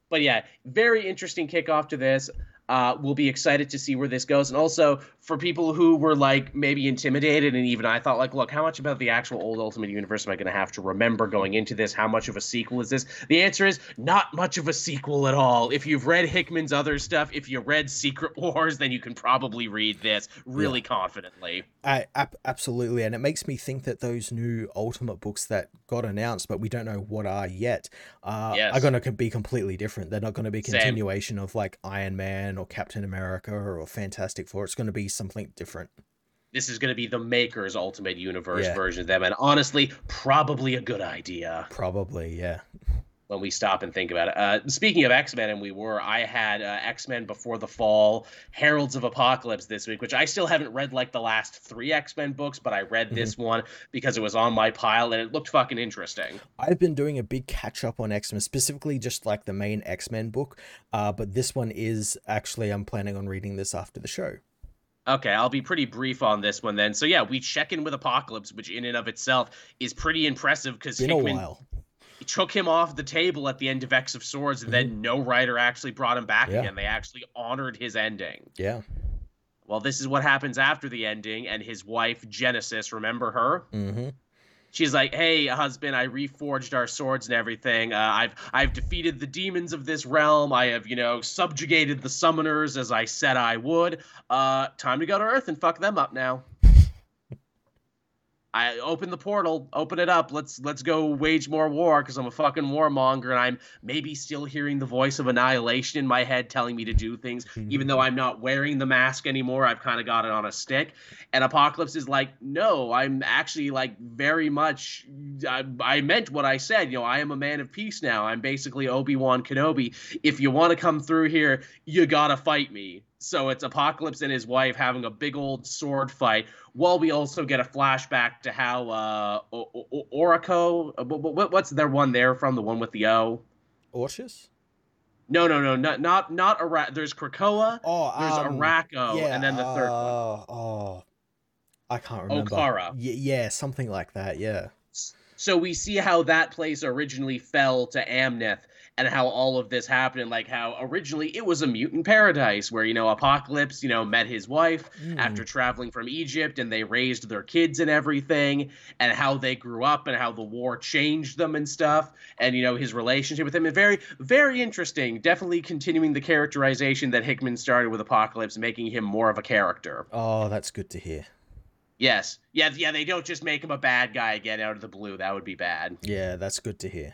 S1: But yeah, very interesting kickoff to this. Uh, we'll be excited to see where this goes. And also for people who were like maybe intimidated, and even I thought like, look, how much about the actual old Ultimate Universe am I going to have to remember going into this? How much of a sequel is this? The answer is not much of a sequel at all. If you've read Hickman's other stuff, if you read Secret Wars, then you can probably read this really yeah. confidently.
S2: I ab- absolutely, and it makes me think that those new Ultimate books that got announced, but we don't know what are yet, uh, yes. are going to be completely different. They're not going to be continuation Same. of like Iron Man or Captain America or Fantastic Four. It's going to be something different.
S1: This is going to be the Maker's Ultimate Universe yeah. version of them, and honestly, probably a good idea.
S2: Probably, yeah
S1: when we stop and think about it. Uh, speaking of X Men, and we were, I had uh, X Men Before the Fall, Heralds of Apocalypse this week, which I still haven't read like the last three X Men books, but I read mm-hmm. this one because it was on my pile and it looked fucking interesting.
S2: I've been doing a big catch up on X Men, specifically just like the main X Men book, uh, but this one is actually, I'm planning on reading this after the show.
S1: Okay, I'll be pretty brief on this one then. So yeah, we check in with Apocalypse, which in and of itself is pretty impressive because Hickman, took him off the table at the end of X of Swords, and then mm-hmm. no writer actually brought him back yeah. again. They actually honored his ending.
S2: Yeah.
S1: Well, this is what happens after the ending, and his wife Genesis, remember her?
S2: Mm-hmm.
S1: She's like, "Hey, husband, I reforged our swords and everything. Uh, I've I've defeated the demons of this realm. I have, you know, subjugated the summoners as I said I would. Uh, time to go to Earth and fuck them up now." I open the portal, open it up. Let's let's go wage more war because I'm a fucking warmonger and I'm maybe still hearing the voice of annihilation in my head telling me to do things, mm-hmm. even though I'm not wearing the mask anymore. I've kind of got it on a stick. And Apocalypse is like, no, I'm actually like very much. I, I meant what I said. You know, I am a man of peace now. I'm basically Obi Wan Kenobi. If you want to come through here, you gotta fight me. So it's Apocalypse and his wife having a big old sword fight, while we also get a flashback to how uh, Oraco, uh, what's their one there from the one with the O?
S2: Orchis?
S1: No, no, no, not not not Ara- There's Krakoa. Oh, there's um, Arakko, yeah, and then the third uh, one.
S2: Oh, I can't remember.
S1: Okkara.
S2: Y- yeah, something like that. Yeah.
S1: So we see how that place originally fell to Amenth and how all of this happened and like how originally it was a mutant paradise where you know apocalypse you know met his wife mm. after traveling from egypt and they raised their kids and everything and how they grew up and how the war changed them and stuff and you know his relationship with him and very very interesting definitely continuing the characterization that hickman started with apocalypse making him more of a character
S2: oh that's good to hear
S1: Yes. Yeah, yeah, they don't just make him a bad guy again out of the blue. That would be bad.
S2: Yeah, that's good to hear.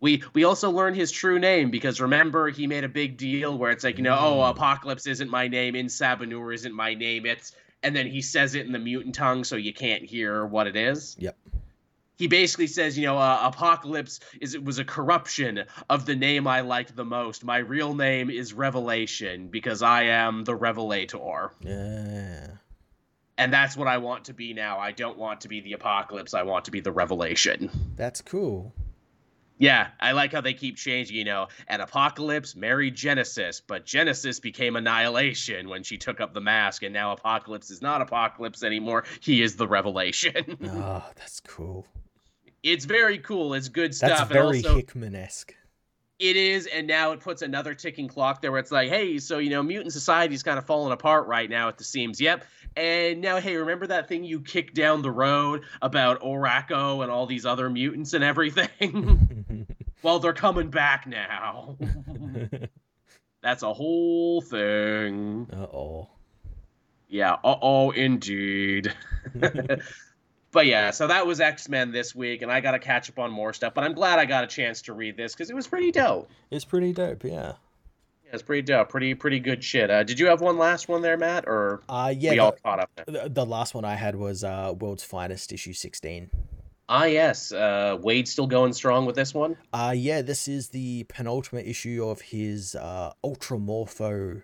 S1: We we also learned his true name because remember he made a big deal where it's like, you know, oh, mm. Apocalypse isn't my name, En-sabah-Nur isn't my name. It's and then he says it in the mutant tongue so you can't hear what it is.
S2: Yep.
S1: He basically says, you know, uh, Apocalypse is it was a corruption of the name I liked the most. My real name is Revelation because I am the Revelator.
S2: Yeah
S1: and that's what I want to be now. I don't want to be the apocalypse. I want to be the revelation.
S2: That's cool.
S1: Yeah, I like how they keep changing, you know, an apocalypse married Genesis, but Genesis became annihilation when she took up the mask, and now apocalypse is not apocalypse anymore. He is the revelation.
S2: oh, that's cool.
S1: It's very cool. It's good stuff.
S2: That's very Hickman-esque
S1: it is and now it puts another ticking clock there where it's like hey so you know mutant society's kind of falling apart right now at the seams yep and now hey remember that thing you kicked down the road about Arakko and all these other mutants and everything well they're coming back now that's a whole thing
S2: uh-oh
S1: yeah uh-oh indeed but yeah, so that was X Men this week, and I got to catch up on more stuff. But I'm glad I got a chance to read this because it was pretty dope.
S2: It's pretty dope, yeah.
S1: Yeah, it's pretty dope. Pretty pretty good shit. Uh, did you have one last one there, Matt? Or
S2: uh, yeah, we the, all caught up. The, the, last one I had was uh, World's Finest issue sixteen.
S1: Ah, yes. Uh, Waid's still going strong with this one.
S2: Uh, yeah, this is the penultimate issue of his uh, Ultramorpho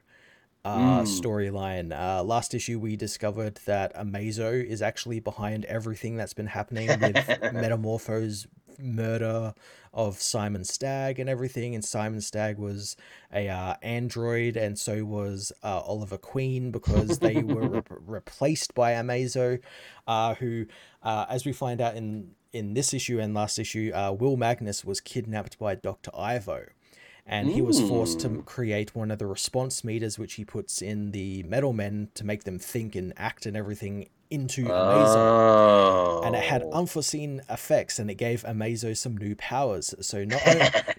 S2: uh, mm. storyline. Uh, last issue, we discovered that Amazo is actually behind everything that's been happening with Metamorpho's murder of Simon Stagg and everything. And Simon Stagg was a uh, android, and so was uh, Oliver Queen because they were re- replaced by Amazo, uh, who, uh, as we find out in in this issue and last issue, uh, Will Magnus was kidnapped by Doctor Ivo and he was forced to create one of the responsometers which he puts in the metal men to make them think and act and everything into Amazo. Oh. And it had oh. unforeseen effects and it gave Amazo some new powers. So not,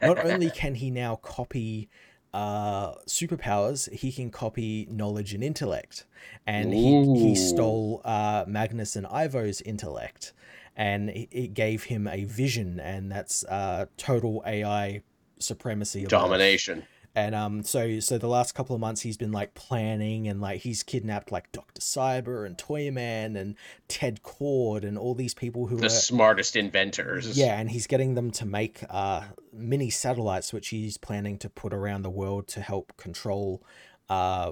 S2: not only can he now copy uh, superpowers, he can copy knowledge and intellect. And he, he stole uh, Magnus and Ivo's intellect. And it gave him a vision, and that's uh, total AI supremacy
S1: domination.
S2: And um, so so the last couple of months he's been like planning and like he's kidnapped like Doctor Cyber and Toyman and Ted Kord and all these people who are
S1: the
S2: are
S1: smartest inventors.
S2: Yeah, and he's getting them to make uh mini satellites which he's planning to put around the world to help control uh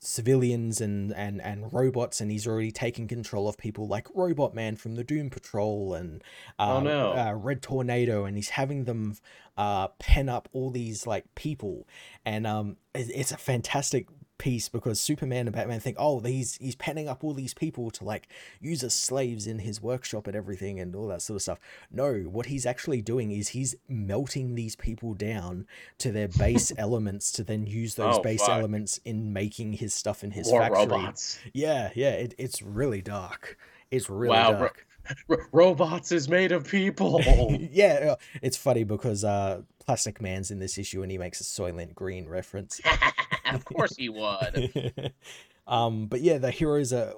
S2: civilians and, and, and robots, and he's already taken control of people like Robot Man from the Doom Patrol and uh, oh, no. uh, Red Tornado, and he's having them uh, pen up all these like people, and um, it's a fantastic piece because Superman and Batman think, oh, he's he's penning up all these people to like use as slaves in his workshop and everything and all that sort of stuff. No, what he's actually doing is he's melting these people down to their base elements to then use those oh, base fuck. elements in making his stuff in his More factory. Robots. Yeah, yeah, it, it's really dark. It's really wow, dark.
S1: R- robots is made of people.
S2: yeah, it's funny because uh, Plastic Man's in this issue and he makes a Soylent Green reference.
S1: Of course he would.
S2: um, but yeah, the heroes are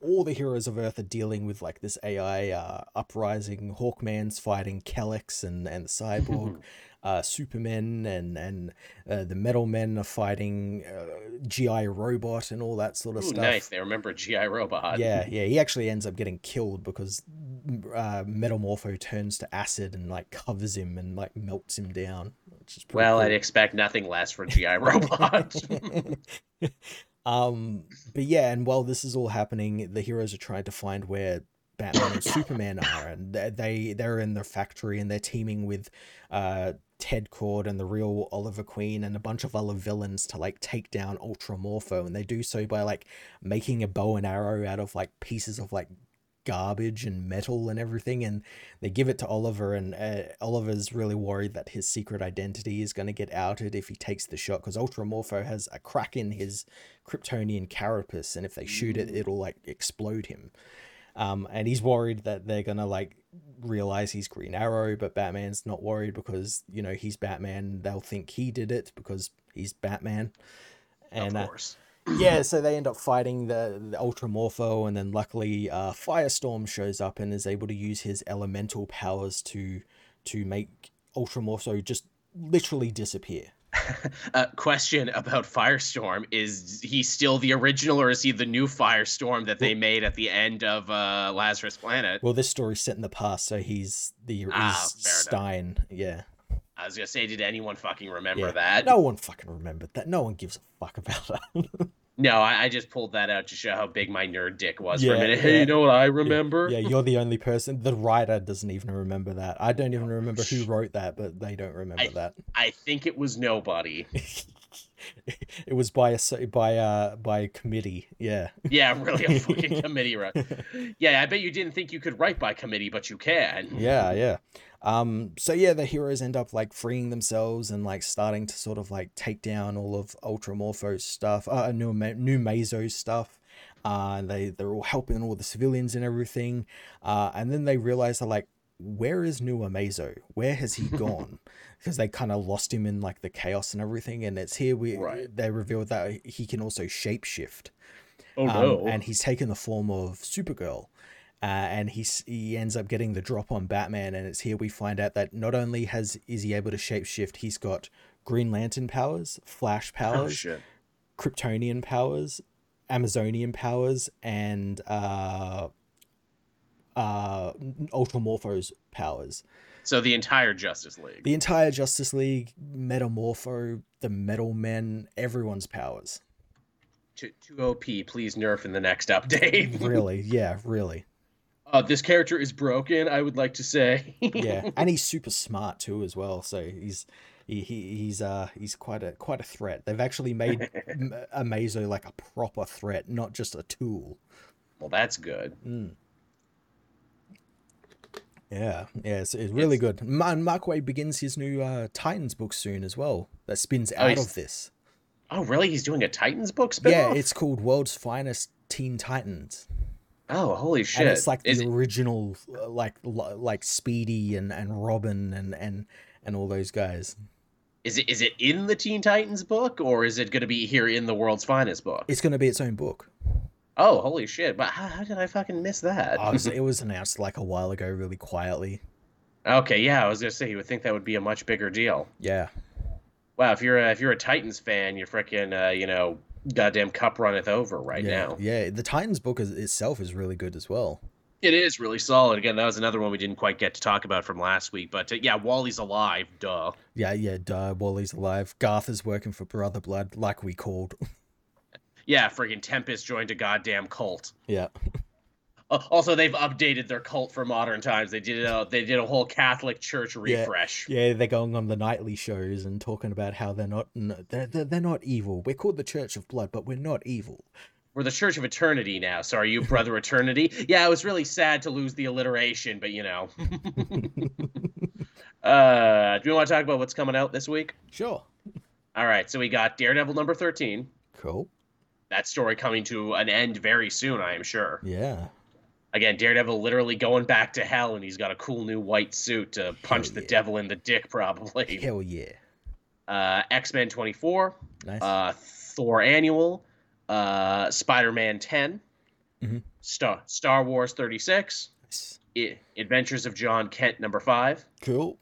S2: all the heroes of Earth are dealing with like this AI uh, uprising. Hawkman's fighting Kelex and and the Cyborg. uh, Supermen and and uh, the Metal Men are fighting uh, GI Robot and all that sort of Ooh, stuff. Nice,
S1: they remember GI Robot.
S2: Yeah, yeah. He actually ends up getting killed because uh, Metamorpho turns to acid and like covers him and like melts him down.
S1: well, cool. I'd expect nothing less for GI Robot.
S2: um, but yeah, and while this is all happening, the heroes are trying to find where Batman and Superman are, and they they're in the factory and they're teaming with uh, Ted Kord and the real Oliver Queen and a bunch of other villains to like take down Ultramorpho, and they do so by like making a bow and arrow out of like pieces of like garbage and metal and everything and they give it to Oliver and uh, Oliver's really worried that his secret identity is going to get outed if he takes the shot because Ultramorpho has a crack in his Kryptonian carapace and if they shoot it it'll like explode him um, and he's worried that they're gonna like realize he's Green Arrow, but Batman's not worried because you know he's Batman. They'll think he did it because he's Batman. And
S1: of course.
S2: Uh, yeah, so they end up fighting the, the Ultramorpho, and then luckily uh, Firestorm shows up and is able to use his elemental powers to to make Ultramorpho just literally disappear.
S1: uh, question about Firestorm: Is he still the original, or is he the new Firestorm that they made at the end of uh, Lazarus Planet?
S2: Well, this story's set in the past, so he's the ah, Stein. Enough. Yeah.
S1: I was gonna say, did anyone fucking remember yeah. that?
S2: No one fucking remembered that. No one gives a fuck about that.
S1: No, I, I, just pulled that out to show how big my nerd dick was yeah, for a minute. Hey, you know what I remember?
S2: Yeah. yeah, you're the only person. The writer doesn't even remember that. I don't even remember who wrote that, but they don't remember
S1: I,
S2: that.
S1: I think it was nobody.
S2: it was by a by a by a committee. Yeah.
S1: Yeah, really a fucking committee, right? Yeah, I bet you didn't think you could write by committee, but you can.
S2: Yeah, yeah. Um, so yeah, the heroes end up like freeing themselves and like starting to sort of like take down all of Ultramorpho's stuff, uh, new new Mazo's stuff. Uh, and they they're all helping all the civilians and everything. Uh, and then they realize they're like, where is New Amazo? Where has he gone? because they kind of lost him in like the chaos and everything. And it's here we right. they revealed that he can also shapeshift.
S1: Oh um, no!
S2: And he's taken the form of Supergirl. Uh, and he's he ends up getting the drop on Batman, and it's here we find out that not only has is he able to shapeshift, he's got Green Lantern powers, Flash oh, powers, oh, Kryptonian powers, Amazonian powers, and uh, uh, Ultramorpho's powers.
S1: So the entire Justice League.
S2: The entire Justice League, Metamorpho, the Metal Men, everyone's powers.
S1: To, to OP, please nerf in the next update.
S2: really? Yeah, really.
S1: Uh, this character is broken. I would like to say.
S2: yeah, and he's super smart too, as well. So he's he, he he's uh he's quite a quite a threat. They've actually made Amazo like a proper threat, not just a tool.
S1: Well, that's good.
S2: Mm. Yeah, yeah, it's, it's really it's... good. Mark Waid begins his new uh, Titans book soon as well. That spins oh, out of this.
S1: Oh, really? He's doing a Titans book spin
S2: Yeah, it's called World's Finest Teen Titans.
S1: Oh, holy shit!
S2: And it's like Is the original, uh, like like Speedy and and Robin and and and all those guys.
S1: Is it is it in the Teen Titans book or is it going to be here in the World's Finest book?
S2: It's going to be its own book.
S1: Oh, holy shit! But how, how did I fucking miss that?
S2: it, was, it was announced like a while ago, really quietly.
S1: Okay, yeah, I was gonna say you would think that would be a much bigger deal.
S2: Yeah.
S1: Wow, if you're a, if you're a Titans fan, you're freaking uh, you know goddamn cup runneth over right
S2: yeah,
S1: now.
S2: Yeah, the Titans book is, itself is really good as well.
S1: It is really solid. Again, that was another one we didn't quite get to talk about from last week. But uh, yeah, Wally's alive. Duh.
S2: Yeah, yeah, duh. Wally's alive. Garth is working for Brother Blood, like we called.
S1: yeah, friggin' Tempest joined a goddamn cult.
S2: Yeah.
S1: also they've updated their cult for modern times. They did a they did a whole Catholic Church refresh.
S2: Yeah, yeah they're going on the nightly shows and talking about how they're not they're, they're, they're not evil. We're called the Church of Blood, but we're not evil.
S1: We're the Church of Eternity now. So are you Brother Eternity? Yeah, it was really sad to lose the alliteration, but you know. uh, do you want to talk about what's coming out this week?
S2: Sure.
S1: All right, so we got Daredevil number thirteen.
S2: Cool.
S1: That story coming to an end very soon, I am sure.
S2: Yeah
S1: again, Daredevil literally going back to hell, and he's got a cool new white suit to punch the devil in the dick, probably.
S2: Hell yeah.
S1: Uh, X Men 24,
S2: nice.
S1: uh, Thor Annual, uh, Spider Man 10,
S2: mm-hmm.
S1: Star Star Wars 36, nice. I- Adventures of Jon Kent number five.
S2: Cool.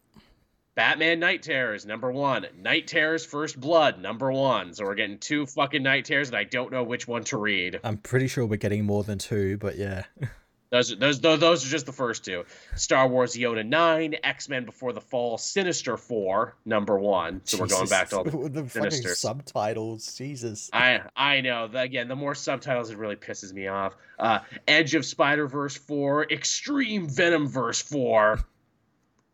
S1: Batman Knight Terrors number one. Knight Terrors First Blood number one. So we're getting two fucking Knight Terrors, and I don't know which one to read.
S2: I'm pretty sure we're getting more than two, but yeah.
S1: Those, those, those are just the first two. Star Wars Yoda 9, X Men Before the Fall, Sinister 4, number one. So Jesus. we're going back to all the,
S2: the fucking subtitles. Jesus.
S1: I I know. Again, the more subtitles, it really pisses me off. Uh, Edge of Spider Verse 4, Extreme Venom Verse 4,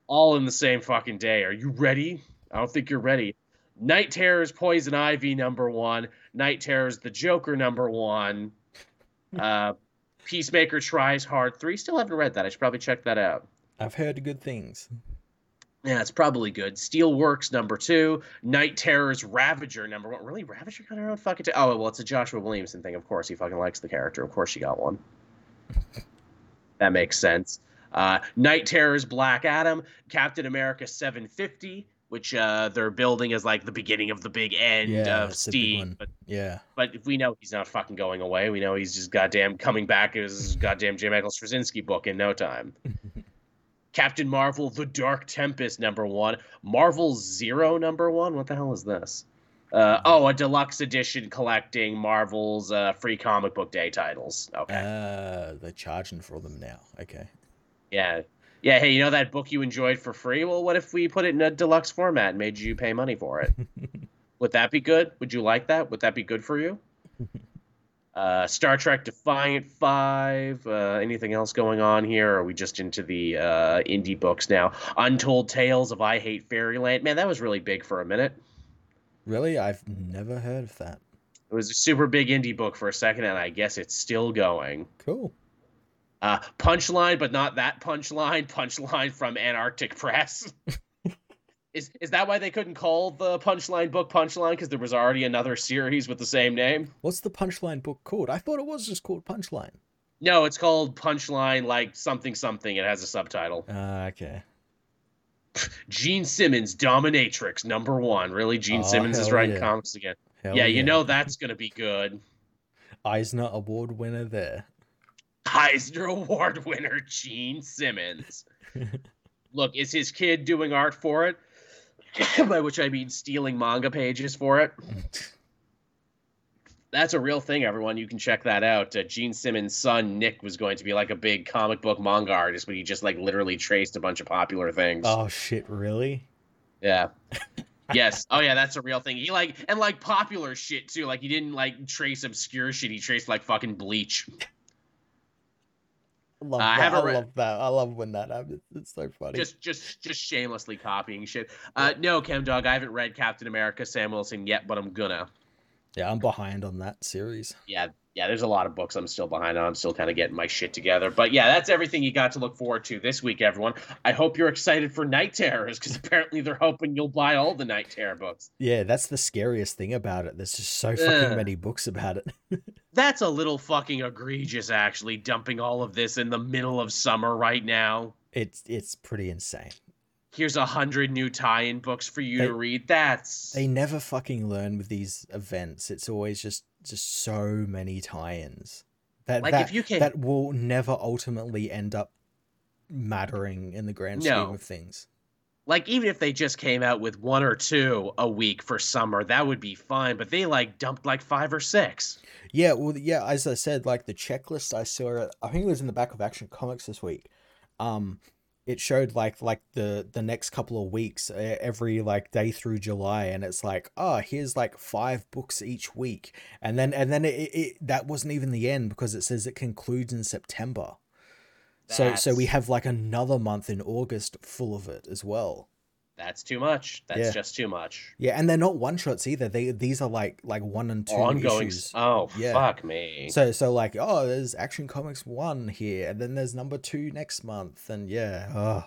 S1: all in the same fucking day. Are you ready? I don't think you're ready. Knight Terrors Poison Ivy number one. Knight Terrors The Joker number one. Uh, Peacemaker tries hard three. Still haven't read that. I should probably check that out.
S2: I've heard good things.
S1: Yeah, it's probably good. Steelworks number two, Knight Terrors Ravager number one. Really, Ravager got her own fucking. T- oh well, it's a Joshua Williamson thing. Of course, he fucking likes the character. Of course, she got one. that makes sense. Uh, Knight Terrors Black Adam, Captain America 750, which uh, they're building as like the beginning of the big end
S2: Yeah,
S1: of Steve. But
S2: Yeah.
S1: but if we know he's not fucking going away. We know he's just goddamn coming back as goddamn J. Michael Straczynski book in no time. Captain Marvel: The Dark Tempest number one. Marvel Zero number one. What the hell is this? Uh, oh, a deluxe edition collecting Marvel's uh, free comic book day titles. Okay,
S2: Uh, they're charging for them now. Okay.
S1: yeah, yeah. Hey, you know that book you enjoyed for free? Well, what if we put it in a deluxe format and made you pay money for it? Would that be good? Would you like that? Would that be good for you? Uh, Star Trek Defiant Five. Uh, anything else going on here? Or are we just into the uh, indie books now? Untold Tales of I Hate Fairyland. Man, that was really big for a minute.
S2: Really? I've never heard of that.
S1: It was a super big indie book for a second, and I guess it's still going.
S2: Cool.
S1: Uh, punchline, but not that punchline. Punchline from Antarctic Press. is is that why they couldn't call the punchline book punchline? Because there was already another series with the same name.
S2: What's the Punchline book called? I thought it was just called Punchline.
S1: No, it's called Punchline, like something something. It has a subtitle.
S2: Ah, okay.
S1: Gene Simmons, Dominatrix, number one. Really, Gene
S2: Oh,
S1: Simmons is writing
S2: yeah.
S1: comics again.
S2: Hell
S1: yeah, you know that's gonna be good.
S2: Eisner Award winner there.
S1: Eisner Award winner Gene Simmons. Look, is his kid doing art for it? By which I mean stealing manga pages for it. That's a real thing, everyone. You can check that out. Uh, Gene Simmons' son Nick was going to be like a big comic book manga artist, but he just like literally traced a bunch of popular things.
S2: oh shit! Really?
S1: Yeah. yes. Oh yeah, that's a real thing. He like and like popular shit too. Like he didn't like trace obscure shit. He traced like fucking Bleach.
S2: I love
S1: Uh,
S2: that. I,
S1: read-
S2: love that. I love when that happens. It's so funny.
S1: Just just just shamelessly copying shit. Uh no, Chem Dog, I haven't read Captain America Sam Wilson yet, but I'm gonna.
S2: Yeah, I'm behind on that series.
S1: Yeah, yeah, there's a lot of books I'm still behind on. I'm still kind of getting my shit together. But yeah, that's everything you got to look forward to this week, everyone. I hope you're excited for Knight Terrors, because apparently they're hoping you'll buy all the Knight Terror books.
S2: Yeah, that's the scariest thing about it. There's just so fucking
S1: Ugh.
S2: many books about it.
S1: That's a little fucking egregious, actually, dumping all of this in the middle of summer right now.
S2: It's it's pretty insane.
S1: Here's a hundred new tie-in books for you
S2: They-
S1: to read. That's
S2: They never fucking learn with these events. It's always just just so many tie-ins. That
S1: Like,
S2: that,
S1: if you can-
S2: that will never ultimately end up mattering in the grand
S1: No.
S2: scheme of things.
S1: like even if they just came out with one or two a week for summer, that would be fine. But they like dumped like five or six.
S2: Yeah, well, yeah. As I said, like the checklist I saw, I think it was in the back of Action Comics this week. Um, it showed like like the the next couple of weeks, every like day through July, and it's like, oh, here's like five books each week, and then and then it, it, it that wasn't even the end because it says it concludes in September. So so we have like another month in August full of it as well.
S1: That's too much. That's
S2: Yeah.
S1: just too much.
S2: Yeah, and they're not one shots either. They these are like like one and two
S1: Ongoing.
S2: issues.
S1: Oh
S2: Yeah.
S1: fuck me.
S2: So so like oh there's Action Comics one here and then there's number two next month and yeah oh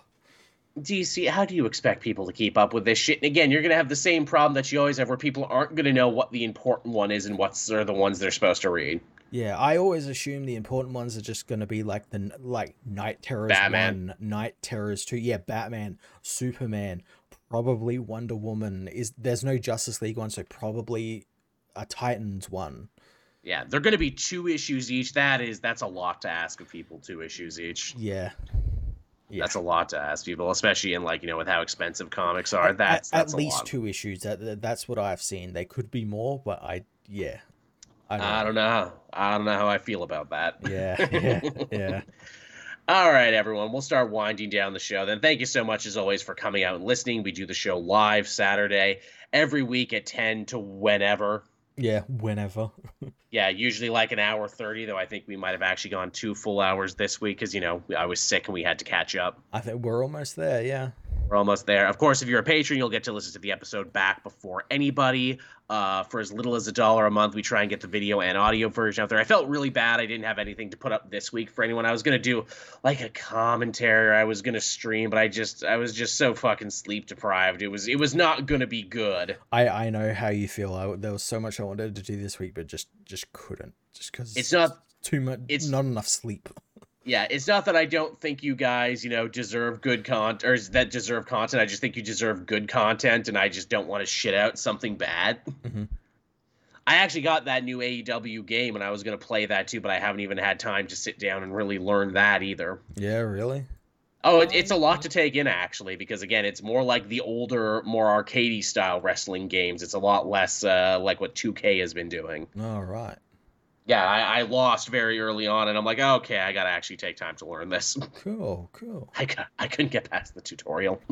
S1: DC, how do you expect people to keep up with this shit? And again, you're gonna have the same problem that you always have, where people aren't gonna know what the important one is and what's are the ones they're supposed to read.
S2: yeah I always assume the important ones are just gonna be like the like Knight Terrors
S1: Batman.
S2: one Knight Terrors two yeah Batman Superman probably Wonder Woman is there's no Justice League one so probably a Titans one
S1: Yeah, they're gonna be two issues each. That is, that's a lot to ask of people. Two issues each.
S2: yeah yeah
S1: That's a lot to ask people, especially in like you know with how expensive comics are. That's
S2: at,
S1: that's
S2: at least two issues that that- that's what I've seen they could be more but I yeah I don't,
S1: I don't know. I don't know how I feel about that.
S2: yeah yeah yeah
S1: All right, everyone. We'll start winding down the show. Then, thank you so much as always for coming out and listening. We do the show live Saturday every week at ten to whenever.
S2: yeah whenever
S1: Yeah, usually like an hour thirty. Though I think we might have actually gone two full hours this week because you know I was sick and we had to catch up.
S2: I think we're almost there. Yeah.
S1: We're almost there. Of course, if you're a patron, you'll get to listen to the episode back before anybody. Uh, for as little as a dollar a month, we try and get the video and audio version out there. I felt really bad. I didn't have anything to put up this week for anyone. I was gonna do like a commentary. I was gonna stream, but I just I was just so fucking sleep deprived. It was it was not gonna be good.
S2: I I know how you feel. I, there was so much I wanted to do this week, but just just couldn't. Just because
S1: it's not
S2: too much. It's not enough sleep
S1: yeah, it's not that I don't think you guys, you know, deserve good content or that deserve content. I just think you deserve good content, and I just don't want to shit out something bad. Mm-hmm. I actually got that new AEW game, and I was going to play that too, but I haven't even had time to sit down and really learn that either.
S2: Yeah, really.
S1: Oh, it, it's a lot to take in actually, because again, it's more like the older, more arcadey style wrestling games. It's a lot less uh, like what 2K has been doing.
S2: All right
S1: yeah, I, I, lost very early on, and I'm like, oh, okay, I gotta actually take time to learn this.
S2: Cool, cool.
S1: I got, I couldn't get past the tutorial,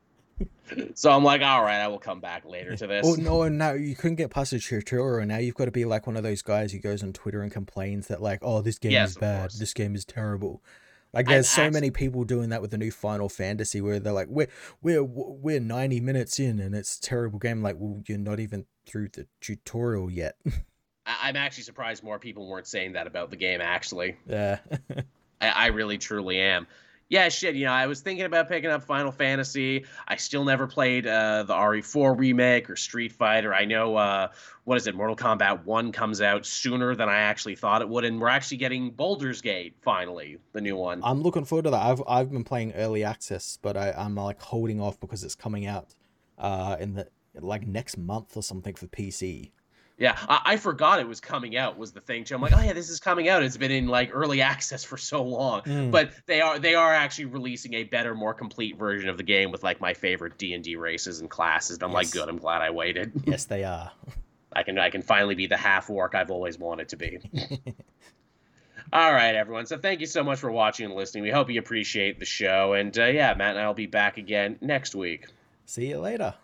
S1: so I'm like, all right, I will come back later to this.
S2: Oh no, no, you couldn't get past the tutorial, and now you've got to be like one of those guys who goes on Twitter and complains that like, oh, this game yes, is bad, this game is terrible. Like there's so many people doing that with the new Final Fantasy where they're like, we're we're we're 90 minutes in and it's a terrible game. Like, well, you're not even through the tutorial yet.
S1: I- am actually surprised more people weren't saying that about the game. Actually,
S2: yeah,
S1: I-, I really truly am. Yeah, shit. You know, I was thinking about picking up Final Fantasy. I still never played uh, the RE4 remake or Street Fighter. I know uh, what is it? Mortal Kombat One comes out sooner than I actually thought it would, and we're actually getting Baldur's Gate finally, the new one.
S2: I'm looking forward to that. I've I've been playing early access, but I, I'm like holding off because it's coming out uh, in the like next month or something for PC.
S1: Yeah, I, I, forgot it was coming out. Was the thing too? I'm like, oh yeah, this is coming out. It's been in like early access for so long, mm. but they are they are actually releasing a better, more complete version of the game with like my favorite D and D races and classes. And I'm yes. like, good. I'm glad I waited.
S2: Yes, they are.
S1: I can I can finally be the half orc I've always wanted to be. All right, everyone. So thank you so much for watching and listening. We hope you appreciate the show. And uh, yeah, Matt and I will be back again next week.
S2: See you later.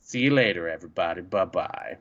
S1: See you later, everybody. Bye bye.